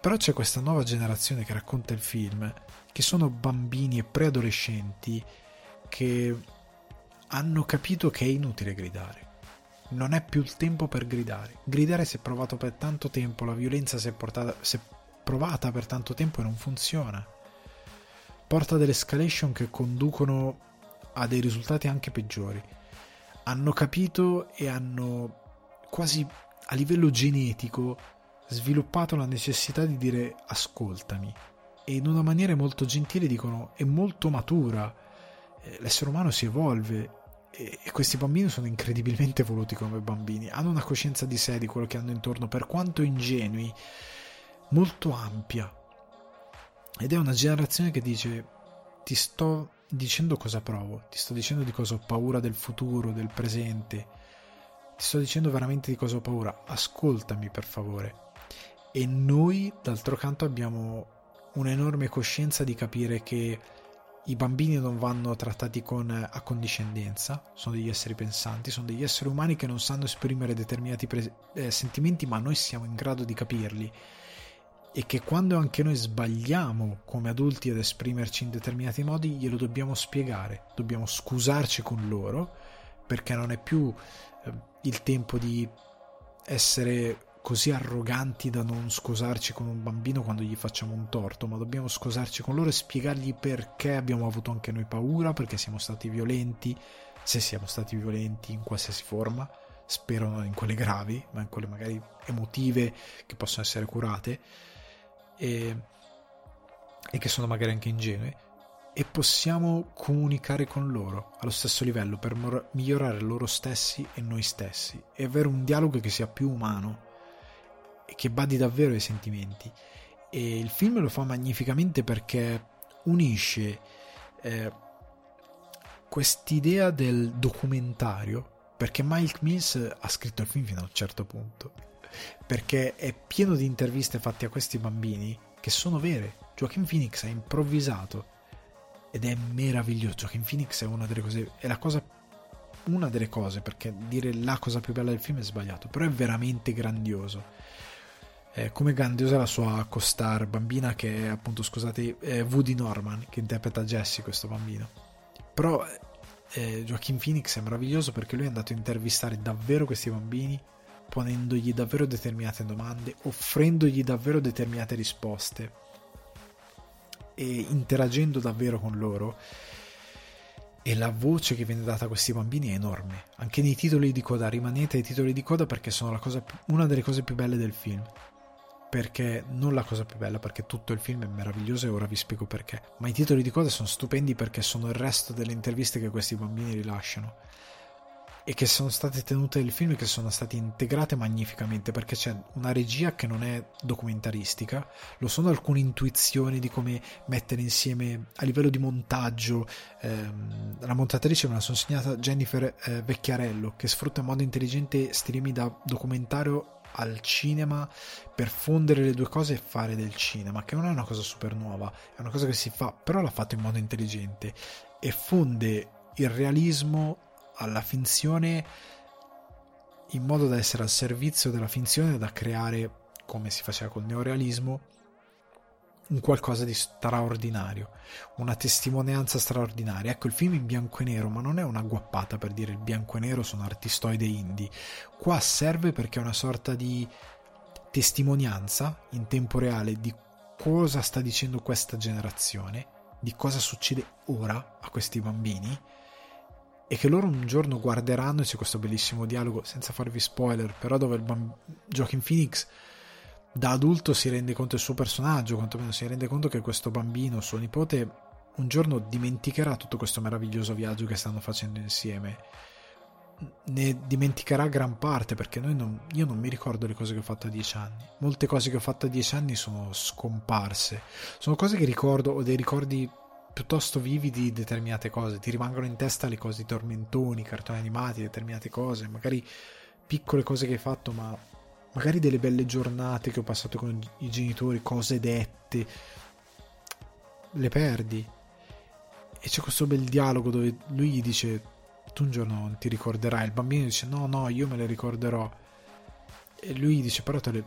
Però c'è questa nuova generazione che racconta il film, che sono bambini e preadolescenti che hanno capito che è inutile gridare. Non è più il tempo per gridare. Gridare si è provato per tanto tempo, la violenza si è, portata, si è provata per tanto tempo e non funziona. Porta delle escalation che conducono ha dei risultati anche peggiori. Hanno capito e hanno quasi a livello genetico sviluppato la necessità di dire ascoltami e in una maniera molto gentile dicono è molto matura, eh, l'essere umano si evolve e questi bambini sono incredibilmente evoluti come bambini, hanno una coscienza di sé, di quello che hanno intorno, per quanto ingenui, molto ampia. Ed è una generazione che dice ti sto dicendo cosa provo, ti sto dicendo di cosa ho paura del futuro, del presente, ti sto dicendo veramente di cosa ho paura, ascoltami per favore. E noi, d'altro canto, abbiamo un'enorme coscienza di capire che i bambini non vanno trattati con accondiscendenza, sono degli esseri pensanti, sono degli esseri umani che non sanno esprimere determinati pre- eh, sentimenti, ma noi siamo in grado di capirli e che quando anche noi sbagliamo come adulti ad esprimerci in determinati modi glielo dobbiamo spiegare, dobbiamo scusarci con loro perché non è più eh, il tempo di essere così arroganti da non scusarci con un bambino quando gli facciamo un torto, ma dobbiamo scusarci con loro e spiegargli perché abbiamo avuto anche noi paura, perché siamo stati violenti, se siamo stati violenti in qualsiasi forma, spero non in quelle gravi, ma in quelle magari emotive che possono essere curate e, e che sono magari anche ingenue e possiamo comunicare con loro allo stesso livello per mor- migliorare loro stessi e noi stessi. E avere un dialogo che sia più umano e che badi davvero ai sentimenti. E il film lo fa magnificamente perché unisce eh, quest'idea del documentario perché Mike Mills ha scritto il film fino a un certo punto perché è pieno di interviste fatte a questi bambini che sono vere. Joaquin Phoenix ha improvvisato. Ed è meraviglioso. Joaquin Phoenix è una delle cose è la cosa una delle cose perché dire la cosa più bella del film è sbagliato però è veramente grandioso. Eh, come grandiosa la sua co-star bambina che è appunto scusate è Woody Norman che interpreta Jesse questo bambino. Però eh, Joaquin Phoenix è meraviglioso perché lui è andato a intervistare davvero questi bambini ponendogli davvero determinate domande offrendogli davvero determinate risposte e interagendo davvero con loro e la voce che viene data a questi bambini è enorme. Anche nei titoli di coda rimanete ai titoli di coda perché sono cosa, una delle cose più belle del film. Perché non la cosa più bella, perché tutto il film è meraviglioso e ora vi spiego perché, ma i titoli di coda sono stupendi perché sono il resto delle interviste che questi bambini rilasciano e che sono state tenute nel film e che sono state integrate magnificamente perché c'è una regia che non è documentaristica, lo sono alcune intuizioni di come mettere insieme a livello di montaggio. Ehm, la montatrice me la sono segnata Jennifer eh, Vecchiarello che sfrutta in modo intelligente streaming da documentario al cinema per fondere le due cose e fare del cinema, che non è una cosa super nuova, è una cosa che si fa, però l'ha fatto in modo intelligente e fonde il realismo alla finzione in modo da essere al servizio della finzione, da creare, come si faceva col neorealismo, un qualcosa di straordinario, una testimonianza straordinaria. Ecco, il film in bianco e nero, ma non è una guappata per dire il bianco e nero sono artistoide indie. Qua serve perché è una sorta di testimonianza in tempo reale di cosa sta dicendo questa generazione, di cosa succede ora a questi bambini e che loro un giorno guarderanno e c'è questo bellissimo dialogo senza farvi spoiler, però dove il bamb- Joaquin Phoenix da adulto si rende conto del suo personaggio, quantomeno si rende conto che questo bambino, suo nipote, un giorno dimenticherà tutto questo meraviglioso viaggio che stanno facendo insieme. Ne dimenticherà gran parte perché non, io non mi ricordo le cose che ho fatto a dieci anni. Molte cose che ho fatto a dieci anni sono scomparse. Sono cose che ricordo o dei ricordi piuttosto vividi di determinate cose. Ti rimangono in testa le cose, i tormentoni, i cartoni animati, determinate cose, magari piccole cose che hai fatto, ma magari delle belle giornate che ho passato con i genitori, cose dette, le perdi. E c'è questo bel dialogo dove lui gli dice: Tu un giorno non ti ricorderai. Il bambino dice: No, no, io me le ricorderò. E lui dice: Però te le...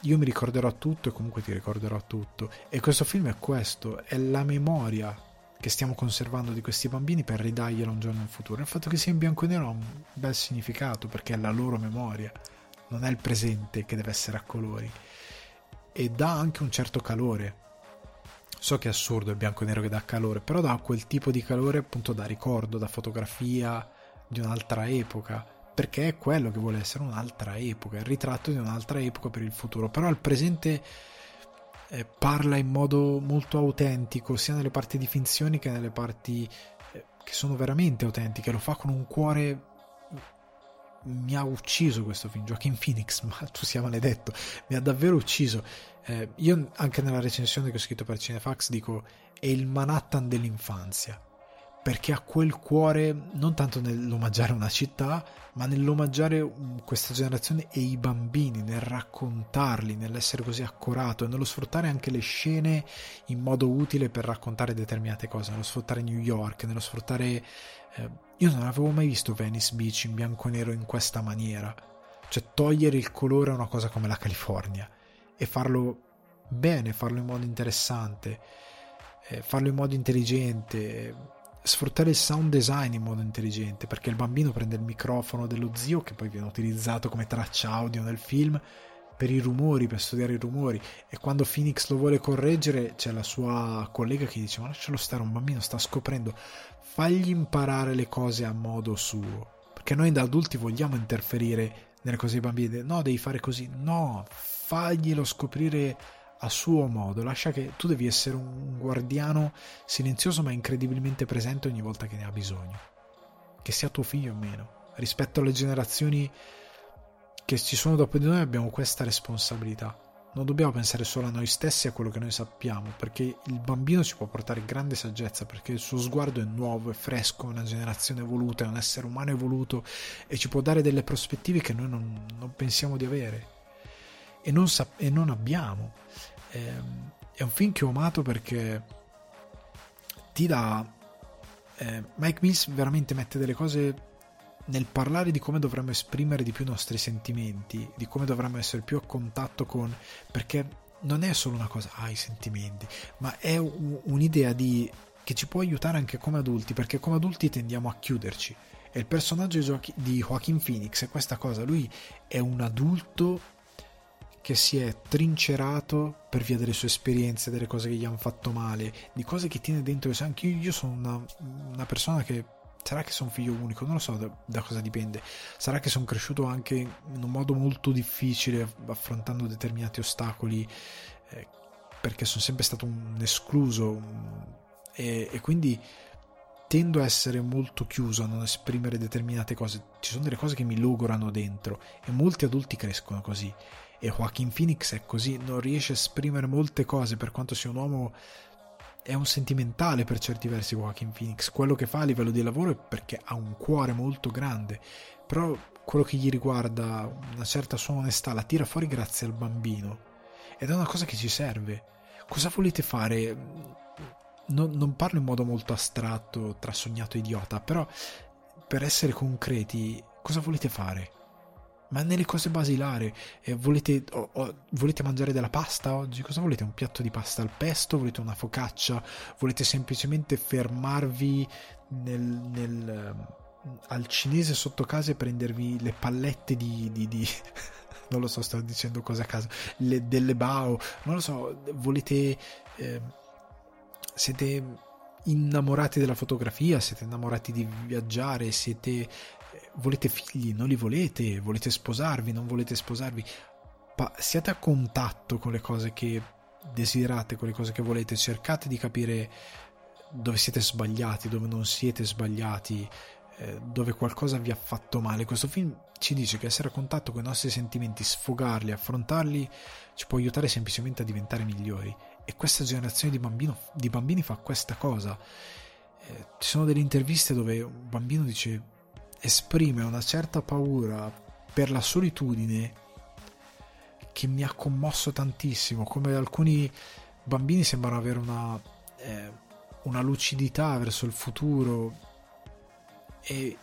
io mi ricorderò tutto e comunque ti ricorderò tutto. E questo film è questo: è la memoria che stiamo conservando di questi bambini per ridargliela un giorno in futuro. Il fatto che sia in bianco e nero ha un bel significato perché è la loro memoria non è il presente che deve essere a colori e dà anche un certo calore. So che è assurdo il bianco e nero che dà calore, però dà quel tipo di calore appunto da ricordo, da fotografia di un'altra epoca, perché è quello che vuole essere un'altra epoca, il ritratto di un'altra epoca per il futuro, però al presente eh, parla in modo molto autentico, sia nelle parti di finzioni che nelle parti eh, che sono veramente autentiche, lo fa con un cuore mi ha ucciso questo film, Joaquin Phoenix, ma tu sia maledetto, mi ha davvero ucciso. Eh, io anche nella recensione che ho scritto per Cinefax dico è il Manhattan dell'infanzia, perché ha quel cuore non tanto nell'omaggiare una città, ma nell'omaggiare questa generazione e i bambini, nel raccontarli, nell'essere così accorato e nello sfruttare anche le scene in modo utile per raccontare determinate cose, nello sfruttare New York, nello sfruttare eh, io non avevo mai visto Venice Beach in bianco e nero in questa maniera. Cioè togliere il colore a una cosa come la California e farlo bene, farlo in modo interessante, eh, farlo in modo intelligente, sfruttare il sound design in modo intelligente, perché il bambino prende il microfono dello zio che poi viene utilizzato come traccia audio nel film per i rumori, per studiare i rumori. E quando Phoenix lo vuole correggere c'è la sua collega che dice ma lascialo stare, un bambino sta scoprendo, fagli imparare le cose a modo suo, perché noi da adulti vogliamo interferire nelle cose dei bambini, no devi fare così, no, faglielo scoprire a suo modo, lascia che tu devi essere un guardiano silenzioso ma incredibilmente presente ogni volta che ne ha bisogno, che sia tuo figlio o meno, rispetto alle generazioni che ci sono dopo di noi abbiamo questa responsabilità. non dobbiamo pensare solo a noi stessi e a quello che noi sappiamo, perché il bambino ci può portare grande saggezza, perché il suo sguardo è nuovo, è fresco, è una generazione evoluta, è un essere umano evoluto e ci può dare delle prospettive che noi non, non pensiamo di avere e non, sap- e non abbiamo. È, ehm, è un film che ho amato perché ti dà... Eh, Mike Mills veramente mette delle cose nel parlare di come dovremmo esprimere di più i nostri sentimenti, di come dovremmo essere più a contatto con... perché non è solo una cosa, ah, i sentimenti, ma è un, un'idea di, che ci può aiutare anche come adulti, perché come adulti tendiamo a chiuderci. E il personaggio di Joaquin Phoenix è questa cosa, lui è un adulto che si è trincerato per via delle sue esperienze, delle cose che gli hanno fatto male, di cose che tiene dentro. Anche io, io sono una, una persona che sarà che sono figlio unico, non lo so da, da cosa dipende. Sarà che sono cresciuto anche in un modo molto difficile, affrontando determinati ostacoli, eh, perché sono sempre stato un escluso e, e quindi tendo a essere molto chiuso, a non esprimere determinate cose. Ci sono delle cose che mi logorano dentro e molti adulti crescono così. E Joaquin Phoenix è così, non riesce a esprimere molte cose per quanto sia un uomo è un sentimentale per certi versi Joaquin Phoenix. Quello che fa a livello di lavoro è perché ha un cuore molto grande, però quello che gli riguarda una certa sua onestà la tira fuori grazie al bambino. Ed è una cosa che ci serve. Cosa volete fare? Non, non parlo in modo molto astratto, trasognato idiota, però per essere concreti, cosa volete fare? Ma nelle cose basilari. Eh, volete, oh, oh, volete, mangiare della pasta oggi? Cosa volete? Un piatto di pasta al pesto? Volete una focaccia? Volete semplicemente fermarvi nel, nel, um, al cinese sotto casa e prendervi le pallette di... di, di non lo so, sto dicendo cose a caso, le, delle bao, non lo so, volete... Eh, siete innamorati della fotografia, siete innamorati di viaggiare, siete volete figli, non li volete, volete sposarvi, non volete sposarvi, pa- siate a contatto con le cose che desiderate, con le cose che volete, cercate di capire dove siete sbagliati, dove non siete sbagliati, eh, dove qualcosa vi ha fatto male. Questo film ci dice che essere a contatto con i nostri sentimenti, sfogarli, affrontarli, ci può aiutare semplicemente a diventare migliori. E questa generazione di, bambino, di bambini fa questa cosa. Eh, ci sono delle interviste dove un bambino dice esprime una certa paura per la solitudine che mi ha commosso tantissimo, come alcuni bambini sembrano avere una, eh, una lucidità verso il futuro e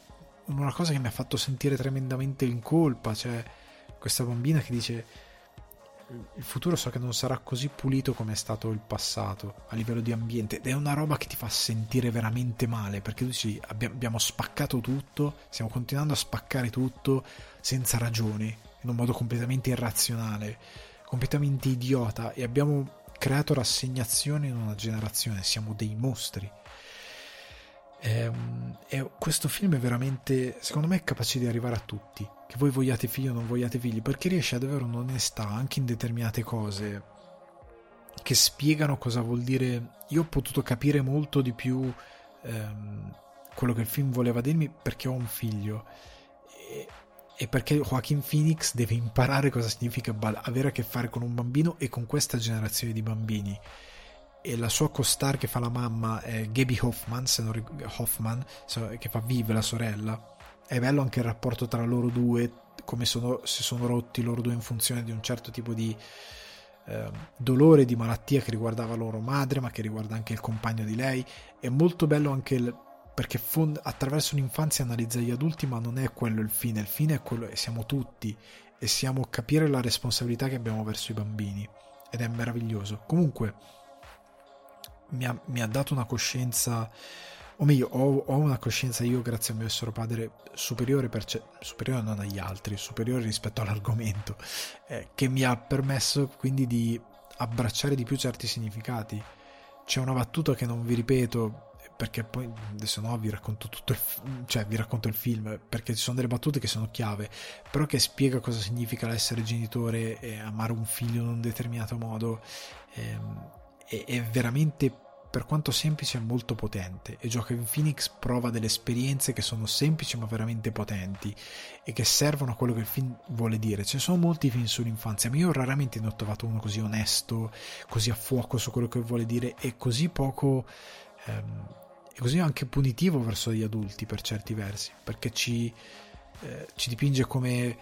una cosa che mi ha fatto sentire tremendamente in colpa, cioè questa bambina che dice il futuro so che non sarà così pulito come è stato il passato a livello di ambiente ed è una roba che ti fa sentire veramente male perché tu dici abbiamo spaccato tutto, stiamo continuando a spaccare tutto senza ragione, in un modo completamente irrazionale, completamente idiota e abbiamo creato rassegnazione in una generazione, siamo dei mostri. E, ehm, e questo film è veramente, secondo me, capace di arrivare a tutti che voi vogliate figli o non vogliate figli, perché riesce ad avere un'onestà anche in determinate cose che spiegano cosa vuol dire. Io ho potuto capire molto di più ehm, quello che il film voleva dirmi perché ho un figlio e, e perché Joaquin Phoenix deve imparare cosa significa avere a che fare con un bambino e con questa generazione di bambini e la sua costar che fa la mamma è Gaby Hoffman, se non Hoffman che fa Vive la sorella è bello anche il rapporto tra loro due, come sono, si sono rotti loro due in funzione di un certo tipo di eh, dolore, di malattia che riguardava loro madre, ma che riguarda anche il compagno di lei. È molto bello anche il, perché fond- attraverso l'infanzia analizza gli adulti, ma non è quello il fine, il fine è quello e siamo tutti e siamo capire la responsabilità che abbiamo verso i bambini ed è meraviglioso. Comunque mi ha, mi ha dato una coscienza o meglio, ho, ho, una coscienza io, grazie a mio essere padre, superiore, per ce- superiore non agli altri, superiore rispetto all'argomento, eh, che mi ha permesso quindi di abbracciare di più certi significati. C'è una battuta che non vi ripeto perché poi adesso no vi racconto tutto il, cioè vi racconto il film perché ci sono delle battute che sono chiave però che spiega cosa significa essere genitore e amare un figlio in un determinato modo ehm, è, è veramente per quanto semplice è molto potente e Joaquin Phoenix prova delle esperienze che sono semplici ma veramente potenti e che servono a quello che il film vuole dire. Ci sono molti film sull'infanzia, ma io raramente ne ho trovato uno così onesto, così a fuoco su quello che vuole dire e così poco... Ehm, e così anche punitivo verso gli adulti per certi versi, perché ci, eh, ci dipinge come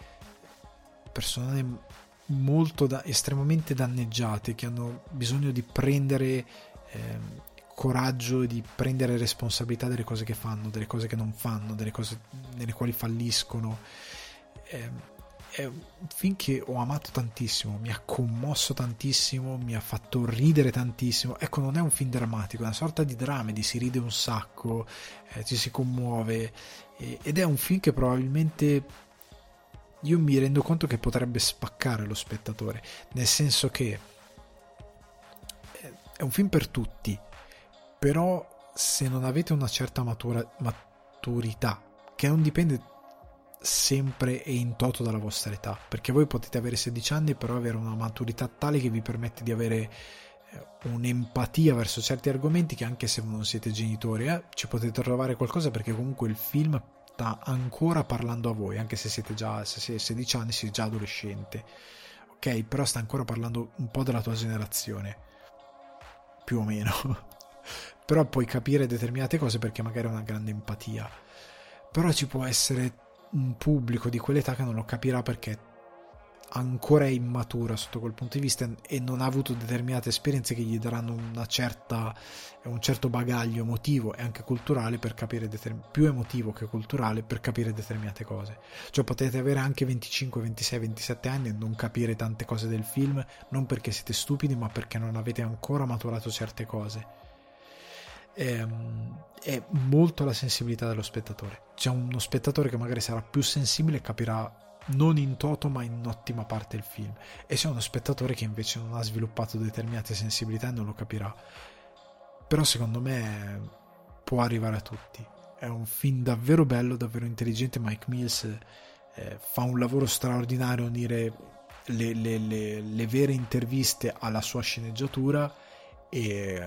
persone molto da, estremamente danneggiate che hanno bisogno di prendere eh, coraggio di prendere responsabilità delle cose che fanno, delle cose che non fanno, delle cose nelle quali falliscono. Eh, è un film che ho amato tantissimo, mi ha commosso tantissimo, mi ha fatto ridere tantissimo. Ecco, non è un film drammatico, è una sorta di dramedy, si ride un sacco, eh, ci si commuove eh, ed è un film che probabilmente io mi rendo conto che potrebbe spaccare lo spettatore, nel senso che è un film per tutti, però se non avete una certa matura, maturità, che non dipende sempre e in toto dalla vostra età, perché voi potete avere 16 anni però avere una maturità tale che vi permette di avere eh, un'empatia verso certi argomenti che anche se non siete genitori eh, ci potete trovare qualcosa perché comunque il film sta ancora parlando a voi, anche se siete già se siete 16 anni, siete già adolescente. Ok, però sta ancora parlando un po' della tua generazione. Più o meno. però puoi capire determinate cose perché magari hai una grande empatia. Però ci può essere un pubblico di quell'età che non lo capirà perché ancora immatura sotto quel punto di vista e non ha avuto determinate esperienze che gli daranno una certa, un certo bagaglio emotivo e anche culturale per capire determin- più emotivo che culturale per capire determinate cose. Cioè potete avere anche 25, 26, 27 anni e non capire tante cose del film, non perché siete stupidi, ma perché non avete ancora maturato certe cose. È, ehm, è molto la sensibilità dello spettatore. C'è uno spettatore che magari sarà più sensibile e capirà non in toto ma in ottima parte il film. E c'è uno spettatore che invece non ha sviluppato determinate sensibilità non lo capirà. Però secondo me può arrivare a tutti. È un film davvero bello davvero intelligente. Mike Mills eh, fa un lavoro straordinario unire le, le, le, le, vere interviste alla sua sceneggiatura e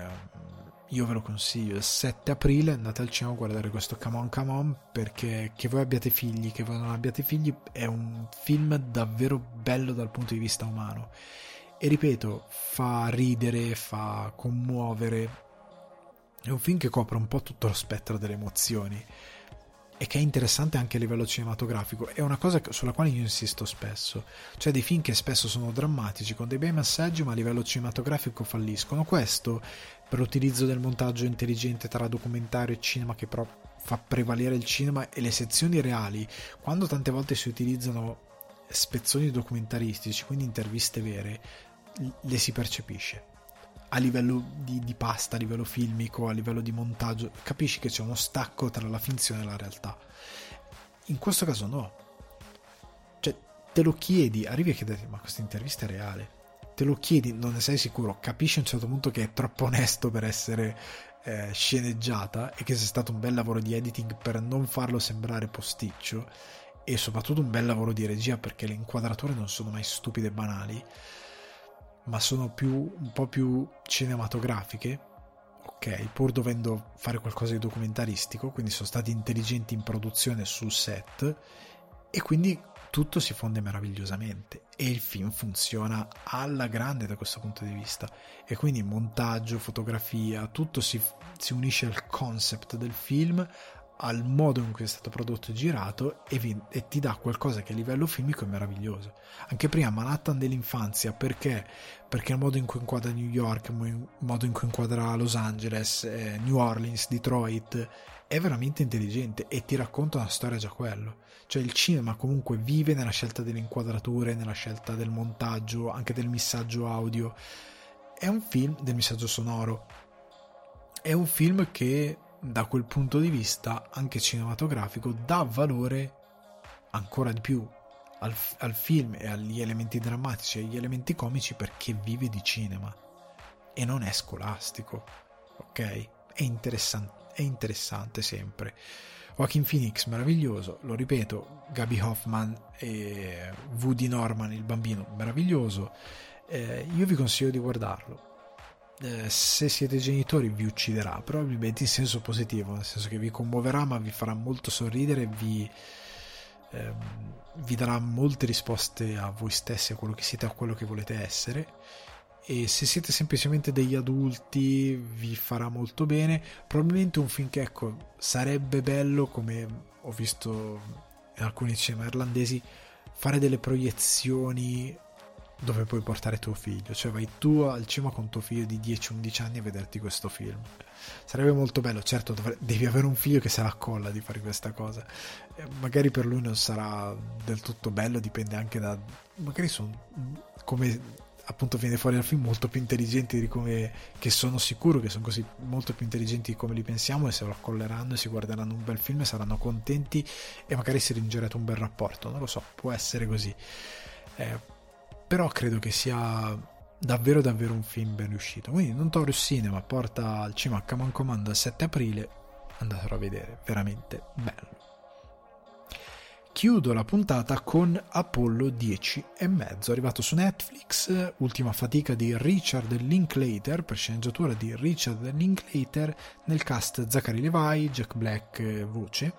io ve lo consiglio, il 7 aprile andate al cinema a guardare questo Come On Come On perché che voi abbiate figli, che voi non abbiate figli, è un film davvero bello dal punto di vista umano. E ripeto, fa ridere, fa commuovere, è un film che copre un po' tutto lo spettro delle emozioni e che è interessante anche a livello cinematografico. È una cosa sulla quale io insisto spesso. Cioè dei film che spesso sono drammatici, con dei bei messaggi, ma a livello cinematografico falliscono. Questo, per l'utilizzo del montaggio intelligente tra documentario e cinema, che però fa prevalere il cinema e le sezioni reali, quando tante volte si utilizzano spezzoni documentaristici, quindi interviste vere, le si percepisce a livello di, di, pasta, a livello filmico, a livello di montaggio, capisci che c'è uno stacco tra la finzione e la realtà. In questo caso no. Cioè, te lo chiedi, arrivi a chiederti, ma questa intervista è reale? Te lo chiedi, non ne sei sicuro, capisci a un certo punto che è troppo onesto per essere eh, sceneggiata e che sia stato un bel lavoro di editing per non farlo sembrare posticcio e soprattutto un bel lavoro di regia perché le inquadrature non sono mai stupide e banali ma sono più, un po' più cinematografiche, ok, pur dovendo fare qualcosa di documentaristico, quindi sono stati intelligenti in produzione sul set e quindi tutto si fonde meravigliosamente e il film funziona alla grande da questo punto di vista e quindi montaggio, fotografia, tutto si, si unisce al concept del film al modo in cui è stato prodotto e girato e, vi, e, ti dà qualcosa che a livello filmico è meraviglioso. Anche prima Manhattan dell'infanzia, perché? Perché il modo in cui inquadra New York, il modo in cui inquadra Los Angeles, eh, New Orleans, Detroit, è veramente intelligente e ti racconta una storia già quello. Cioè il cinema comunque vive nella scelta delle inquadrature, nella scelta del montaggio, anche del missaggio audio. È un film del missaggio sonoro. È un film che da quel punto di vista, anche cinematografico, dà valore ancora di più al, al, film e agli elementi drammatici e agli elementi comici perché vive di cinema e non è scolastico, ok? È interessante, è interessante sempre. Joaquin Phoenix meraviglioso, lo ripeto, Gaby Hoffman e Woody Norman, il bambino, meraviglioso. Eh, io vi consiglio di guardarlo eh, se siete genitori vi ucciderà, probabilmente in senso positivo, nel senso che vi commuoverà ma vi farà molto sorridere vi, ehm, vi darà molte risposte a voi stessi, a quello che siete, a quello che volete essere. E se siete semplicemente degli adulti vi farà molto bene. Probabilmente un film che ecco sarebbe bello, come ho visto in alcuni cinema irlandesi, fare delle proiezioni dove puoi portare tuo figlio, cioè vai tu al cinema con tuo figlio di 10-11 anni a vederti questo film. Sarebbe molto bello, certo devi avere un figlio che se la colla di fare questa cosa. Eh, magari per lui non sarà del tutto bello, dipende anche da... magari sono come appunto viene fuori dal film molto più intelligenti di come che sono sicuro che sono così molto più intelligenti di come li pensiamo e se lo accolleranno e si guarderanno un bel film e saranno contenti e magari si ringerete un bel rapporto non lo so può essere così. Eh, però credo che sia davvero davvero un film ben riuscito. Quindi Notorious Cinema porta al cinema Command Command il 7 aprile andatelo a vedere veramente bello chiudo la puntata con Apollo 10 e mezzo arrivato su Netflix ultima fatica di Richard Linklater per sceneggiatura di Richard Linklater nel cast Zachary Levi Jack Black eh, voce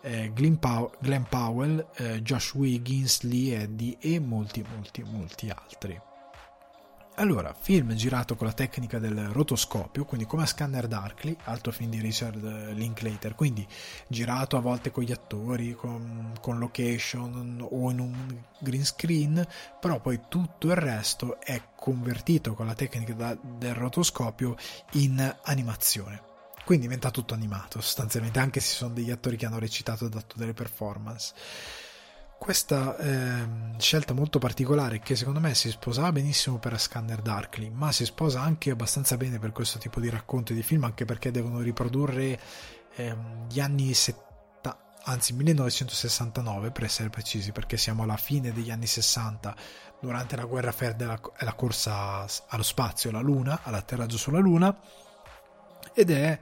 eh, Pow- Glenn, Powell, eh, Josh Wiggins, Lee Eddy e molti, molti, molti altri. Allora, film girato con la tecnica del rotoscopio, quindi come a Scanner Darkly, altro film di Richard Linklater, quindi girato a volte con gli attori, con, con location o in un green screen, però poi tutto il resto è convertito con la tecnica da, del rotoscopio in animazione quindi diventa tutto animato sostanzialmente, anche se ci sono degli attori che hanno recitato e dato delle performance. Questa eh, scelta molto particolare che secondo me si sposava benissimo per Scanner Darkly, ma si sposa anche abbastanza bene per questo tipo di racconto di film, anche perché devono riprodurre eh, gli anni 70, anzi 1969 per essere precisi, perché siamo alla fine degli anni 60 durante la guerra fredda e la corsa allo spazio, alla Luna, all'atterraggio sulla Luna ed è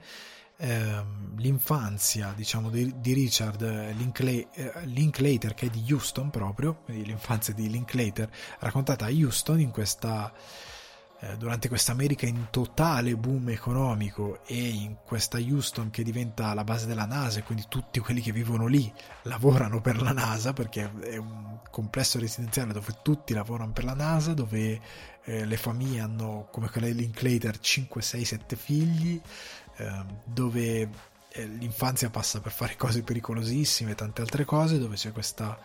ehm, l'infanzia diciamo di, di Richard Linklay, eh, Linklater che è di Houston proprio l'infanzia di Linklater raccontata a Houston in questa eh, durante questa America in totale boom economico e in questa Houston che diventa la base della NASA e quindi tutti quelli che vivono lì lavorano per la NASA perché è un complesso residenziale dove tutti lavorano per la NASA dove eh, le famiglie hanno come quella di Linklater 5, 6, 7 figli eh, dove eh, l'infanzia passa per fare cose pericolosissime e tante altre cose dove c'è questa,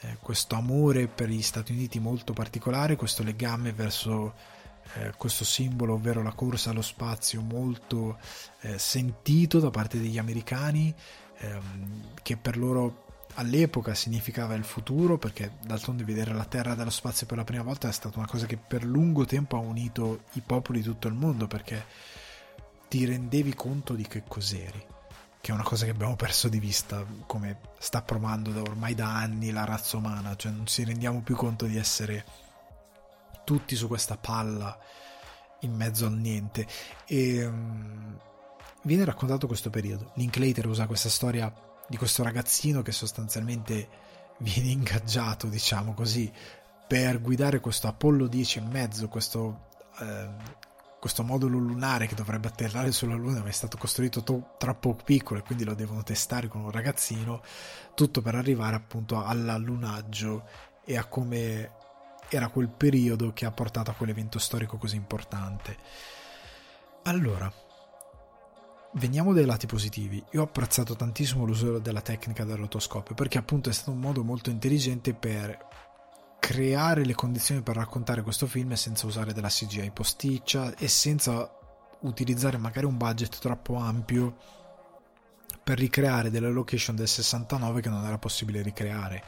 eh, questo amore per gli Stati Uniti molto particolare questo legame verso eh, questo simbolo, ovvero la corsa allo spazio molto eh, sentito da parte degli americani, ehm, che per loro all'epoca significava il futuro, perché d'altronde vedere la Terra dallo spazio per la prima volta è stata una cosa che per lungo tempo ha unito i popoli di tutto il mondo, perché ti rendevi conto di che cos'eri che è una cosa che abbiamo perso di vista, come sta provando da ormai da anni la razza umana, cioè non ci rendiamo più conto di essere tutti su questa palla in mezzo al niente. E um, viene raccontato questo periodo. Linklater usa questa storia di questo ragazzino che sostanzialmente viene ingaggiato diciamo così per guidare questo Apollo 10 e mezzo questo, eh, questo modulo lunare che dovrebbe atterrare sulla Luna ma è stato costruito to- troppo piccolo e quindi lo devono testare con un ragazzino tutto per arrivare appunto all'allunaggio e a come era quel periodo che ha portato a quell'evento storico così importante. Allora, veniamo dai lati positivi. Io ho apprezzato tantissimo l'uso della tecnica del rotoscopio perché appunto è stato un modo molto intelligente per creare le condizioni per raccontare questo film senza usare della CGI posticcia e senza utilizzare magari un budget troppo ampio per ricreare delle location del 69 che non era possibile ricreare.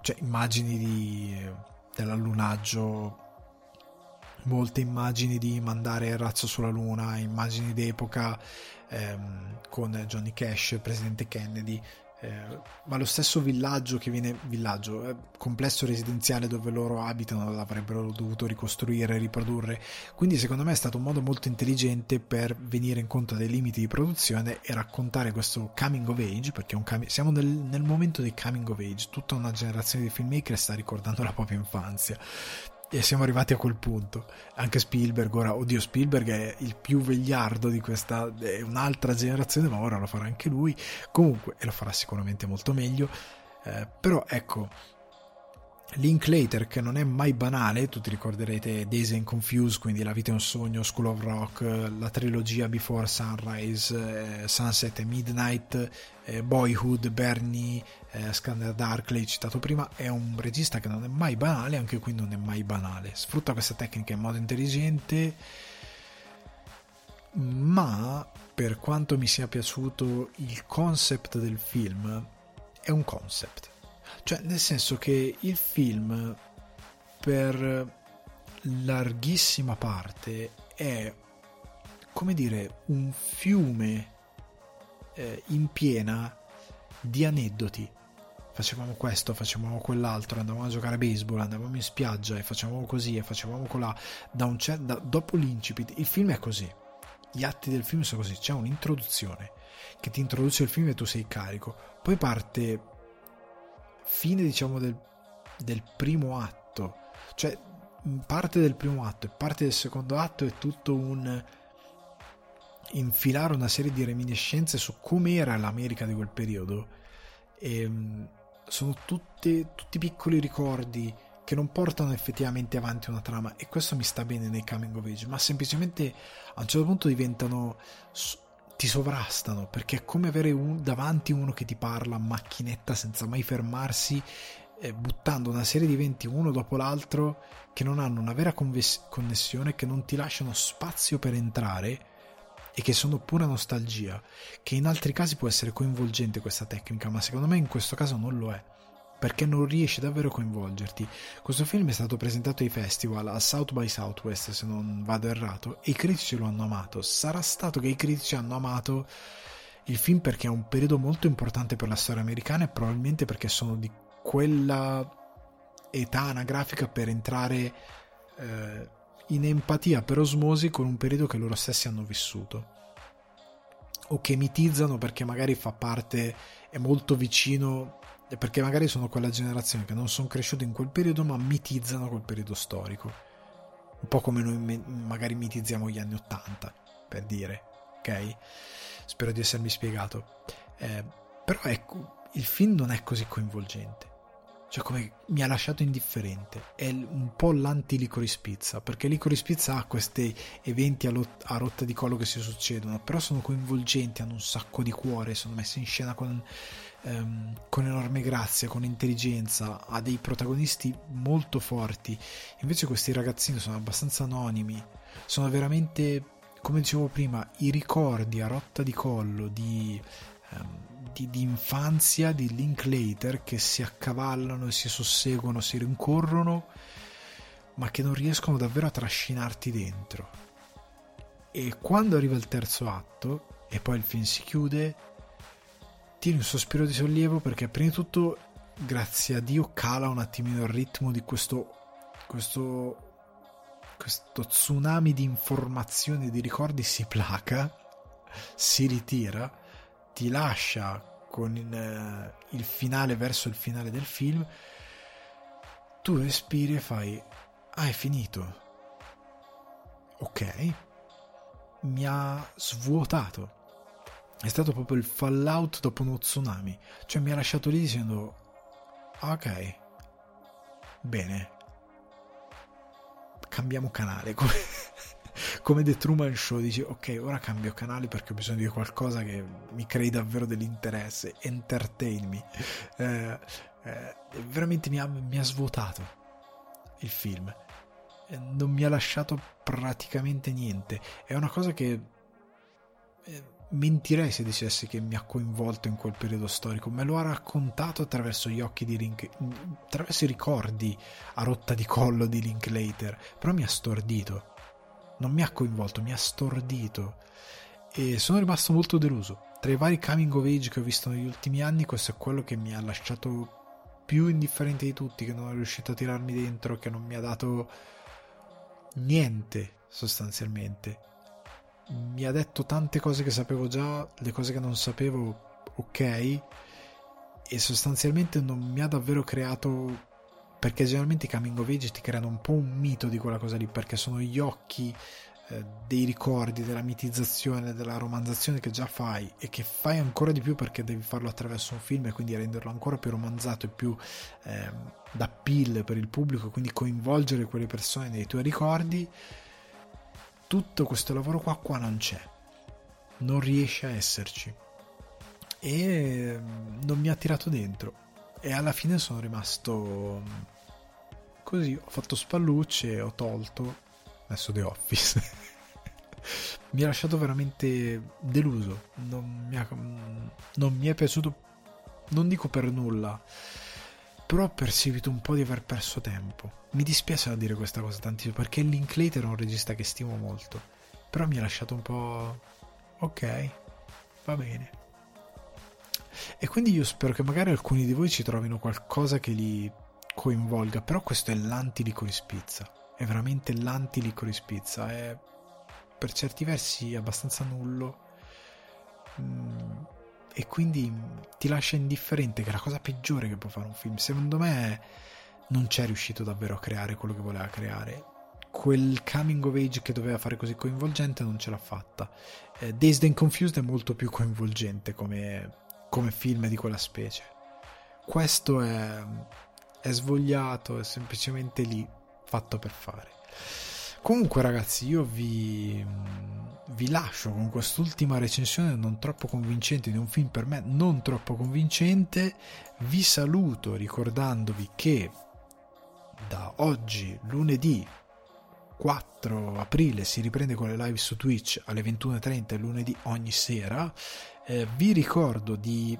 Cioè immagini di dell'allunaggio molte immagini di mandare il razzo sulla luna, immagini d'epoca ehm, con Johnny Cash, presidente Kennedy, eh, ma lo stesso villaggio che viene villaggio, eh, complesso residenziale dove loro abitano l'avrebbero dovuto ricostruire, riprodurre. Quindi secondo me è stato un modo molto intelligente per venire incontro dei limiti di produzione e raccontare questo coming of age, perché cam- siamo nel, nel momento di coming of age, tutta una generazione di filmmaker sta ricordando la propria infanzia e siamo arrivati a quel punto. Anche Spielberg, ora, oddio, Spielberg è il più vegliardo di questa, è un'altra generazione, ma ora lo farà anche lui. Comunque, e lo farà sicuramente molto meglio. Eh, però ecco, Linklater che non è mai banale, tutti ricorderete Days and Confused, quindi La vita è un sogno, School of Rock, la trilogia Before Sunrise, eh, Sunset e Midnight, eh, Boyhood, Bernie, eh, Scanner Darkly citato prima, è un regista che non è mai banale, anche qui non è mai banale, sfrutta questa tecnica in modo intelligente, ma per quanto mi sia piaciuto il concept del film, è un concept cioè, nel senso che il film, per larghissima parte, è come dire un fiume eh, in piena di aneddoti. Facevamo questo, facevamo quell'altro, andavamo a giocare a baseball, andavamo in spiaggia e facevamo così e facevamo colà. Da cer- da, dopo l'incipit, il film è così. Gli atti del film sono così. C'è un'introduzione che ti introduce il film e tu sei carico. Poi parte fine diciamo del, del primo atto. Cioè parte del primo atto e parte del secondo atto è tutto un infilare una serie di reminiscenze su come era l'America di quel periodo. E mm, sono tutte, tutti piccoli ricordi che non portano effettivamente avanti una trama e questo mi sta bene nei coming of age ma semplicemente a un certo punto diventano ti sovrastano perché è come avere un, davanti uno che ti parla a macchinetta senza mai fermarsi eh, buttando una serie di eventi uno dopo l'altro che non hanno una vera conves- connessione che non ti lasciano spazio per entrare e che sono pura nostalgia che in altri casi può essere coinvolgente questa tecnica ma secondo me in questo caso non lo è perché non riesce davvero a coinvolgerti. Questo film è stato presentato ai festival, a South by Southwest se non vado errato, e i critici lo hanno amato. Sarà stato che i critici hanno amato il film perché è un periodo molto importante per la storia americana e probabilmente perché sono di quella età anagrafica per entrare eh, in empatia per osmosi con un periodo che loro stessi hanno vissuto o che mitizzano perché magari fa parte è molto vicino perché magari sono quella generazione che non sono cresciuti in quel periodo ma mitizzano quel periodo storico. Un po' come noi magari mitizziamo gli anni 80 per dire ok? Spero di essermi spiegato. Eh, però ecco il film non è così coinvolgente. Cioè come mi ha lasciato indifferente. È un po' l'anti-Licorice Pizza perché Licorice Pizza ha questi eventi a, lot- a, rotta di collo che si succedono però sono coinvolgenti hanno un sacco di cuore sono messi in scena con ehm, con enorme grazia, con intelligenza, ha dei protagonisti molto forti. Invece questi ragazzini sono abbastanza anonimi, sono veramente, come dicevo prima, i ricordi a rotta di collo di, ehm, di, di infanzia di Linklater che si accavallano si susseguono, si rincorrono, ma che non riescono davvero a trascinarti dentro. E quando arriva il terzo atto e poi il film si chiude, tieni un sospiro di sollievo perché prima di tutto grazie a Dio cala un attimino il ritmo di questo questo questo tsunami di informazioni e di ricordi si placa si ritira ti lascia con il, eh, il finale verso il finale del film. Tu respiri e fai ah è finito. Ok. Mi ha svuotato è stato proprio il fallout dopo uno tsunami. Cioè mi ha lasciato lì dicendo, ok, bene, cambiamo canale. Come, come The Truman Show, dici, ok, ora cambio canale perché ho bisogno di qualcosa che mi crei davvero dell'interesse, entertain me. Eh, eh, veramente mi ha, mi ha svuotato il film non mi ha lasciato praticamente niente. È una cosa che eh, mentirei se dicessi che mi ha coinvolto in quel periodo storico, me lo ha raccontato attraverso gli occhi di Link, attraverso i ricordi a rotta di collo di Linklater, però mi ha stordito. Non mi ha coinvolto, mi ha stordito. E sono rimasto molto deluso. Tra i vari coming of age che ho visto negli ultimi anni, questo è quello che mi ha lasciato più indifferente di tutti, che non è riuscito a tirarmi dentro, che non mi ha dato niente sostanzialmente mi ha detto tante cose che sapevo già, le cose che non sapevo, ok, e sostanzialmente non mi ha davvero creato perché generalmente i coming of age ti creano un po' un mito di quella cosa lì perché sono gli occhi eh, dei ricordi, della mitizzazione, della romanzazione che già fai e che fai ancora di più perché devi farlo attraverso un film e quindi renderlo ancora più romanzato e più eh, da pill per il pubblico, quindi coinvolgere quelle persone nei tuoi ricordi. Tutto questo lavoro qua, qua non c'è, non riesce a esserci. E mm, non mi ha tirato dentro. E alla fine sono rimasto mm, così, ho fatto spallucce, ho tolto. Adesso The Office, mi ha lasciato veramente deluso. Non mi, ha, non mi è piaciuto, non dico per nulla, però ho percepito un po' di aver perso tempo. Mi dispiace da dire questa cosa tantissimo perché Linklater è un regista che stimo molto, però mi ha lasciato un po'... ok, va bene. E quindi io spero che magari alcuni di voi ci trovino qualcosa che li coinvolga, però questo è l'anti-licorice pizza è veramente l'anti-licorice pizza, è per certi versi abbastanza nullo. Mm, e quindi ti lascia indifferente, che è la cosa peggiore che può fare un film. Secondo me non c'è riuscito davvero a creare quello che voleva creare. Quel coming of age che doveva fare così coinvolgente non ce l'ha fatta. Eh, Dazed and Confused è molto più coinvolgente come, come film di quella specie. Questo è, è svogliato, è semplicemente lì fatto per fare. Comunque ragazzi, io vi, vi lascio con quest'ultima recensione non troppo convincente di un film per me non troppo convincente. Vi saluto ricordandovi che da oggi, lunedì 4 aprile, si riprende con le live su Twitch alle 21.30 lunedì ogni sera. Eh, vi ricordo di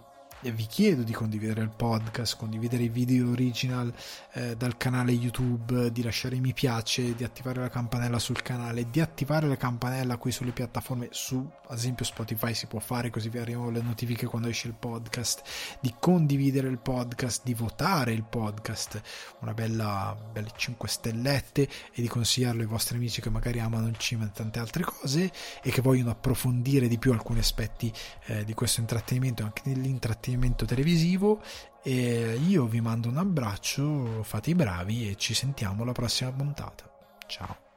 vi chiedo di condividere il podcast, condividere i video original eh, dal canale YouTube, di lasciare mi piace, di attivare la campanella sul canale, di attivare la campanella qui sulle piattaforme, su ad esempio Spotify si può fare così vi arrivano le notifiche quando esce il podcast, di condividere il podcast, di votare il podcast, una bella, belle 5 stellette e di consigliarlo ai vostri amici che magari amano il cinema e tante altre cose e che vogliono approfondire di più alcuni aspetti eh, di questo intrattenimento, anche nell'intrattenimento intrattenimento televisivo e io vi mando un abbraccio, fate i bravi e ci sentiamo alla prossima puntata. Ciao.